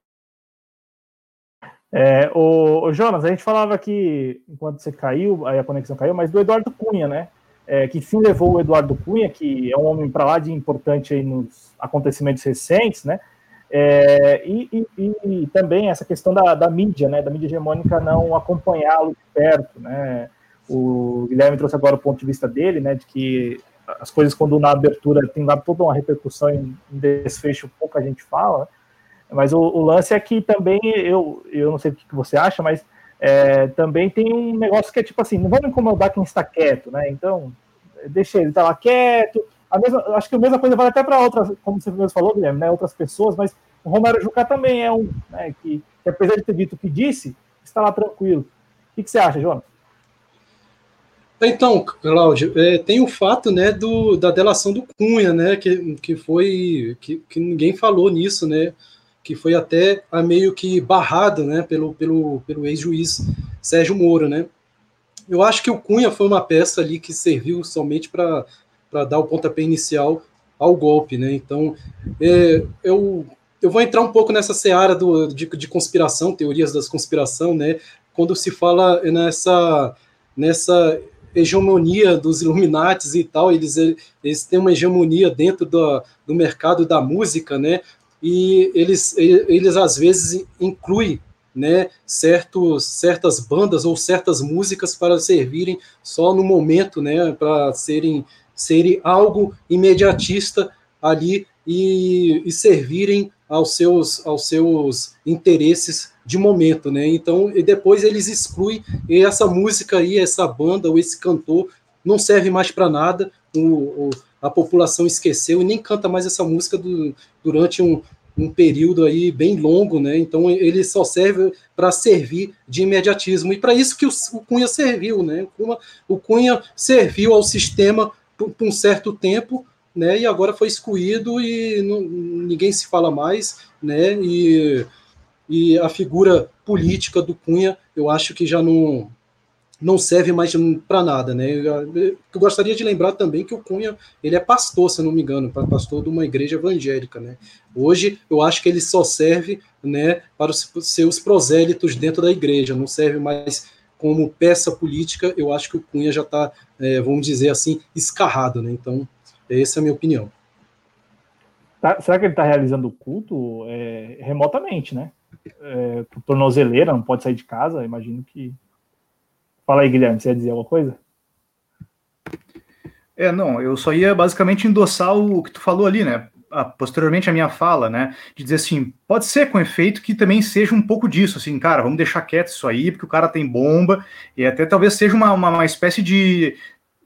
É, o, o, Jonas, a gente falava aqui, enquanto você caiu, aí a conexão caiu, mas do Eduardo Cunha, né? É, que fim levou o Eduardo Cunha, que é um homem para lá de importante aí nos acontecimentos recentes, né? É, e, e, e, também essa questão da, da, mídia, né, da mídia hegemônica não acompanhá-lo de perto, né, o Guilherme trouxe agora o ponto de vista dele, né, de que as coisas quando na abertura tem dado toda uma repercussão em, em desfecho, pouca gente fala, mas o, o, lance é que também, eu, eu não sei o que você acha, mas é, também tem um negócio que é tipo assim, não vamos incomodar quem está quieto, né, então deixa ele estar tá lá quieto, a mesma, acho que a mesma coisa vale até para outras, como você mesmo falou, Guilherme, né, outras pessoas, mas o Romero Jucá também é um, né, que, que, apesar de ter dito o que disse, está lá tranquilo. O que, que você acha, Jonas? Então, Cláudio, é, tem o fato, né, do, da delação do Cunha, né, que, que foi, que, que ninguém falou nisso, né, que foi até meio que barrado, né, pelo, pelo, pelo ex-juiz Sérgio Moro, né. Eu acho que o Cunha foi uma peça ali que serviu somente para para dar o pontapé inicial ao golpe, né? Então, é, eu, eu vou entrar um pouco nessa seara do, de, de conspiração, teorias das conspiração, né? Quando se fala nessa, nessa hegemonia dos Illuminates e tal, eles, eles têm uma hegemonia dentro do, do mercado da música, né? E eles, eles às vezes incluem né, certos, certas bandas ou certas músicas para servirem só no momento, né, para serem serem algo imediatista ali e, e, servirem aos seus, aos seus interesses de momento, né? Então, e depois eles excluem e essa música aí, essa banda ou esse cantor não serve mais para nada. O, o, a população esqueceu e nem canta mais essa música do, durante um, um período aí bem longo, né? Então ele só serve para servir de imediatismo e para isso que o, o, Cunha serviu, né? O Cunha serviu ao sistema por, por um certo tempo, né? E agora foi excluído e não, ninguém se fala mais, né? E, e a figura política do Cunha, eu acho que já não não serve mais para nada, né? Eu, gostaria de lembrar também que o Cunha ele é pastor, se não me engano, pastor de uma igreja evangélica, né? Hoje eu acho que ele só serve, né, para os seus prosélitos dentro da igreja, não serve mais como peça política, eu acho que o Cunha já está, é, vamos dizer assim, escarrado, né? Então, essa é a minha opinião. Tá, será que ele está realizando o culto é, remotamente, né? É, tornozeleira, não pode sair de casa, imagino que. Fala aí, Guilherme, você ia dizer alguma coisa? É, não, eu só ia basicamente endossar o que tu falou ali, né? a, posteriormente a minha fala, né, de dizer assim, pode ser com efeito que também seja um pouco disso, assim, cara, vamos deixar quieto isso aí, porque o cara tem bomba, e até talvez seja uma, uma, uma espécie de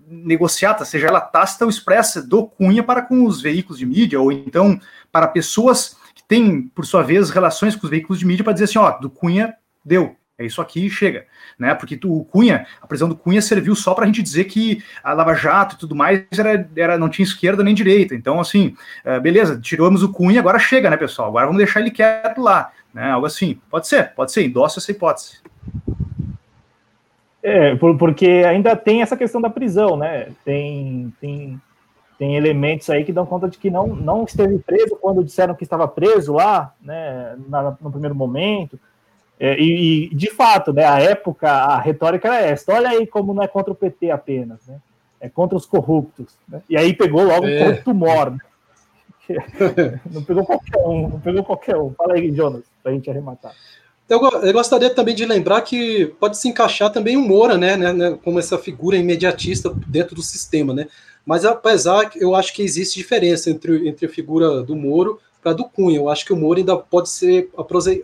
negociata, seja ela tácita ou expressa, do Cunha para com os veículos de mídia, ou então para pessoas que têm, por sua vez, relações com os veículos de mídia, para dizer assim, ó, do Cunha deu, é isso aqui e chega, né? Porque o Cunha, a prisão do Cunha serviu só para a gente dizer que a Lava Jato e tudo mais era, era, não tinha esquerda nem direita. Então, assim, uh, beleza, tiramos o Cunha, agora chega, né, pessoal? Agora vamos deixar ele quieto lá, né? Algo assim. Pode ser, pode ser, endossa essa hipótese. É, porque ainda tem essa questão da prisão, né? Tem, tem, tem elementos aí que dão conta de que não, não esteve preso quando disseram que estava preso lá, né? Na, no primeiro momento é, e, e, de fato, né, a época, a retórica era essa. Olha aí como não é contra o PT apenas, né? É contra os corruptos. Né? E aí pegou logo é. corrupto mor. Né? <laughs> não pegou qualquer um, não pegou qualquer um. Fala aí, Jonas, para a gente arrematar. Eu, eu, gostaria também de lembrar que pode se encaixar também o Moura, né, né, né, como essa figura imediatista dentro do sistema, né? Mas apesar, eu acho que existe diferença entre, entre a figura do Moro para do Cunha. Eu acho que o Moro ainda pode ser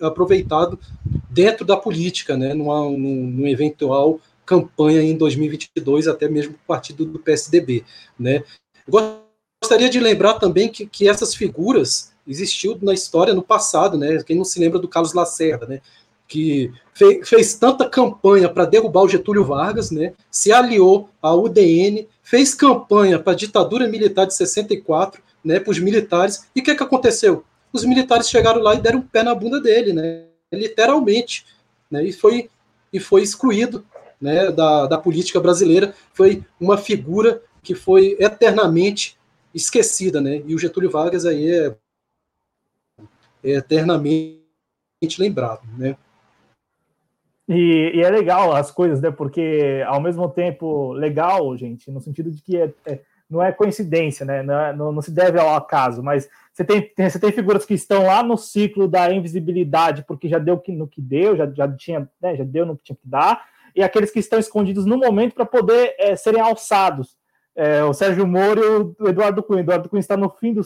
aproveitado dentro da política, né, numa, numa eventual campanha em 2022, até mesmo o partido do PSDB. Né. Gostaria de lembrar também que, que essas figuras existiu na história no passado, né? Quem não se lembra do Carlos Lacerda, né? Que fez, fez tanta campanha para derrubar o Getúlio Vargas, né? Se aliou à UDN, fez campanha para a ditadura militar de 64, né, para os militares. E o que, que aconteceu? Os militares chegaram lá e deram um pé na bunda dele, né, literalmente, né, e foi e foi excluído, né, da, da política brasileira. Foi uma figura que foi eternamente esquecida, né? E o Getúlio Vargas aí é, é eternamente lembrado, né? E, e, é legal as coisas, né? Porque ao mesmo tempo legal, gente, no sentido de que é, é não é coincidência, né? Não, é, não, não, se deve ao acaso, mas você tem, tem, você tem figuras que estão lá no ciclo da invisibilidade, porque já deu no que deu, já, já tinha, né, já deu no que tinha que dar, e aqueles que estão escondidos no momento para poder é, serem alçados. É, o Sérgio Moro e o Eduardo Cunha. O Eduardo Cunha está no fim do,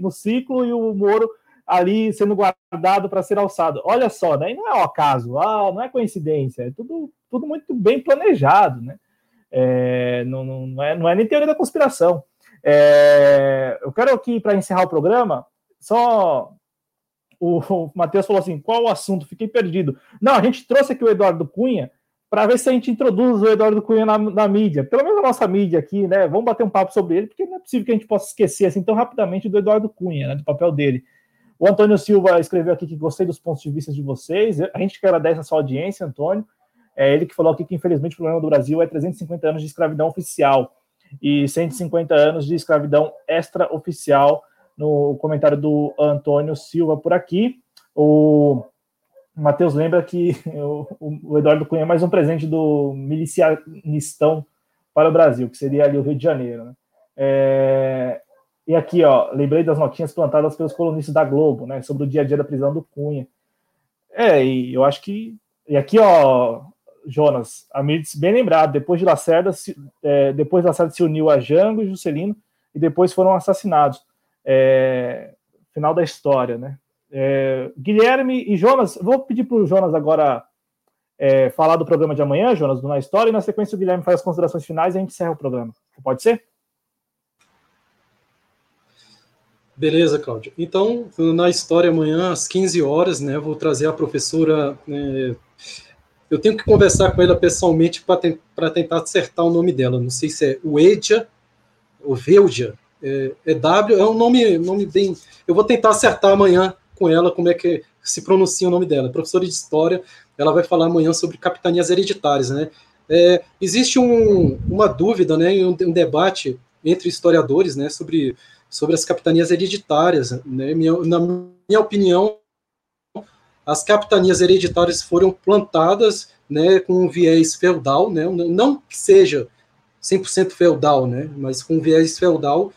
do ciclo e o Moro ali sendo guardado para ser alçado. Olha só, né? não é um acaso, ah, não é coincidência, é tudo, tudo muito bem planejado, né? É, não, não, é, não é nem teoria da conspiração. É, eu quero aqui, para encerrar o programa, só. O, <laughs> o Matheus falou assim: qual o assunto? Fiquei perdido. Não, a gente trouxe aqui o Eduardo Cunha para ver se a gente introduz o Eduardo Cunha na, na, mídia, pelo menos a nossa mídia aqui, né? Vamos bater um papo sobre ele, porque não é possível que a gente possa esquecer assim tão rapidamente do Eduardo Cunha, né, do papel dele. O Antônio Silva escreveu aqui que gostei dos pontos de vista de vocês. A gente que agradece a sua audiência, Antônio. É ele que falou aqui que, infelizmente, o problema do Brasil é 350 anos de escravidão oficial e 150 anos de escravidão extraoficial, no comentário do Antônio Silva por aqui. O Matheus lembra que <laughs> o, Eduardo Cunha é mais um presente do milicianistão para o Brasil, que seria ali o Rio de Janeiro. Né? É, e aqui, ó, lembrei das notinhas plantadas pelos colunistas da Globo, né, sobre o dia a dia da prisão do Cunha. É, e eu acho que. E aqui, ó, Jonas, a Mirtz, bem lembrado, depois de Lacerda, se, é, depois de Lacerda se uniu a Jango e Juscelino, e depois foram assassinados. É, final da história, né? É, Guilherme e Jonas, vou pedir para o Jonas agora é, falar do programa de amanhã, Jonas, do Na História, e na sequência o Guilherme faz as considerações finais e a gente encerra o programa. Pode ser? Beleza, Cláudio. Então, na história amanhã, às 15 horas, né, vou trazer a professora é, eu tenho que conversar com ela pessoalmente para tentar acertar o nome dela. Não sei se é Uedia ou Veldia. É, é, W, é um nome, nome bem. Eu vou tentar acertar amanhã com ela como é que se pronuncia o nome dela. Professora de História, ela vai falar amanhã sobre capitanias hereditárias, né? É, existe um, uma dúvida, né, um, um, debate entre historiadores, né, sobre, sobre as capitanias hereditárias, né? Minha, na minha opinião, as capitanias hereditárias foram plantadas né, com um viés feudal, né, não que seja 100% feudal, né, mas com um viés feudal,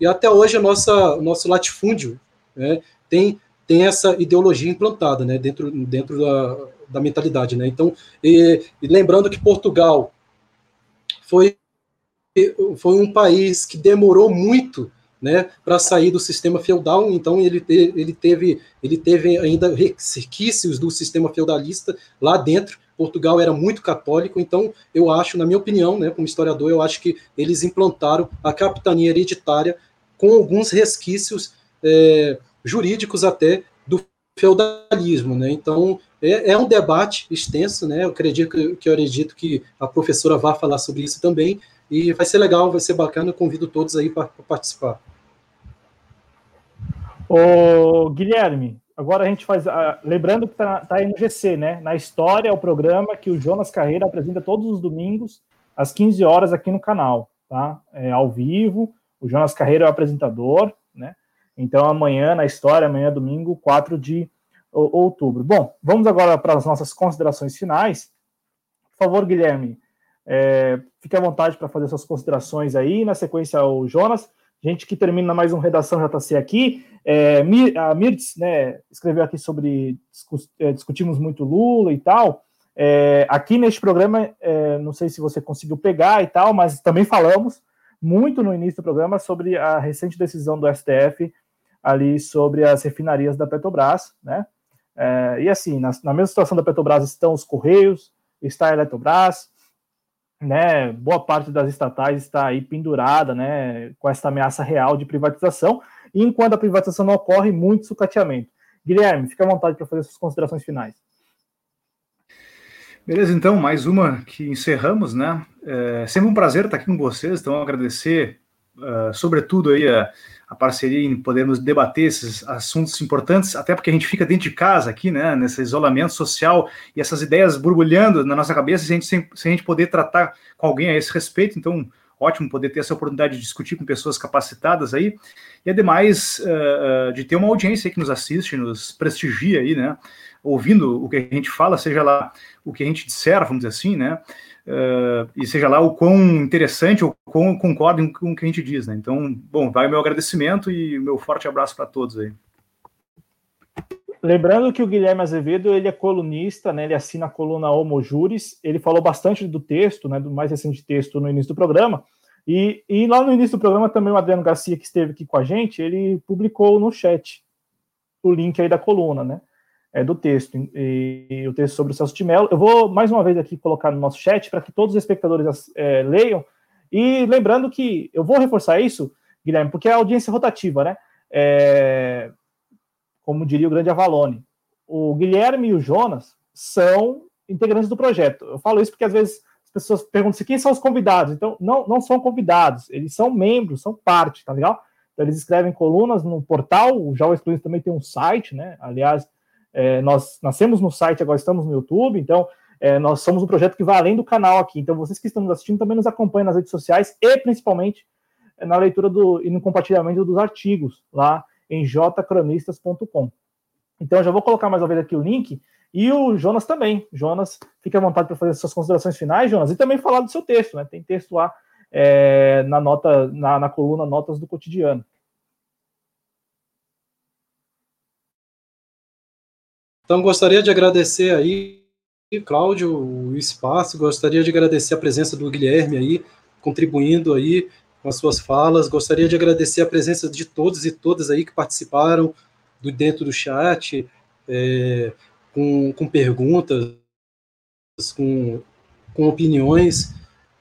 e até hoje nossa, o nosso latifúndio né, tem, tem essa ideologia implantada né, dentro, dentro da, da mentalidade. Né. Então, e, e lembrando que Portugal foi, foi um país que demorou muito né, para sair do sistema feudal. Então ele, te, ele, teve, ele teve ainda resquícios do sistema feudalista lá dentro. Portugal era muito católico, então eu acho, na minha opinião, né, como historiador, eu acho que eles implantaram a capitania hereditária com alguns resquícios é, jurídicos até do feudalismo, né? Então é, é, um debate extenso, né? Eu acredito que, que eu acredito que a professora vá falar sobre isso também, e vai ser legal, vai ser bacana. Eu convido todos aí para participar. Ô, Guilherme, agora a gente faz. Uh, lembrando que está tá aí no GC, né? Na história é o programa que o Jonas Carreira apresenta todos os domingos, às 15 horas, aqui no canal, tá? É ao vivo. O Jonas Carreira é o apresentador, né? Então amanhã, na história, amanhã, domingo, 4 de outubro. Bom, vamos agora para as nossas considerações finais. Por favor, Guilherme, é, fique à vontade para fazer suas considerações aí. Na sequência, o Jonas. Gente que termina mais um Redação JC aqui. É, a Mirtz né, escreveu aqui sobre é, discutimos muito Lula e tal. É, aqui neste programa, é, não sei se você conseguiu pegar e tal, mas também falamos muito no início do programa sobre a recente decisão do STF ali sobre as refinarias da Petrobras, né? É, e assim, na, na mesma situação da Petrobras estão os Correios, está a Eletrobras, né, boa parte das estatais está aí pendurada, né, com essa ameaça real de privatização, e enquanto a privatização não ocorre, muito sucateamento. Guilherme, fica à vontade para fazer suas considerações finais. Beleza, então, mais uma que encerramos, né? É sempre um prazer estar aqui com vocês, então agradecer, uh, sobretudo aí a a parceria em podermos debater esses assuntos importantes, até porque a gente fica dentro de casa aqui, né, nesse isolamento social e essas ideias borbulhando na nossa cabeça, sem a gente, sem a gente poder tratar com alguém a esse respeito. Então, ótimo poder ter essa oportunidade de discutir com pessoas capacitadas aí, e ademais uh, de ter uma audiência que nos assiste, nos prestigia aí, né? Ouvindo o que a gente fala, seja lá o que a gente disser, vamos dizer assim, né? Uh, e seja lá o quão interessante ou quão concordem com o que a gente diz, né? Então, bom, vai o meu agradecimento e meu forte abraço para todos aí. Lembrando que o Guilherme Azevedo ele é colunista, né? Ele assina a coluna Homo Juris. Ele falou bastante do texto, né? Do mais recente texto no início do programa. E, e lá no início do programa também o Adriano Garcia, que esteve aqui com a gente, ele publicou no chat o link aí da coluna, né? É, do texto, e, e o texto sobre o Celso de Mello. Eu vou mais uma vez aqui colocar no nosso chat para que todos os espectadores é, leiam. E lembrando que eu vou reforçar isso, Guilherme, porque é audiência rotativa, né? É, como diria o grande Avalone. O Guilherme e o Jonas são integrantes do projeto. Eu falo isso porque às vezes as pessoas perguntam quem são os convidados. Então, não, não são convidados, eles são membros, são parte, tá legal? Então, eles escrevem colunas no portal, o Jovem Excluído também tem um site, né? Aliás, é, nós nascemos no site, agora estamos no YouTube, então é, nós somos um projeto que vai além do canal aqui. Então, vocês que estão nos assistindo também nos acompanham nas redes sociais e principalmente na leitura do, e no compartilhamento dos artigos lá em jcronistas.com. Então, já vou colocar mais uma vez aqui o link. E o Jonas também. Jonas, fique à vontade para fazer suas considerações finais, Jonas, e também falar do seu texto, né? Tem texto lá é, na nota, na, na coluna Notas do Cotidiano. Então, gostaria de agradecer aí, Cláudio, o espaço, gostaria de agradecer a presença do Guilherme aí, contribuindo aí com as suas falas. Gostaria de agradecer a presença de todos e todas aí que participaram do dentro do chat, é, com, com perguntas, com, com opiniões,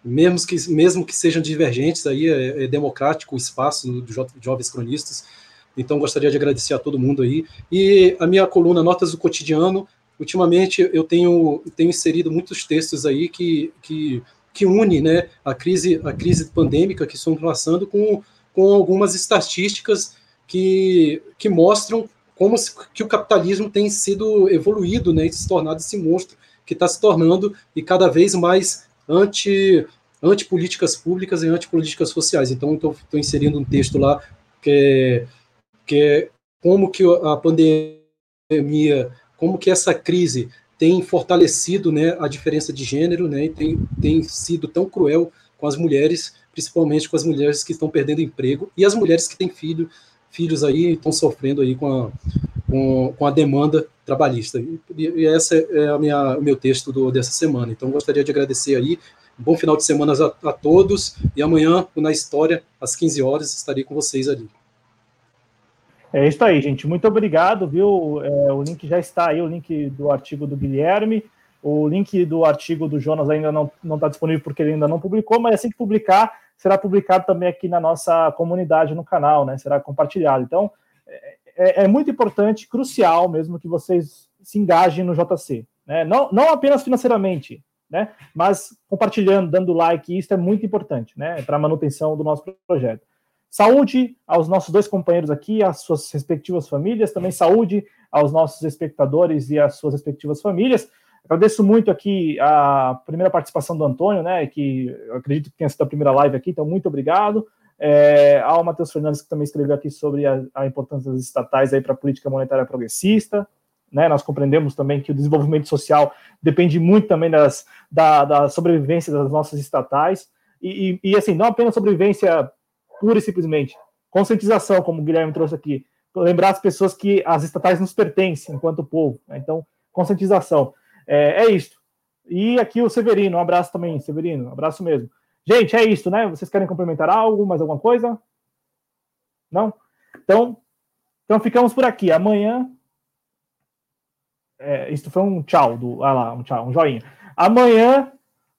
mesmo que, mesmo que sejam divergentes, aí é, é democrático o espaço jo jovens cronistas. Então, gostaria de agradecer a todo mundo aí. E a minha coluna Notas do Cotidiano, ultimamente eu tenho, tenho inserido muitos textos aí que, que que une né, a, crise, a crise pandêmica que estamos passando com, com algumas estatísticas que, que mostram como se, que o capitalismo tem sido evoluído né, se tornado esse monstro que está se tornando e cada vez mais anti, anti políticas públicas e anti políticas sociais. Então, estou inserindo um texto lá que é, que é como que a pandemia, como que essa crise tem fortalecido né, a diferença de gênero né, e tem, tem sido tão cruel com as mulheres, principalmente com as mulheres que estão perdendo emprego e as mulheres que têm filho, filhos aí estão sofrendo aí com a, com, com a demanda trabalhista. E, e essa é a minha, o meu texto do, dessa semana. Então, gostaria de agradecer aí. Bom final de semana a, a todos. E amanhã, na História, às 15 horas, estarei com vocês ali. É isso aí, gente. Muito obrigado, viu? É, o link já está aí, o link do artigo do Guilherme. O link do artigo do Jonas ainda não está disponível porque ele ainda não publicou, mas assim que publicar, será publicado também aqui na nossa comunidade no canal, né? Será compartilhado. Então, é, é, é muito importante, crucial mesmo, que vocês se engajem no JC. Né? Não, não apenas financeiramente, né? Mas compartilhando, dando like, isso é muito importante, né? Para a manutenção do nosso projeto. Saúde aos nossos dois companheiros aqui, às suas respectivas famílias, também saúde aos nossos espectadores e às suas respectivas famílias. Agradeço muito aqui a primeira participação do Antônio, né, que acredito que tenha sido a primeira live aqui, então muito obrigado. É, ao Matheus Fernandes, que também escreveu aqui sobre a, a importância das estatais para a política monetária progressista. Né, nós compreendemos também que o desenvolvimento social depende muito também das, da, da sobrevivência das nossas estatais. E, e, e, assim, não apenas sobrevivência pura e simplesmente. Conscientização, como o Guilherme trouxe aqui. Lembrar as pessoas que as estatais nos pertencem enquanto povo. Né? Então, conscientização. É, é isso. E aqui o Severino, um abraço também, Severino, um abraço mesmo. Gente, é isso, né? Vocês querem complementar algo, mais alguma coisa? Não? Então, então ficamos por aqui. Amanhã. É, isso foi um tchau do. Ah lá, um tchau, um joinha. Amanhã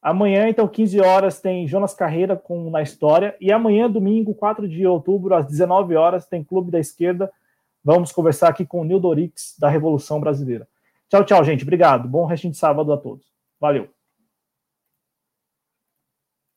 Amanhã, então, 15 horas, tem Jonas Carreira com Na História. E amanhã, domingo, 4 de outubro, às 19 horas, tem Clube da Esquerda. Vamos conversar aqui com o Nil Dorix, da Revolução Brasileira. Tchau, tchau, gente. Obrigado. Bom restinho de sábado a todos. Valeu.